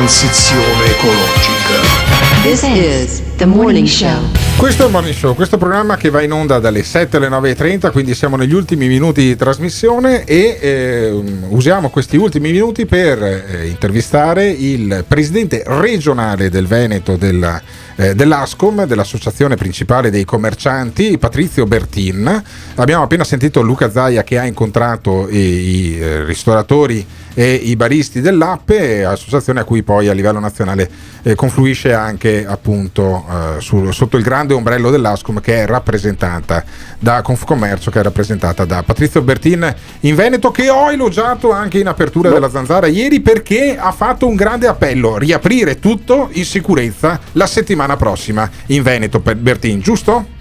Transizione ecologica. This is the morning show. Questo è il Morning Show, questo programma che va in onda dalle 7 alle 9.30, quindi siamo negli ultimi minuti di trasmissione e eh, usiamo questi ultimi minuti per eh, intervistare il presidente regionale del Veneto della, eh, dell'ASCOM, dell'associazione principale dei commercianti, Patrizio Bertin. Abbiamo appena sentito Luca Zaia che ha incontrato i, i eh, ristoratori e i baristi dell'Appe, associazione a cui poi a livello nazionale eh, confluisce anche appunto eh, sul- sotto il grande ombrello dell'ASCOM che è rappresentata da Confcommercio, che è rappresentata da Patrizio Bertin in Veneto, che ho elogiato anche in apertura della Zanzara ieri perché ha fatto un grande appello, riaprire tutto in sicurezza la settimana prossima in Veneto per Bertin, giusto?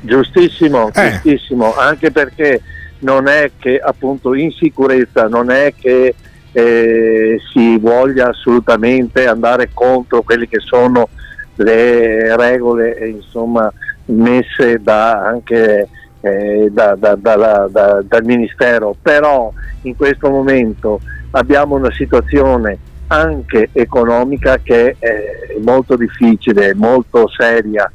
Giustissimo, Eh. giustissimo, anche perché non è che appunto in sicurezza, non è che eh, si voglia assolutamente andare contro quelle che sono le regole eh, insomma, messe da, anche eh, da- da- dal Ministero, però in questo momento abbiamo una situazione anche economica che è molto difficile, molto seria.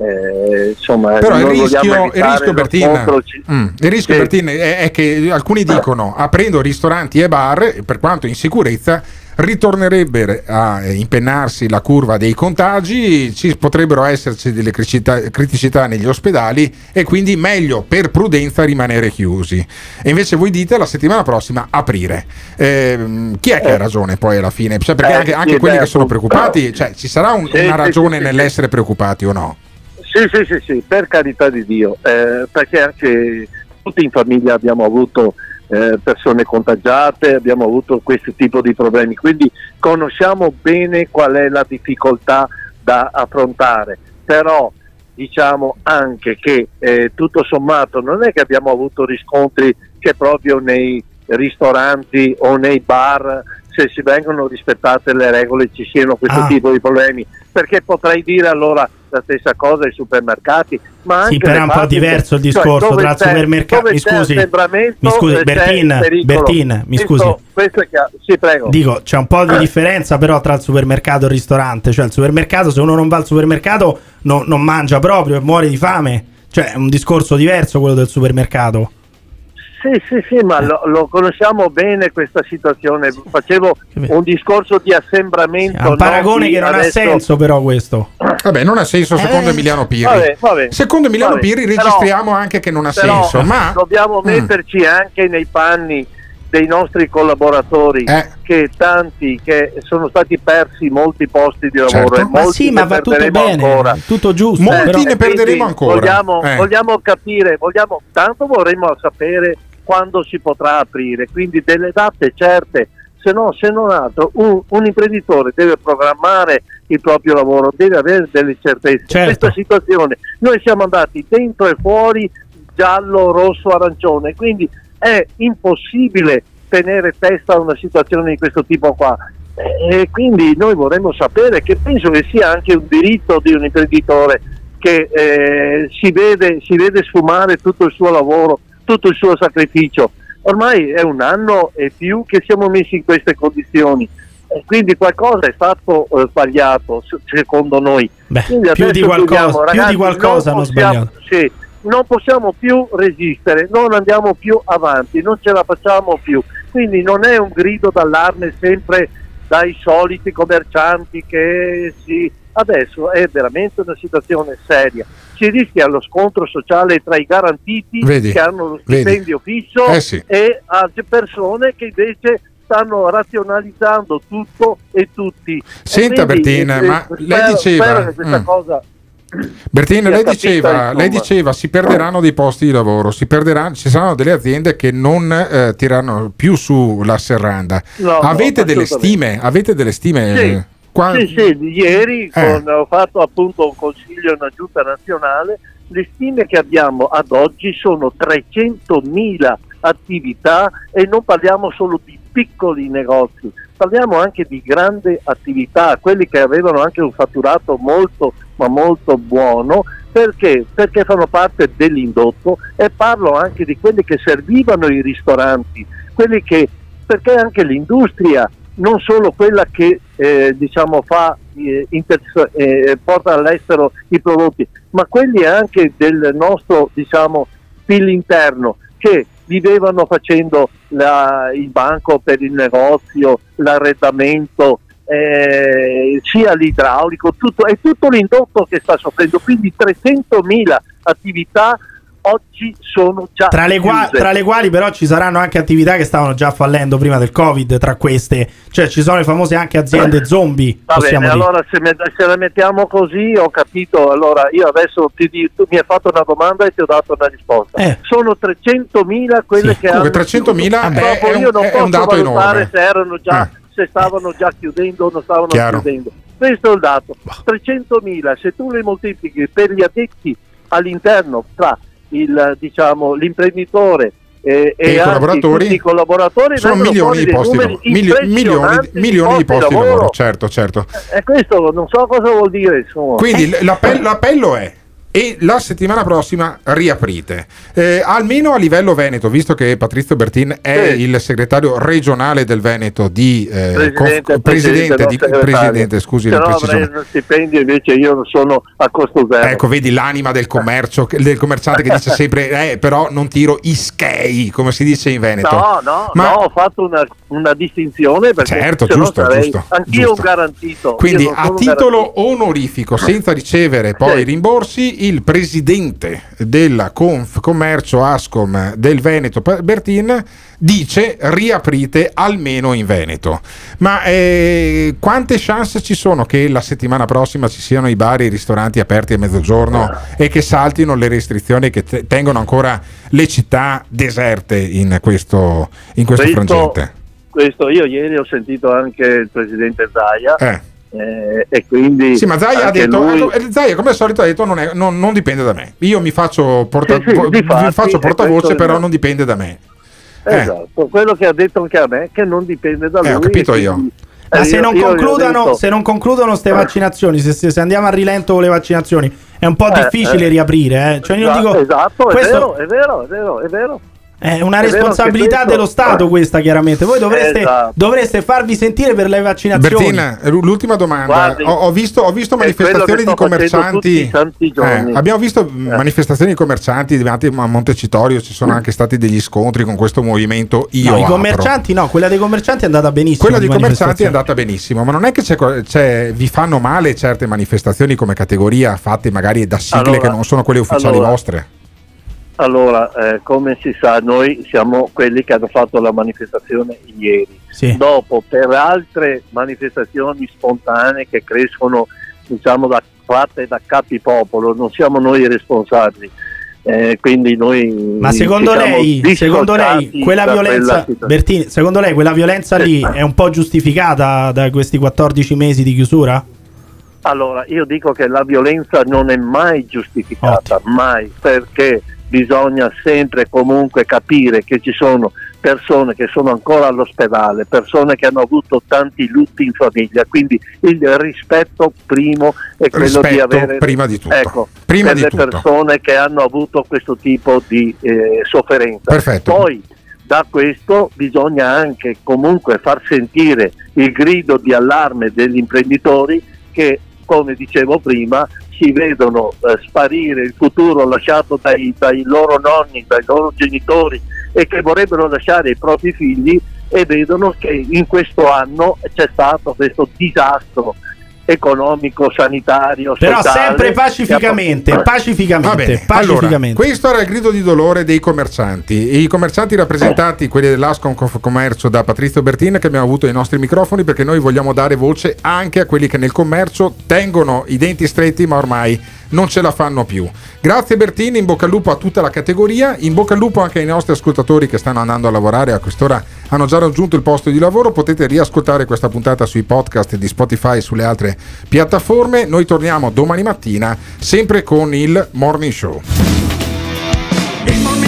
Eh, insomma, Però il rischio, il rischio, Bertin, mm, il rischio, Sì. Bertin, è, è che alcuni dicono aprendo ristoranti e bar, per quanto in sicurezza, ritornerebbe a impennarsi la curva dei contagi, ci potrebbero esserci delle criticità, criticità negli ospedali e quindi meglio per prudenza rimanere chiusi. E invece voi dite la settimana prossima aprire. Ehm, chi è che ha ragione poi alla fine? Cioè, perché Eh, anche, anche quelli che sono preoccupati, cioè, ci sarà un- una ragione nell'essere preoccupati o no? Sì, sì, sì, sì, per carità di Dio, eh, perché anche tutti in famiglia abbiamo avuto eh, persone contagiate, abbiamo avuto questo tipo di problemi, quindi conosciamo bene qual è la difficoltà da affrontare, però diciamo anche che eh, tutto sommato non è che abbiamo avuto riscontri che proprio nei ristoranti o nei bar se si vengono rispettate le regole ci siano questo Ah. tipo di problemi perché potrei dire allora la stessa cosa ai supermercati ma anche Sì, però è un po' diverso il Cioè, discorso dove tra il supermercato. Mi scusi, mi scusi, eh, Bertin. Bertin, mi Questo- scusi. questo è chiaro. Sì, prego. Dico, c'è un po' di differenza però tra il supermercato e il ristorante. Cioè, il supermercato, se uno non va al supermercato, no- non mangia proprio e muore di fame. Cioè, è un discorso diverso quello del supermercato. Sì, sì, sì, ma lo, lo conosciamo bene questa situazione. Facevo un discorso di assembramento. È un paragone non che non adesso- ha senso, però, questo. Vabbè, non ha senso secondo Eh, Emiliano Pirri. vabbè, vabbè, secondo Emiliano vabbè, Pirri però- registriamo anche che non ha Però senso, ma dobbiamo Mm. metterci anche nei panni dei nostri collaboratori Eh. che tanti che sono stati persi molti posti di lavoro Certo. e Ma molti sì, ma ne va tutto perderemo bene, ancora. tutto giusto. Molti però- ne perderemo ancora. Vogliamo, Eh. vogliamo capire, vogliamo, tanto vorremmo sapere quando si potrà aprire, quindi delle date certe, se no, se non altro, un, un imprenditore deve programmare il proprio lavoro, deve avere delle certezze. Certo. Questa situazione, noi siamo andati dentro e fuori giallo, rosso, arancione, quindi è impossibile tenere testa a una situazione di questo tipo qua. E quindi noi vorremmo sapere che penso che sia anche un diritto di un imprenditore che eh, si, vede, si vede sfumare tutto il suo lavoro, tutto il suo sacrificio. Ormai è un anno e più che siamo messi in queste condizioni. E quindi qualcosa è stato eh, sbagliato se- secondo noi. Beh, più di qualcosa- dobbiamo, più di ragazzi, qualcosa non hanno possiamo- sbagliato. sì, non possiamo più resistere, non andiamo più avanti, non ce la facciamo più. Quindi non è un grido d'allarme sempre dai soliti commercianti che si... Adesso è veramente una situazione seria. Si rischia lo scontro sociale tra i garantiti Vedi, che hanno lo vedi. stipendio fisso Eh sì. e altre persone che invece stanno razionalizzando tutto e tutti. Senta, E quindi, Bertina, eh, ma spero- lei diceva- spero Mm. cosa Bertina, lei capita, diceva, lei diceva si perderanno dei posti di lavoro, si perderanno, ci saranno delle aziende che non eh, tireranno più su la serranda. No, no, avete delle assolutamente. stime? Avete delle stime? Sì. Qua- Sì, sì, ieri Eh. con- ho fatto appunto un consiglio in una giunta nazionale, le stime che abbiamo ad oggi sono 300.000 attività e non parliamo solo di piccoli negozi, parliamo anche di grande attività, quelli che avevano anche un fatturato molto ma molto buono perché? Perché fanno parte dell'indotto e parlo anche di quelli che servivano i ristoranti, quelli che perché anche l'industria non solo quella che eh, diciamo fa eh, inter- eh, porta all'estero i prodotti, ma quelli anche del nostro diciamo PIL interno che vivevano facendo la- il banco per il negozio, l'arredamento, eh, sia l'idraulico, tutto, è tutto l'indotto che sta soffrendo, quindi 300.000 attività oggi sono già Tra le, qua- tra le quali però ci saranno anche attività che stavano già fallendo prima del covid tra queste cioè ci sono le famose anche aziende zombie Va bene, dire allora se, me- se la mettiamo così ho capito, allora io adesso ti dico, tu mi hai fatto una domanda e ti ho dato una risposta. Eh. Sono 300.000 quelle che Comunque hanno 300.000 è- è un- io non è posso un dato valutare enorme. se erano già Ah. se stavano già chiudendo o non stavano Chiaro. chiudendo. Questo è il dato. 300.000, se tu le moltiplichi per gli addetti all'interno tra il, diciamo, l'imprenditore eh, E i collaboratori? i collaboratori sono milioni di posti di lavoro. Mili- milioni, milioni di posti di lavoro, certo, certo. e questo non so cosa vuol dire, insomma. Quindi l'appello, l'appello è e la settimana prossima riaprite Eh, almeno a livello Veneto visto che Patrizio Bertin è Sì. il segretario regionale del Veneto di eh, Presidente, conf- presidente, presidente, di- presidente, scusi Se la no precisione uno stipendio invece io sono a costo zero. Ecco, vedi l'anima del commercio, del commerciante che dice sempre, [LAUGHS] eh, però non tiro i skei, come si dice in Veneto. No, no, Ma- no, ho fatto una, una distinzione perché Certo, no giusto, sarei giusto, anch'io giusto. un garantito. Quindi a titolo onorifico, senza ricevere poi Sì. rimborsi, il presidente della Conf Commercio Ascom del Veneto, Bertin, dice riaprite almeno in Veneto. Ma eh, quante chance ci sono che la settimana prossima ci siano i bar e i ristoranti aperti a mezzogiorno e che saltino le restrizioni che te- tengono ancora le città deserte in questo, in questo Questo- frangente? Questo io ieri ho sentito anche il presidente Zaia Eh. Eh, e quindi Sì, ma Zaia ha detto, lui- eh, Zaia come al solito ha detto non, è- non- non dipende da me. Io mi faccio, porta- Sì, sì, difatti, vi faccio è portavoce, però non dipende da me. Eh. Esatto, quello che ha detto anche a me che non dipende da lui. Eh, ho capito io. quindi- ma eh, se io- non, io se non concludono ste vaccinazioni se, se- se andiamo a rilento con le vaccinazioni è un po' Eh, difficile eh. riaprire eh. cioè, io Esatto, dico, esatto, è questo- vero, è vero, è vero, è vero. È una È responsabilità anche dello questo. Stato questa chiaramente. Voi dovreste, Esatto. dovreste farvi sentire per le vaccinazioni. Bertin, l- l'ultima domanda. Guardi, ho, ho visto, ho visto è quello che manifestazioni di commercianti. Eh, abbiamo visto manifestazioni di commercianti davanti a Montecitorio. Ci sono anche stati degli scontri con questo movimento. Io No, i commercianti no, quella dei commercianti è andata benissimo. Quella di dei commercianti è andata benissimo, ma non è che c'è, c'è- vi fanno male certe manifestazioni come categoria fatte magari da sigle Allora, che non sono quelle ufficiali allora, vostre? Allora, eh, come si sa, noi siamo quelli che hanno fatto la manifestazione ieri. Sì. Dopo, per altre manifestazioni spontanee che crescono, diciamo, da, fatte da capi popolo, non siamo noi i responsabili. Eh, quindi noi Ma secondo lei, secondo lei quella violenza, situazione. Bertini, secondo lei quella violenza lì è un po' giustificata da questi 14 mesi di chiusura? Allora, io dico che la violenza non è mai giustificata, mai, perché bisogna sempre comunque capire che ci sono persone che sono ancora all'ospedale, persone che hanno avuto tanti lutti in famiglia, quindi il rispetto primo è quello di Rispetto avere prima di tutto. Ecco, Prima per di le tutto. persone che hanno avuto questo tipo di eh, sofferenza. Perfetto. Poi da questo bisogna anche comunque far sentire il grido di allarme degli imprenditori che, come dicevo prima, si vedono eh, sparire il futuro lasciato dai, dai loro nonni, dai loro genitori e che vorrebbero lasciare i propri figli e vedono che in questo anno c'è stato questo disastro economico, sanitario, Però sociale. sempre pacificamente, ha- pacificamente, Va bene, pacificamente. allora, questo era il grido di dolore dei commercianti. I commercianti rappresentati, quelli dell'Ascom Confcommercio da Patrizio Bertin, che abbiamo avuto ai nostri microfoni, perché noi vogliamo dare voce anche a quelli che nel commercio tengono i denti stretti, ma ormai non ce la fanno più. Grazie Bertini, in bocca al lupo a tutta la categoria, in bocca al lupo anche ai nostri ascoltatori che stanno andando a lavorare a quest'ora hanno già raggiunto il posto di lavoro, potete riascoltare questa puntata sui podcast di Spotify e sulle altre piattaforme. Noi torniamo domani mattina, sempre con il Morning Show.